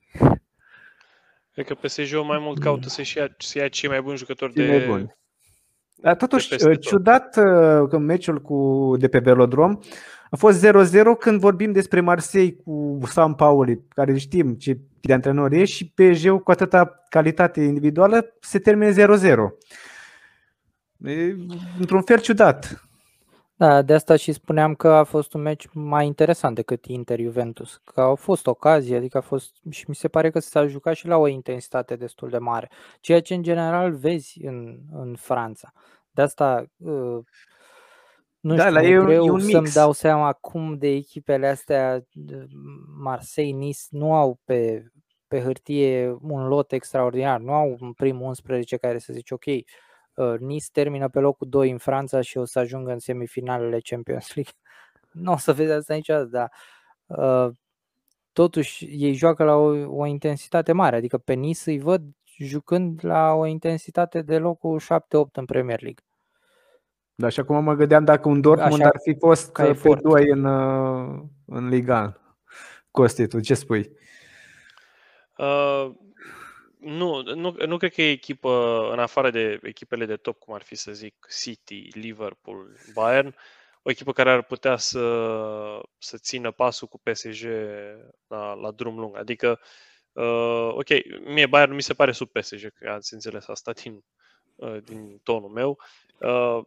Cred că PSG-ul mai mult caută să-și ia, să ia cei mai buni jucători de, mai buni. Dar totuși, ciudat uh, că meciul cu, de pe Velodrom a fost 0-0 când vorbim despre Marseille cu San Pauli, care știm ce de antrenor e, și PSG-ul cu atâta calitate individuală se termine 0-0. E, într-un fel ciudat. Da, de asta și spuneam că a fost un meci mai interesant decât Inter-Juventus. Că au fost ocazii, adică a fost și mi se pare că s-a jucat și la o intensitate destul de mare. Ceea ce în general vezi în, în Franța. De asta uh, nu da, știu, la e, greu e un să-mi mix. dau seama cum de echipele astea Marseille, Nice nu au pe, pe hârtie un lot extraordinar, nu au un prim 11 care să zici ok, Uh, nice termină pe locul 2 în Franța și o să ajungă în semifinalele Champions *laughs* League. Nu o să vezi asta niciodată, dar uh, totuși ei joacă la o, o intensitate mare, adică pe Nice îi văd jucând la o intensitate de locul 7-8 în Premier League. Da, și acum mă gândeam dacă un Dortmund Așa, ar fi fost pe efort. 2 în, uh, în Liga. Costi, tu ce spui? Uh, nu, nu, nu cred că e echipă, în afară de echipele de top, cum ar fi să zic City, Liverpool, Bayern, o echipă care ar putea să, să țină pasul cu PSG la, la drum lung. Adică, uh, ok, mie Bayern mi se pare sub PSG, că ați înțeles asta din, uh, din tonul meu. Uh,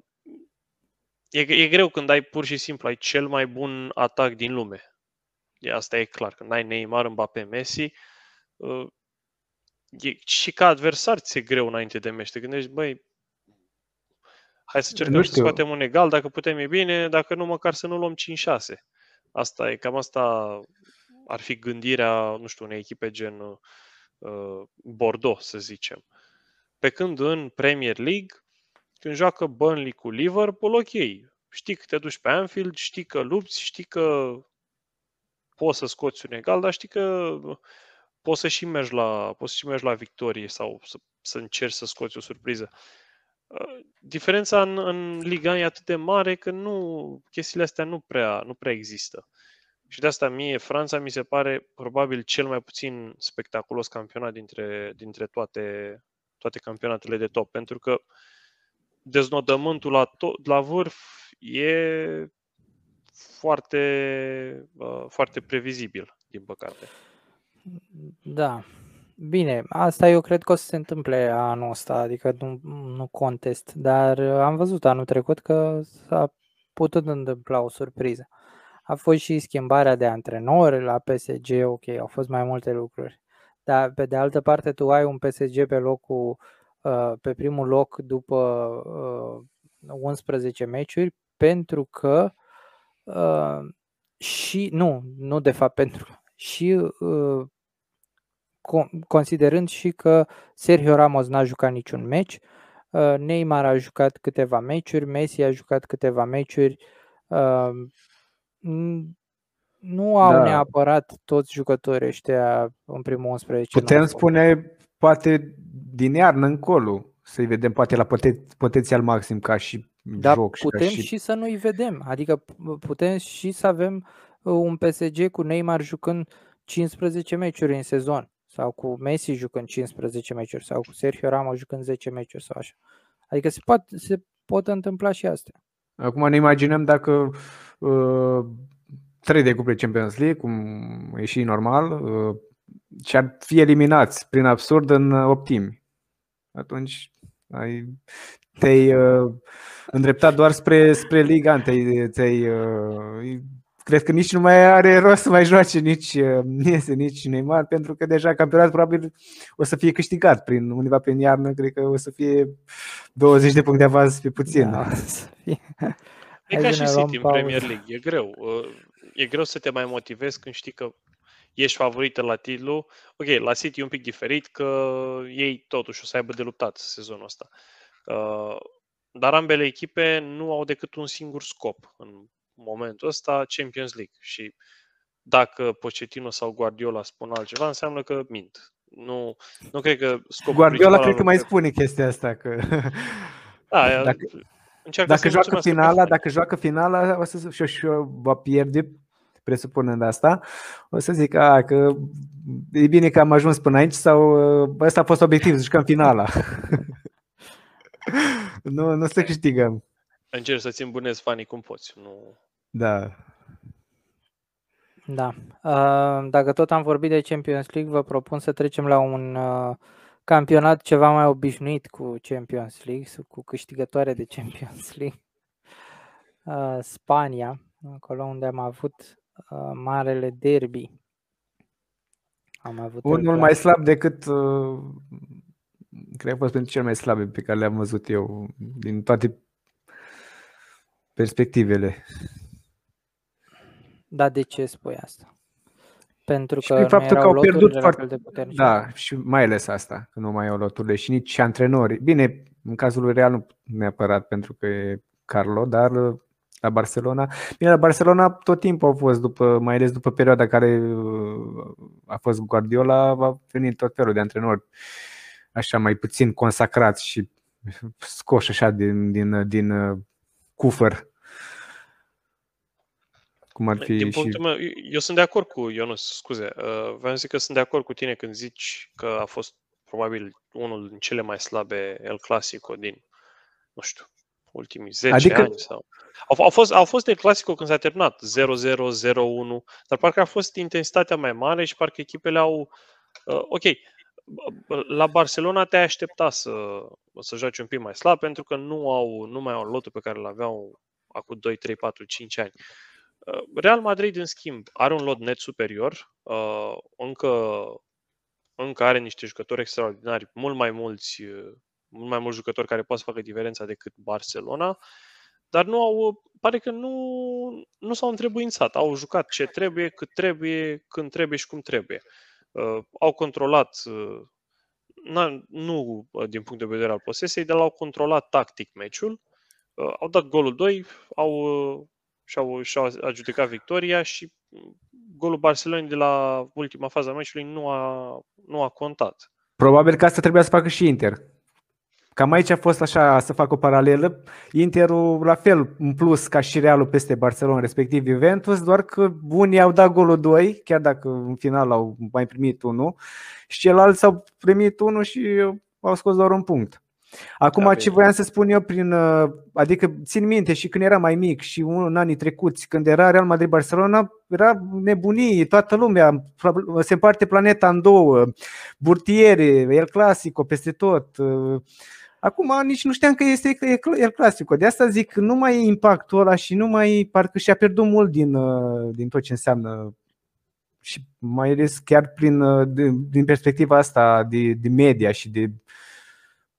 e, e greu când ai pur și simplu, ai cel mai bun atac din lume. E, asta e clar. Când ai Neymar, Mbappé, Messi, uh, e, și ca adversar ți-e greu înainte de meci. Te gândești, băi, hai să cercăm să scoatem un egal, dacă putem e bine, dacă nu, măcar să nu luăm 5-6. Asta e, cam asta ar fi gândirea, nu știu, unei echipe gen uh, Bordeaux, să zicem. Pe când în Premier League, când joacă Burnley cu Liverpool, ok, știi că te duci pe Anfield, știi că lupți, știi că poți să scoți un egal, dar știi că poți să și mergi la, poți să și mergi la victorie sau să, să încerci să scoți o surpriză. Uh, diferența în, în Liga e atât de mare că nu, chestiile astea nu prea, nu prea există. Și de asta mie, Franța mi se pare probabil cel mai puțin spectaculos campionat dintre, dintre toate, toate campionatele de top, pentru că deznodământul la, to- la vârf e foarte, uh, foarte previzibil, din păcate. Da. Bine, asta eu cred că o să se întâmple anul ăsta, adică nu, nu contest, dar am văzut anul trecut că s-a putut întâmpla o surpriză. A fost și schimbarea de antrenori la PSG, ok, au fost mai multe lucruri. Dar pe de altă parte tu ai un PSG pe locul uh, pe primul loc după 11 uh, meciuri pentru că și nu, nu de fapt pentru și considerând și că Sergio Ramos n-a jucat niciun meci, uh, Neymar a jucat câteva meciuri, Messi a jucat câteva meciuri, uh, nu au da. neapărat toți jucătorii ăștia în primul 11. Putem spune, poate din iarnă încolo, să-i vedem poate la potențial maxim ca și da, joc. putem și, și să nu-i vedem, adică putem și să avem uh, un PSG cu Neymar jucând 15 meciuri în sezon sau cu Messi jucând 15 meciuri sau cu Sergio Ramos jucând 10 meciuri sau așa. Adică se, pot, se pot întâmpla și astea. Acum ne imaginăm dacă uh, trei de cuple Champions League, cum e și normal, uh, și ar fi eliminați prin absurd în optimi. Atunci ai, te-ai uh, îndreptat doar spre, spre Liga, te-ai, te-ai uh, cred că nici nu mai are rost să mai joace nici Niese, uh, nici Neymar, pentru că deja campionatul probabil o să fie câștigat prin undeva prin iarnă, cred că o să fie 20 de puncte de avans pe puțin. Da, E ca și City în Premier League, e greu. Uh, e greu să te mai motivezi când știi că ești favorită la titlu. Ok, la City e un pic diferit că ei totuși o să aibă de luptat sezonul ăsta. Uh, dar ambele echipe nu au decât un singur scop în momentul ăsta Champions League și dacă Pochettino sau Guardiola spun altceva, înseamnă că mint. Nu, nu cred că scopul Guardiola cred că mai spune chestia asta că da, dacă, dacă joacă finala, dacă joacă finala, o să și, și va pierde presupunând asta, o să zic a, că e bine că am ajuns până aici sau ăsta a fost obiectiv, să jucăm finala. *laughs* nu, nu să câștigăm. Încerci să-ți îmbunezi fanii cum poți. Nu... Da. Da. Dacă tot am vorbit de Champions League, vă propun să trecem la un campionat ceva mai obișnuit cu Champions League, cu câștigătoare de Champions League. Spania, acolo unde am avut marele derby. Am avut Unul mai slab decât cred că a fost pentru cel mai slabe pe care le-am văzut eu din toate perspectivele. Da, de ce spui asta? Pentru și că faptul că au pierdut foarte de puternice. Da, și mai ales asta, că nu mai au loturile și nici antrenori. Bine, în cazul lui Real nu neapărat pentru că e Carlo, dar uh, la Barcelona. Bine, la Barcelona tot timpul au fost, după, mai ales după perioada care uh, a fost Guardiola, a venit tot felul de antrenori așa mai puțin consacrați și scoși așa din, din, din uh, cufăr. Cum ar fi Din punctul și... meu, eu sunt de acord cu Ionus, scuze. Uh, vreau să zic că sunt de acord cu tine când zici că a fost probabil unul din cele mai slabe El Clasico din, nu știu, ultimii 10 adică... ani. Sau... Au, au, fost, au fost de clasico când s-a terminat 0-0, 0-1, dar parcă a fost intensitatea mai mare și parcă echipele au... Uh, ok, la Barcelona te-ai aștepta să, să joace un pic mai slab pentru că nu, au, nu mai au lotul pe care îl aveau acum 2, 3, 4, 5 ani. Uh, Real Madrid, în schimb, are un lot net superior, uh, încă, încă are niște jucători extraordinari, mult mai mulți, uh, mult mai mulți jucători care pot să facă diferența decât Barcelona, dar nu au, pare că nu, nu s-au întrebuințat. Au jucat ce trebuie, cât trebuie, când trebuie și cum trebuie. Uh, au controlat, uh, nu din punct de vedere al posesiei, dar au controlat tactic meciul. Uh, au dat golul 2, au și-au, și-au adjudicat victoria și golul Barcelonei de la ultima fază a meciului nu a, nu a contat. Probabil că asta trebuia să facă și Inter. Cam aici a fost așa, să fac o paralelă. Interul, la fel, în plus ca și Realul peste Barcelona, respectiv Juventus, doar că unii au dat golul 2, chiar dacă în final au mai primit unul, și ceilalți au primit unul și au scos doar un punct. Acum da, ce voiam să spun eu prin, uh, adică țin minte și când era mai mic și în anii trecuți, când era Real Madrid-Barcelona, era nebunie, toată lumea, se împarte planeta în două, burtiere, El Clasico peste tot. Uh, acum nici nu știam că este El Clasico, de asta zic că nu mai e impactul ăla și nu mai, parcă și-a pierdut mult din, uh, din tot ce înseamnă și mai ales chiar prin, din perspectiva asta de, de media și de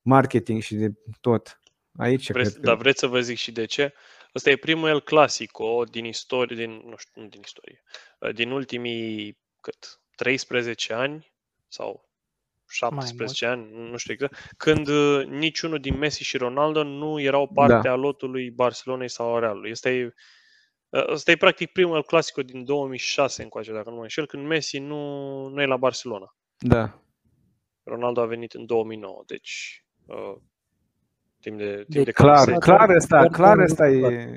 marketing și de tot. Aici Vreți, cred că... Dar vreți să vă zic și de ce? Ăsta e primul el clasico din istorie, din, nu știu, nu din istorie, uh, din ultimii, cât, 13 ani sau 17 ani, nu știu exact, când uh, niciunul din Messi și Ronaldo nu erau parte da. a lotului Barcelonei sau a Realului. Ăsta e, ăsta uh, e practic primul clasico din 2006 încoace, dacă nu mă înșel, când Messi nu, nu e la Barcelona. Da. Ronaldo a venit în 2009, deci uh, timp de, timp de, de clar, clar asta, clar asta e...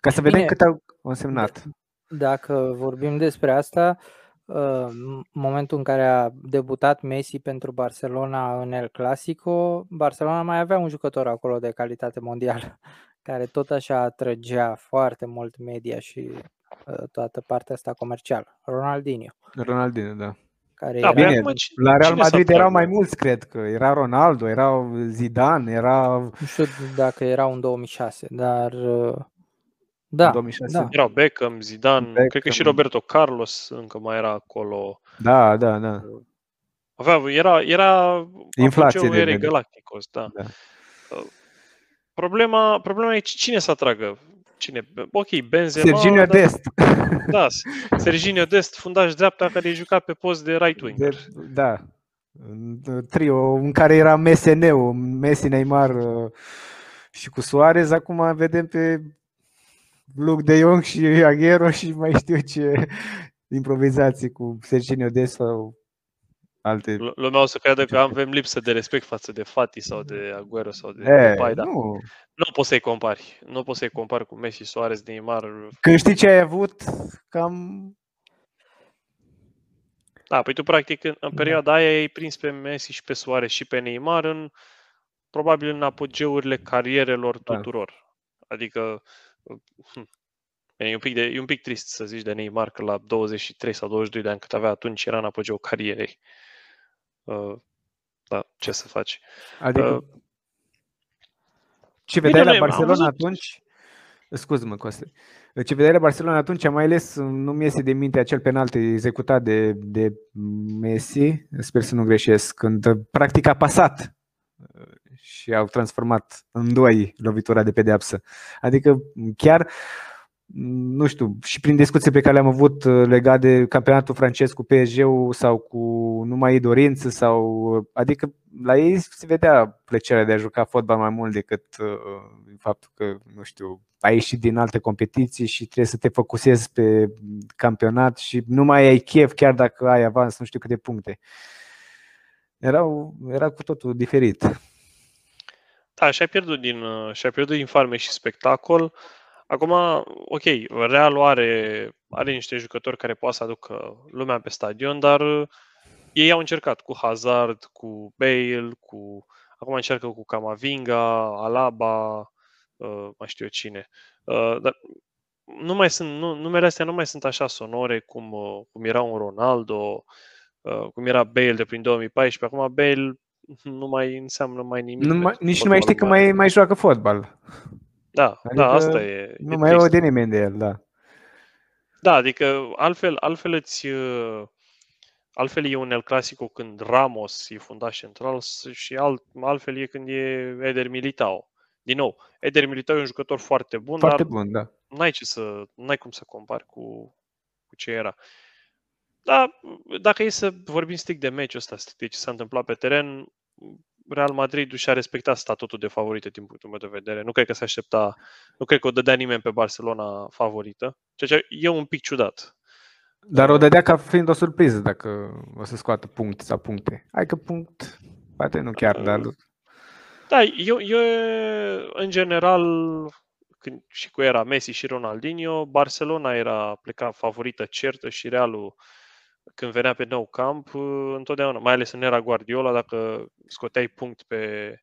Ca să vedem Bine, cât au însemnat. Dacă vorbim despre asta, uh, momentul în care a debutat Messi pentru Barcelona în El Clasico, Barcelona mai avea un jucător acolo de calitate mondială, *laughs* care tot așa atrăgea foarte mult media și uh, toată partea asta comercială. Ronaldinho. Ronaldinho, da. Care da, bine, mă, la Real Madrid erau mai mulți, cred că. Era Ronaldo, era Zidane, era... Nu știu dacă erau în 2006, dar... Uh, da, în 2006. da. Erau Beckham, Zidane, Beckham. cred că și Roberto Carlos încă mai era acolo. Da, da, da. Avea, era, era Inflație de erei Galacticos, da. da. Uh, problema, problema e cine să atragă Cine? Ok, Benzema. Serginio dar, Dest. *laughs* Da, Serginio Dest, fundaș dreapta care juca pe post de right wing. Da. Trio în care era MSN-ul, Messi, Neymar uh, și cu Suarez. Acum vedem pe Luc de Jong și Aguero și mai știu ce improvizații cu Serginio Dest sau alte... Lumea o să crede că avem lipsă de respect față de Fati sau de Aguero sau de e, Paida. Nu. nu poți să-i compari. Nu poți să-i compari cu Messi, Suarez, Neymar. Când știi ce ai avut, cam... Da, păi tu practic în, în perioada da. aia ai prins pe Messi și pe Suarez și pe Neymar în probabil în apogeurile carierelor da. tuturor. Da. Adică hm, E un, pic de, e un pic trist să zici de Neymar că la 23 sau 22 de ani cât avea atunci era în apogeu carierei. Uh, da, ce să faci? Adică, uh, ce vedeai la Barcelona atunci? Scuză-mă, Coste. Ce vedeai la Barcelona atunci, mai ales nu mi iese de minte acel penalt executat de, de Messi, sper să nu greșesc, când practic a pasat și au transformat în doi lovitura de pedeapsă. Adică chiar nu știu, și prin discuții pe care le-am avut uh, legat de campionatul francez cu PSG-ul sau cu numai dorință sau adică la ei se vedea plăcerea de a juca fotbal mai mult decât uh, faptul că, nu știu, ai ieșit din alte competiții și trebuie să te focusezi pe campionat și nu mai ai chef chiar dacă ai avans nu știu câte puncte. Erau, era cu totul diferit. Da, și-ai pierdut din, uh, și-ai pierdut din farme și spectacol. Uh, Acum, ok, Realul are, are niște jucători care poate să aducă lumea pe stadion, dar uh, ei au încercat cu Hazard, cu Bale, cu Acum încearcă cu Camavinga, Alaba, uh, mai știu eu cine. Uh, dar nu mai sunt, nu, numele astea nu mai sunt așa sonore cum, uh, cum era un Ronaldo, uh, cum era Bale de prin 2014. Acum Bale nu mai înseamnă mai nimic. Nu mai, nici nu mai știi că mai, mai joacă fotbal. Da, da adică da, asta e. Nu e mai e o de nimeni de el, da. Da, adică altfel, altfel îți... Uh, altfel e un El Clasico când Ramos e fundaș central și alt, altfel e când e Eder Militao. Din nou, Eder Militao e un jucător foarte bun, foarte dar bun, da. n-ai, ce să, n-ai cum să compari cu, cu ce era. Da, dacă e să vorbim strict de meciul ăsta, de ce s-a întâmplat pe teren, Real Madrid și-a respectat statutul de favorită din punctul meu de vedere. Nu cred că se aștepta, nu cred că o dădea nimeni pe Barcelona favorită, ceea ce e un pic ciudat. Dar o dădea ca fiind o surpriză dacă o să scoată puncte sau puncte. Hai că punct, poate nu chiar, dar... Da, eu, eu în general, când, și cu era Messi și Ronaldinho, Barcelona era plecat favorită certă și Realul când venea pe nou camp, întotdeauna, mai ales în era Guardiola, dacă scoteai punct pe,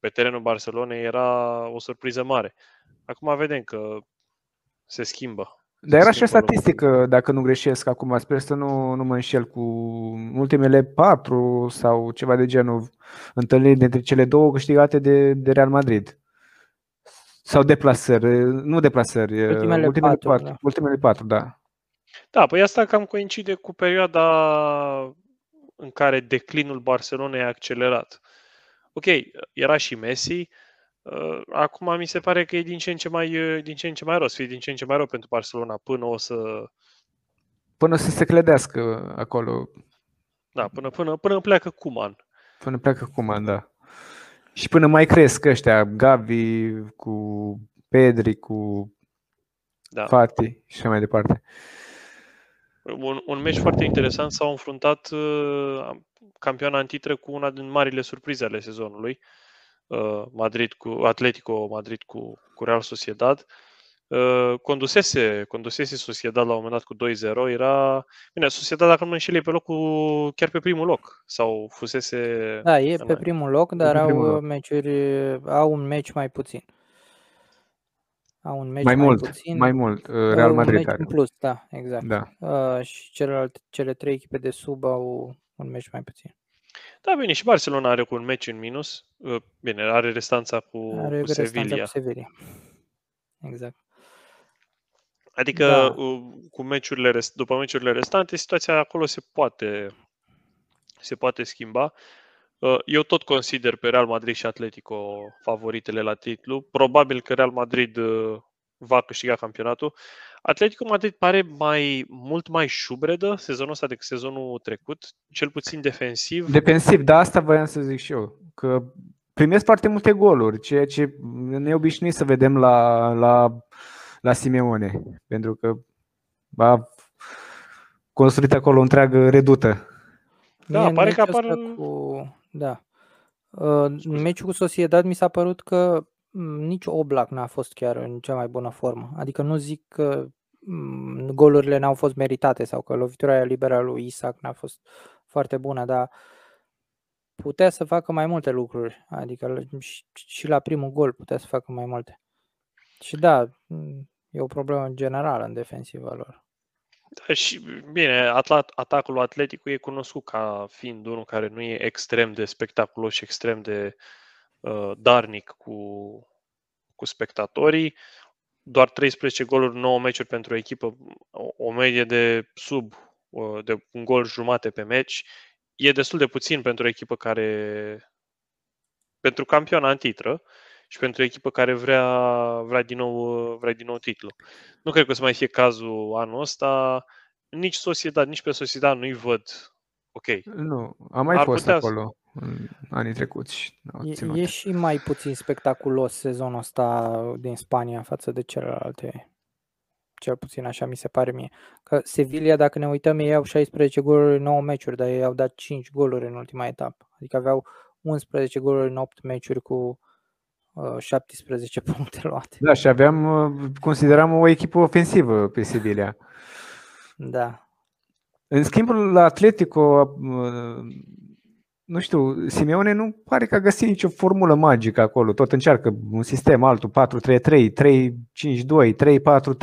pe terenul Barcelonei, era o surpriză mare. Acum vedem că se schimbă. Dar era și o statistică, dacă nu greșesc acum, sper să nu, nu mă înșel cu ultimele patru sau ceva de genul întâlniri dintre cele două câștigate de, de Real Madrid. Sau deplasări, nu deplasări, ultimele, ultimele patru, patru, da. ultimele patru, da. Da, păi asta cam coincide cu perioada în care declinul Barcelonei a accelerat. Ok, era și Messi, uh, acum mi se pare că e din ce în ce mai, uh, din ce în ce mai rău, să fie din ce în ce mai rău pentru Barcelona până o să... Până să se clădească acolo. Da, până, până, până pleacă Cuman. Până pleacă Cuman, da. Și până mai cresc ăștia, Gavi cu Pedri, cu da. Fati și așa mai departe un, un meci foarte interesant. S-au înfruntat uh, campioana în titră cu una din marile surprize ale sezonului. Uh, Madrid cu Atletico Madrid cu, cu Real Sociedad. Uh, condusese, condusese Sociedad la un moment dat cu 2-0. Era, bine, Sociedad, dacă nu mă înșel, pe locul, chiar pe primul loc. Sau fusese... Da, e pe primul loc, dar au, loc. Meciuri, au un meci mai puțin au un meci mai, mai mult, puțin. Mai mult, uh, Real Madrid un are. în plus, da, exact. Da. Uh, și celelalte, cele trei echipe de sub au un meci mai puțin. Da, bine, și Barcelona are cu un meci în minus. Uh, bine, are restanța cu, are cu Sevilla. cu Sevilla. Exact. Adică da. Uh, cu meciurile, după meciurile restante, situația acolo se poate, se poate schimba. Uh, eu tot consider pe Real Madrid și Atletico favoritele la titlu. Probabil că Real Madrid uh, va câștiga campionatul. Atletico Madrid pare mai mult mai șubredă sezonul ăsta decât sezonul trecut, cel puțin defensiv. Defensiv, da, asta voiam să zic și eu, că primesc foarte multe goluri, ceea ce ne obișnuit să vedem la, la, la Simeone, pentru că a construit acolo o întreagă redută. Da, pare că apar... Cu da. Uh, meciul cu Sociedad mi s-a părut că mm, nici Oblak n-a fost chiar în cea mai bună formă. Adică nu zic că mm, golurile n-au fost meritate sau că lovitura aia liberă a lui Isaac n-a fost foarte bună, dar putea să facă mai multe lucruri. Adică și la primul gol putea să facă mai multe. Și da, mm, e o problemă generală în defensiva lor. Da, și bine, atlat, atacul atletic e cunoscut ca fiind unul care nu e extrem de spectaculos și extrem de uh, darnic cu, cu spectatorii. Doar 13 goluri, 9 meciuri pentru o echipă, o, o medie de sub uh, de un gol jumate pe meci. E destul de puțin pentru o echipă care pentru campiona în titră și pentru o echipă care vrea, vrea, din nou, vrea din nou titlu. Nu cred că o să mai fie cazul anul ăsta. Nici Sociedad, nici pe Sociedad nu-i văd ok. Nu, a mai Ar fost acolo să... în anii trecuți. E, e și mai puțin spectaculos sezonul ăsta din Spania față de celelalte. Cel puțin așa mi se pare mie. Că Sevilla, dacă ne uităm, ei au 16 goluri în 9 meciuri, dar ei au dat 5 goluri în ultima etapă. Adică aveau 11 goluri în 8 meciuri cu 17 *laughs* puncte luate. Da, și aveam, uh, consideram o echipă ofensivă pe Sevilla. Da. În schimb, la Atletico uh, nu știu, Simeone nu pare că a găsit nicio formulă magică acolo. Tot încearcă un sistem, altul 4-3-3, 3-5-2,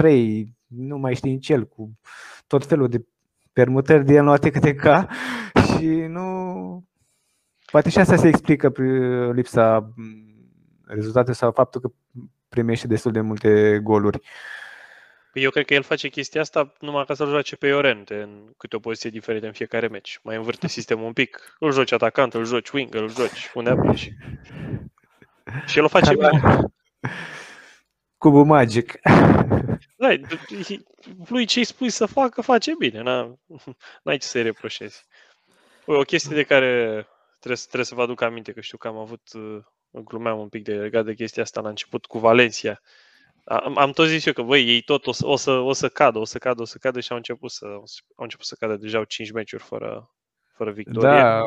3-4-3, nu mai știi nici el, cu tot felul de permutări de el luate câte ca *laughs* și nu... Poate și asta se explică prin lipsa rezultatului sau faptul că primește destul de multe goluri. Păi eu cred că el face chestia asta numai ca să-l joace pe Iorente în câte o poziție diferită în fiecare meci. Mai învârte sistemul un pic. Îl joci atacant, îl joci wing, îl joci unde aplici. Și el o face da, bine. Cubul magic. *laughs* Da, lui ce-i spui să facă, face bine. N-ai ce să-i reproșezi. O chestie de care trebuie, trebuie să vă aduc aminte, că știu că am avut, uh, glumeam un pic de legat de chestia asta la început cu Valencia. Am, am tot zis eu că, băi, ei tot o să, o, să, o să cadă, o să cadă, o să cadă și au început să, au început să cadă. Deja au 5 meciuri fără, fără victorie. Da,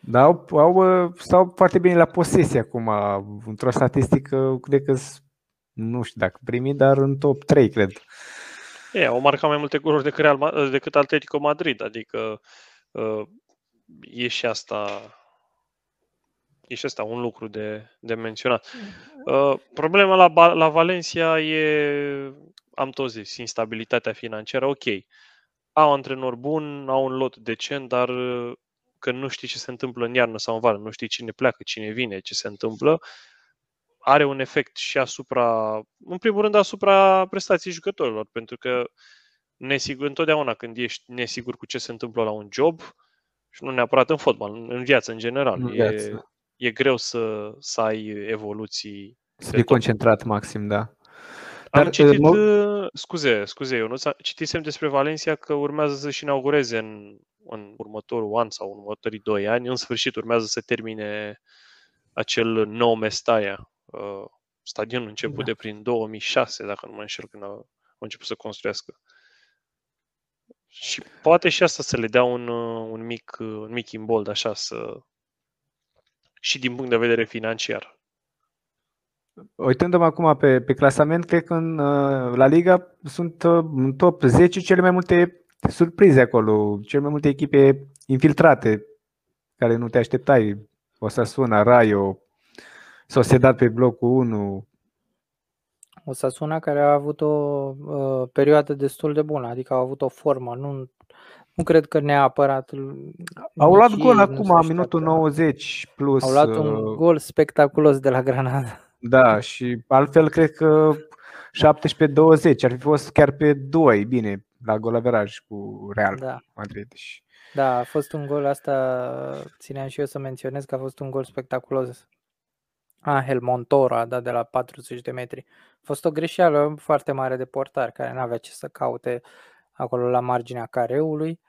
da au, au, uh, stau foarte bine la posesie acum. Într-o statistică, cred că nu știu dacă primi, dar în top 3, cred. E, au marcat mai multe goluri decât, Real, decât Atletico Madrid, adică uh, e și asta e și asta un lucru de, de menționat. Uh, problema la, la Valencia e, am tot zis, instabilitatea financiară. Ok, au antrenor bun, au un lot decent, dar uh, când nu știi ce se întâmplă în iarnă sau în vară, nu știi cine pleacă, cine vine, ce se întâmplă, are un efect și asupra, în primul rând, asupra prestației jucătorilor, pentru că nesigur, întotdeauna când ești nesigur cu ce se întâmplă la un job, și nu neapărat în fotbal, în viață în general, în viață. E, e greu să, să ai evoluții. Să fii concentrat maxim, da. Dar, Am citit, mă... Uh, scuze, scuze, eu nu citisem despre Valencia că urmează să-și inaugureze în, în următorul an sau în următorii doi ani, în sfârșit urmează să termine acel nou Mestaia. Uh, stadionul început da. de prin 2006, dacă nu mă înșel, când au, au început să construiască. Și poate și asta să le dea un, uh, un mic, un mic imbold, așa, să, și din punct de vedere financiar. Uitându-mă acum pe, pe clasament, cred că în, uh, la Liga sunt uh, în top 10 cele mai multe surprize acolo, cele mai multe echipe infiltrate care nu te așteptai. Osasuna, Rayo, Sociedad pe blocul 1. Osasuna care a avut o uh, perioadă destul de bună, adică a avut o formă, nu nu cred că neapărat. Au luat gol acum, minutul 90 plus. Au luat un uh, gol spectaculos de la Granada. Da, și altfel cred că 17-20 ar fi fost chiar pe 2, bine, la golaveraj cu Real da. Madrid. Da, a fost un gol, asta țineam și eu să menționez că a fost un gol spectaculos. Angel Montoro a dat de la 40 de metri. A fost o greșeală foarte mare de portar, care nu avea ce să caute acolo la marginea careului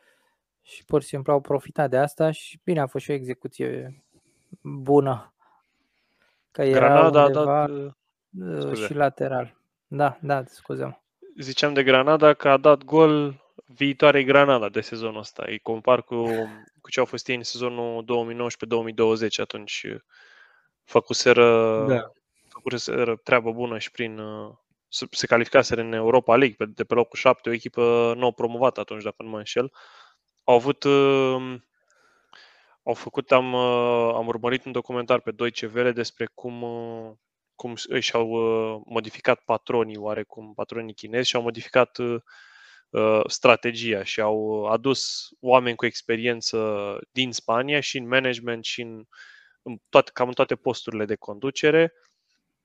și pur și simplu au profitat de asta și bine, a fost și o execuție bună. Că era Granada undeva a dat, uh, scuze. și lateral. Da, da, scuze Ziceam de Granada că a dat gol viitoarei Granada de sezonul ăsta. Îi compar cu, cu ce au fost ei în sezonul 2019-2020 atunci făcuseră, da. făcuseră treabă bună și prin uh, se calificaseră în Europa League de pe locul 7, o echipă nou promovată atunci, dacă nu mă înșel au avut uh, au făcut, am, uh, am urmărit un documentar pe 2 CVL despre cum, uh, cum își au modificat patronii, oarecum patronii chinezi și au modificat strategia și au adus oameni cu experiență din Spania și în management și în, în toate, cam în toate posturile de conducere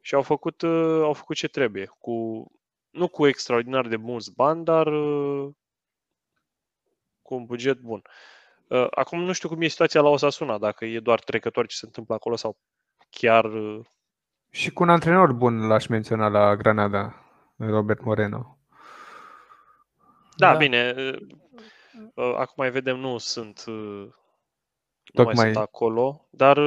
și au făcut, au făcut ce trebuie, cu, nu cu extraordinar de mulți bani, dar cu un buget bun. Uh, acum nu știu cum e situația la Osasuna, dacă e doar trecător ce se întâmplă acolo sau chiar... Uh, Și cu un antrenor bun l-aș menționa la Granada, Robert Moreno. Da, da. bine. Uh, acum mai vedem, nu sunt, nu Tocmai... mai sunt acolo, dar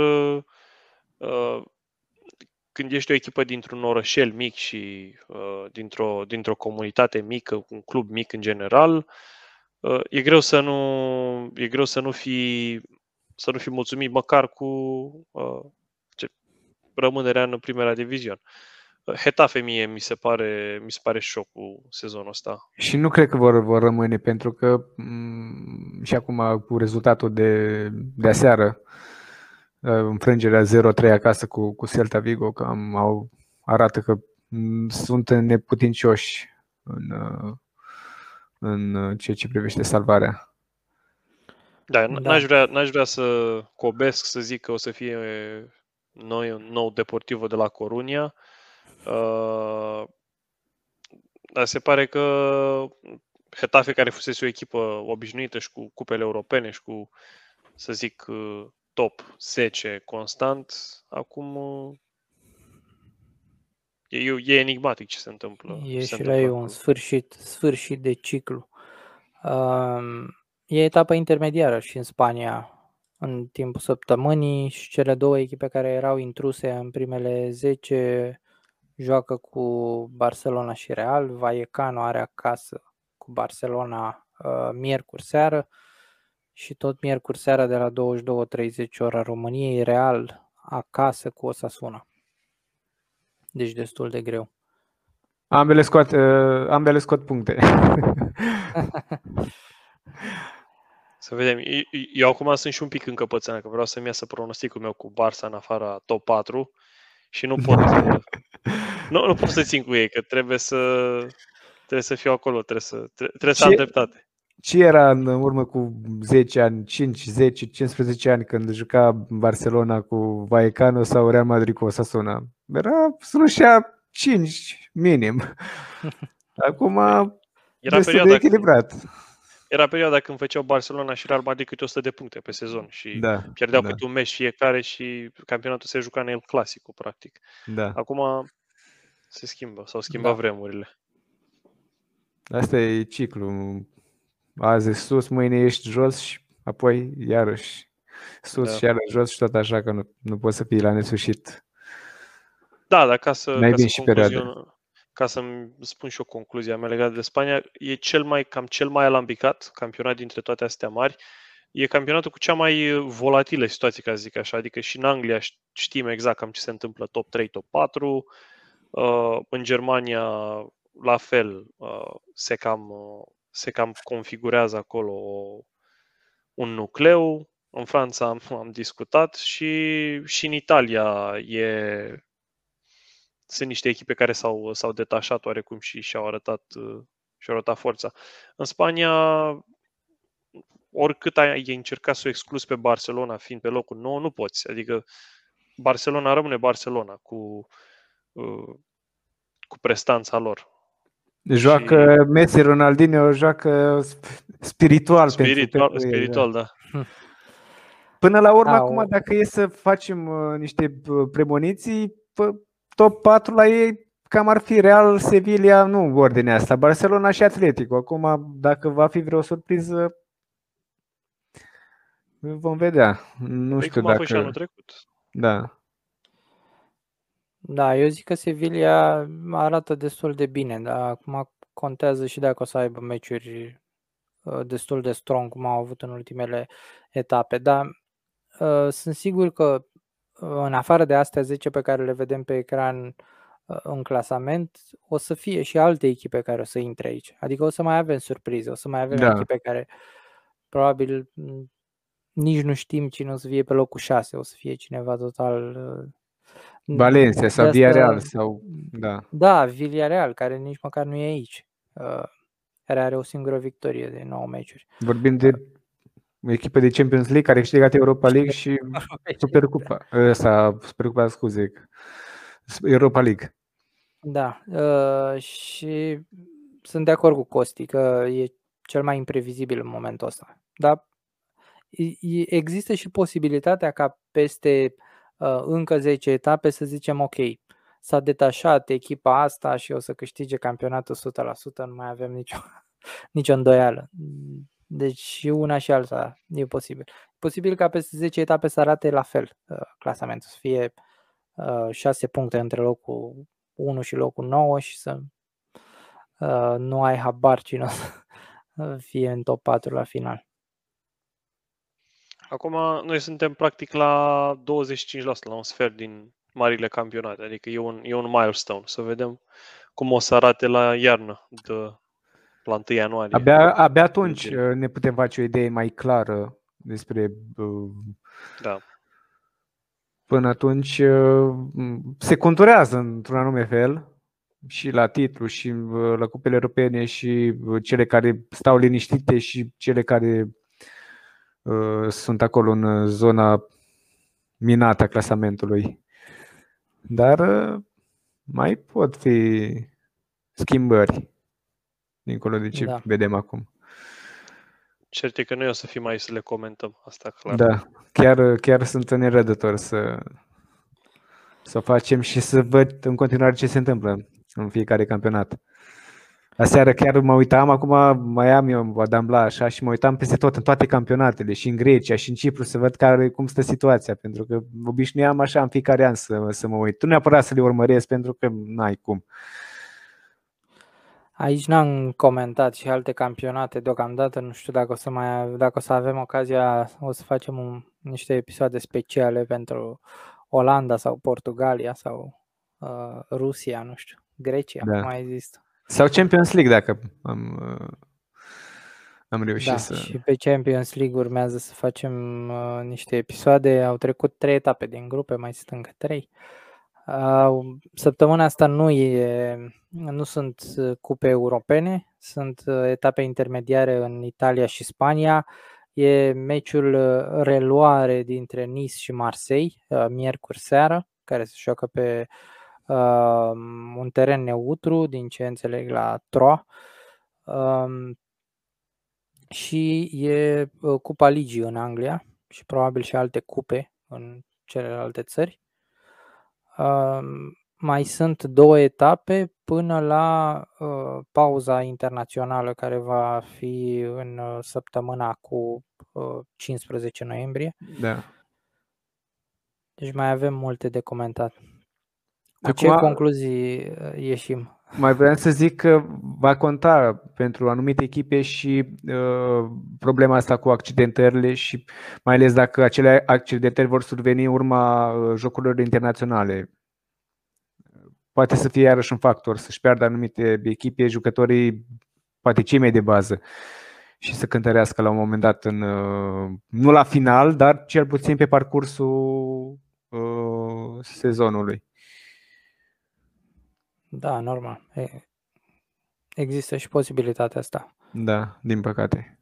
când ești o echipă dintr-un orășel mic și dintr-o, dintr-o comunitate mică, un club mic în general, Uh, e greu să nu, e greu să nu fi, să nu fi mulțumit măcar cu uh, ce, rămânerea în primera divizion. Uh, Hetafe mie mi se pare, mi se pare șocul sezonul ăsta. Și nu cred că vor, vor rămâne, pentru că m- mm, și acum cu rezultatul de, de aseară înfrângerea 0-3 acasă cu, cu Celta Vigo, că am, au, arată că sunt neputincioși în, în ceea ce privește salvarea. Da, da. N-aș, vrea, n-aș vrea să cobesc să zic că o să fie noi un nou Deportivo de la Corunia. Uh, dar se pare că Hetafe, care fusese o echipă obișnuită și cu cupele europene și cu, să zic, uh, top 10 constant, acum uh, e, e enigmatic ce se întâmplă. E se și la ei un sfârșit, sfârșit de ciclu. Um, e etapa intermediară și în Spania în timpul săptămânii și cele două echipe care erau intruse în primele 10 joacă cu Barcelona și Real. Vallecano are acasă cu Barcelona uh, miercuri seară și tot miercuri seara de la 22.30 ora României, Real acasă cu Osasuna. Deci destul de greu. Ambele scot, uh, ambele scot puncte. *laughs* Să vedem. Eu, eu acum sunt și un pic încăpățânat, că vreau să-mi iasă pronosticul meu cu Barça în afara top 4 și nu pot, *laughs* nu, nu pot să țin cu ei, că trebuie să, trebuie să fiu acolo, trebuie să, trebuie să am dreptate. Ce era în urmă cu 10 ani, 5, 10, 15 ani când juca Barcelona cu Vallecano sau Real Madrid cu Osasuna? Era slușea 5 minim. *laughs* Acum era destul de echilibrat. Când, era perioada când făceau Barcelona și Real Madrid câte 100 de puncte pe sezon și da, pierdeau da. câte un meci fiecare și campionatul se juca în el clasic, practic. Da. Acum se schimbă, s-au schimbat da. vremurile. Asta e ciclu. Azi sus, mâine ești jos și apoi iarăși sus da. și iarăși jos și tot așa că nu, nu poți să fii la nesfârșit. Da, dar ca să, ca să și ca să-mi spun și o concluzia mea legată de Spania, e cel mai, cam cel mai alambicat campionat dintre toate astea mari. E campionatul cu cea mai volatilă situație, ca să zic așa. Adică și în Anglia știm exact cam ce se întâmplă top 3, top 4. Uh, în Germania, la fel, uh, se cam, uh, se cam configurează acolo un nucleu. În Franța am, am discutat și, și în Italia e sunt niște echipe care s-au, s-au detașat oarecum și și-au arătat, și-au arătat forța. În Spania, oricât ai încercat să o exclus pe Barcelona fiind pe locul nou, nu poți. Adică Barcelona rămâne Barcelona cu, cu prestanța lor. Joacă și... Messi, Ronaldinho, joacă spiritual. Spiritual, pentru spiritual da. Până la urmă, Au. acum, dacă e să facem uh, niște premoniții, top 4 la ei cam ar fi Real, Sevilla, nu ordinea asta, Barcelona și Atletico. Acum, dacă va fi vreo surpriză, vom vedea. Nu păi știu cum dacă... a fost și anul trecut. Da. Da, eu zic că Sevilla arată destul de bine, dar acum contează și dacă o să aibă meciuri uh, destul de strong, cum au avut în ultimele etape. Dar uh, sunt sigur că în afară de astea 10 pe care le vedem pe ecran uh, în clasament, o să fie și alte echipe care o să intre aici. Adică o să mai avem surprize, o să mai avem da. echipe care probabil mm, nici nu știm cine o să fie pe locul 6, o să fie cineva total uh, Valencia sau Villarreal sau da. Da, Villarreal, care nici măcar nu e aici. Uh, care are o singură victorie de 9 meciuri. Vorbim de o echipă de Champions League care a câștigat Europa League și *laughs* Supercupa. Ăsta, Supercupa, scuze. Europa League. Da, uh, și sunt de acord cu Costi că e cel mai imprevizibil în momentul ăsta. Dar există și posibilitatea ca peste uh, încă 10 etape să zicem ok, s-a detașat echipa asta și o să câștige campionatul 100%, nu mai avem nicio, *laughs* nicio îndoială. Deci și una și alta e posibil. E posibil ca peste 10 etape să arate la fel uh, clasamentul, să fie uh, 6 puncte între locul 1 și locul 9 și să uh, nu ai habar cine o să *laughs* fie în top 4 la final. Acum noi suntem practic la 25%, la un sfert din marile campionate, adică e un, e un milestone. Să vedem cum o să arate la iarnă de la 1 ianuarie. Abia, abia atunci uh, ne putem face o idee mai clară despre uh, da. până atunci uh, se conturează într-un anume fel și la titlu și uh, la cupele europene și uh, cele care stau liniștite și cele care uh, sunt acolo în zona minată a clasamentului. Dar uh, mai pot fi schimbări dincolo de ce da. vedem acum. Cert e că noi o să fim mai să le comentăm, asta clar. Da, chiar, chiar sunt nerădător să, să facem și să văd în continuare ce se întâmplă în fiecare campionat. Aseară chiar mă uitam, acum mai am eu Adambla așa și mă uitam peste tot, în toate campionatele, și în Grecia, și în Cipru, să văd care, cum stă situația, pentru că obișnuiam așa în fiecare an să, să mă uit. Tu neapărat să le urmăresc, pentru că n-ai cum. Aici n-am comentat și alte campionate deocamdată, nu știu dacă o să, mai, dacă o să avem ocazia, o să facem un, niște episoade speciale pentru Olanda sau Portugalia sau uh, Rusia, nu știu, Grecia, da. mai există. Sau Champions League, dacă am, uh, am reușit da, să... și pe Champions League urmează să facem uh, niște episoade. Au trecut trei etape din grupe, mai sunt încă trei. Uh, săptămâna asta nu, e, nu sunt cupe europene, sunt uh, etape intermediare în Italia și Spania. E meciul uh, reluare dintre Nice și Marseille, uh, miercuri seară, care se joacă pe uh, un teren neutru, din ce înțeleg la Troa. Uh, și e uh, Cupa Ligii în Anglia și probabil și alte cupe în celelalte țări. Uh, mai sunt două etape până la uh, pauza internațională care va fi în uh, săptămâna cu uh, 15 noiembrie. Da. Deci mai avem multe de comentat. Cu ce concluzii uh, ieșim? Mai vreau să zic că va conta pentru anumite echipe și uh, problema asta cu accidentările și mai ales dacă acele accidentări vor surveni în urma uh, jocurilor internaționale. Poate să fie iarăși un factor, să-și piardă anumite echipe, jucătorii, poate cei mai de bază și să cântărească la un moment dat, în, uh, nu la final, dar cel puțin pe parcursul uh, sezonului. Da, normal. Există și posibilitatea asta. Da, din păcate.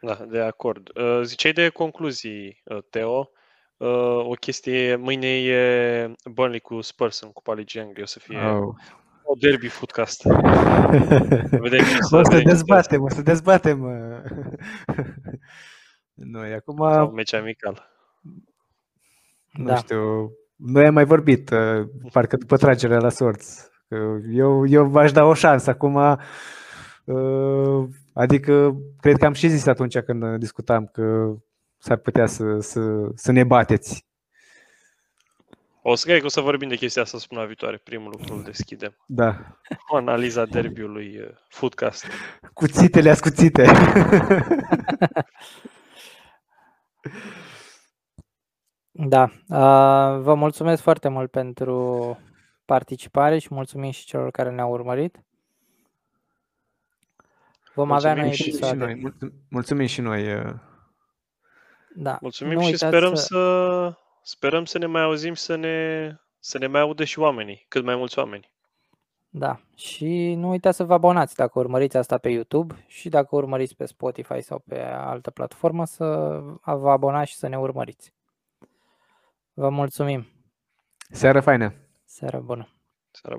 Da, de acord. Uh, ziceai de concluzii, uh, Teo. Uh, o chestie, mâine e Burnley cu Spurs în Cupa Ligii Angliei, o să fie oh. o derby footcast. *laughs* Vedem să o să dezbatem, o să dezbatem. *laughs* Noi acum... Sau meci amical. Nu da. știu, noi am mai vorbit, uh, parcă după tragerea la sorți. Eu, eu v-aș da o șansă acum. Uh, adică, cred că am și zis atunci când discutam că s-ar putea să, să, să ne bateți. O să cred că o să vorbim de chestia asta săptămâna viitoare. Primul lucru îl deschidem. Da. O analiza derbiului uh, Foodcast. Cuțitele ascuțite. *laughs* Da. Vă mulțumesc foarte mult pentru participare și mulțumim și celor care ne-au urmărit. Vom mulțumim avea noi episoade. Și noi. Mulțumim și noi. Da. Mulțumim nu și sperăm să... să sperăm să ne mai auzim să ne să ne mai audă și oamenii, cât mai mulți oameni. Da, și nu uitați să vă abonați dacă urmăriți asta pe YouTube și dacă urmăriți pe Spotify sau pe altă platformă să vă abonați și să ne urmăriți. Vă mulțumim! Seară faină! Seară bună! Seară bună!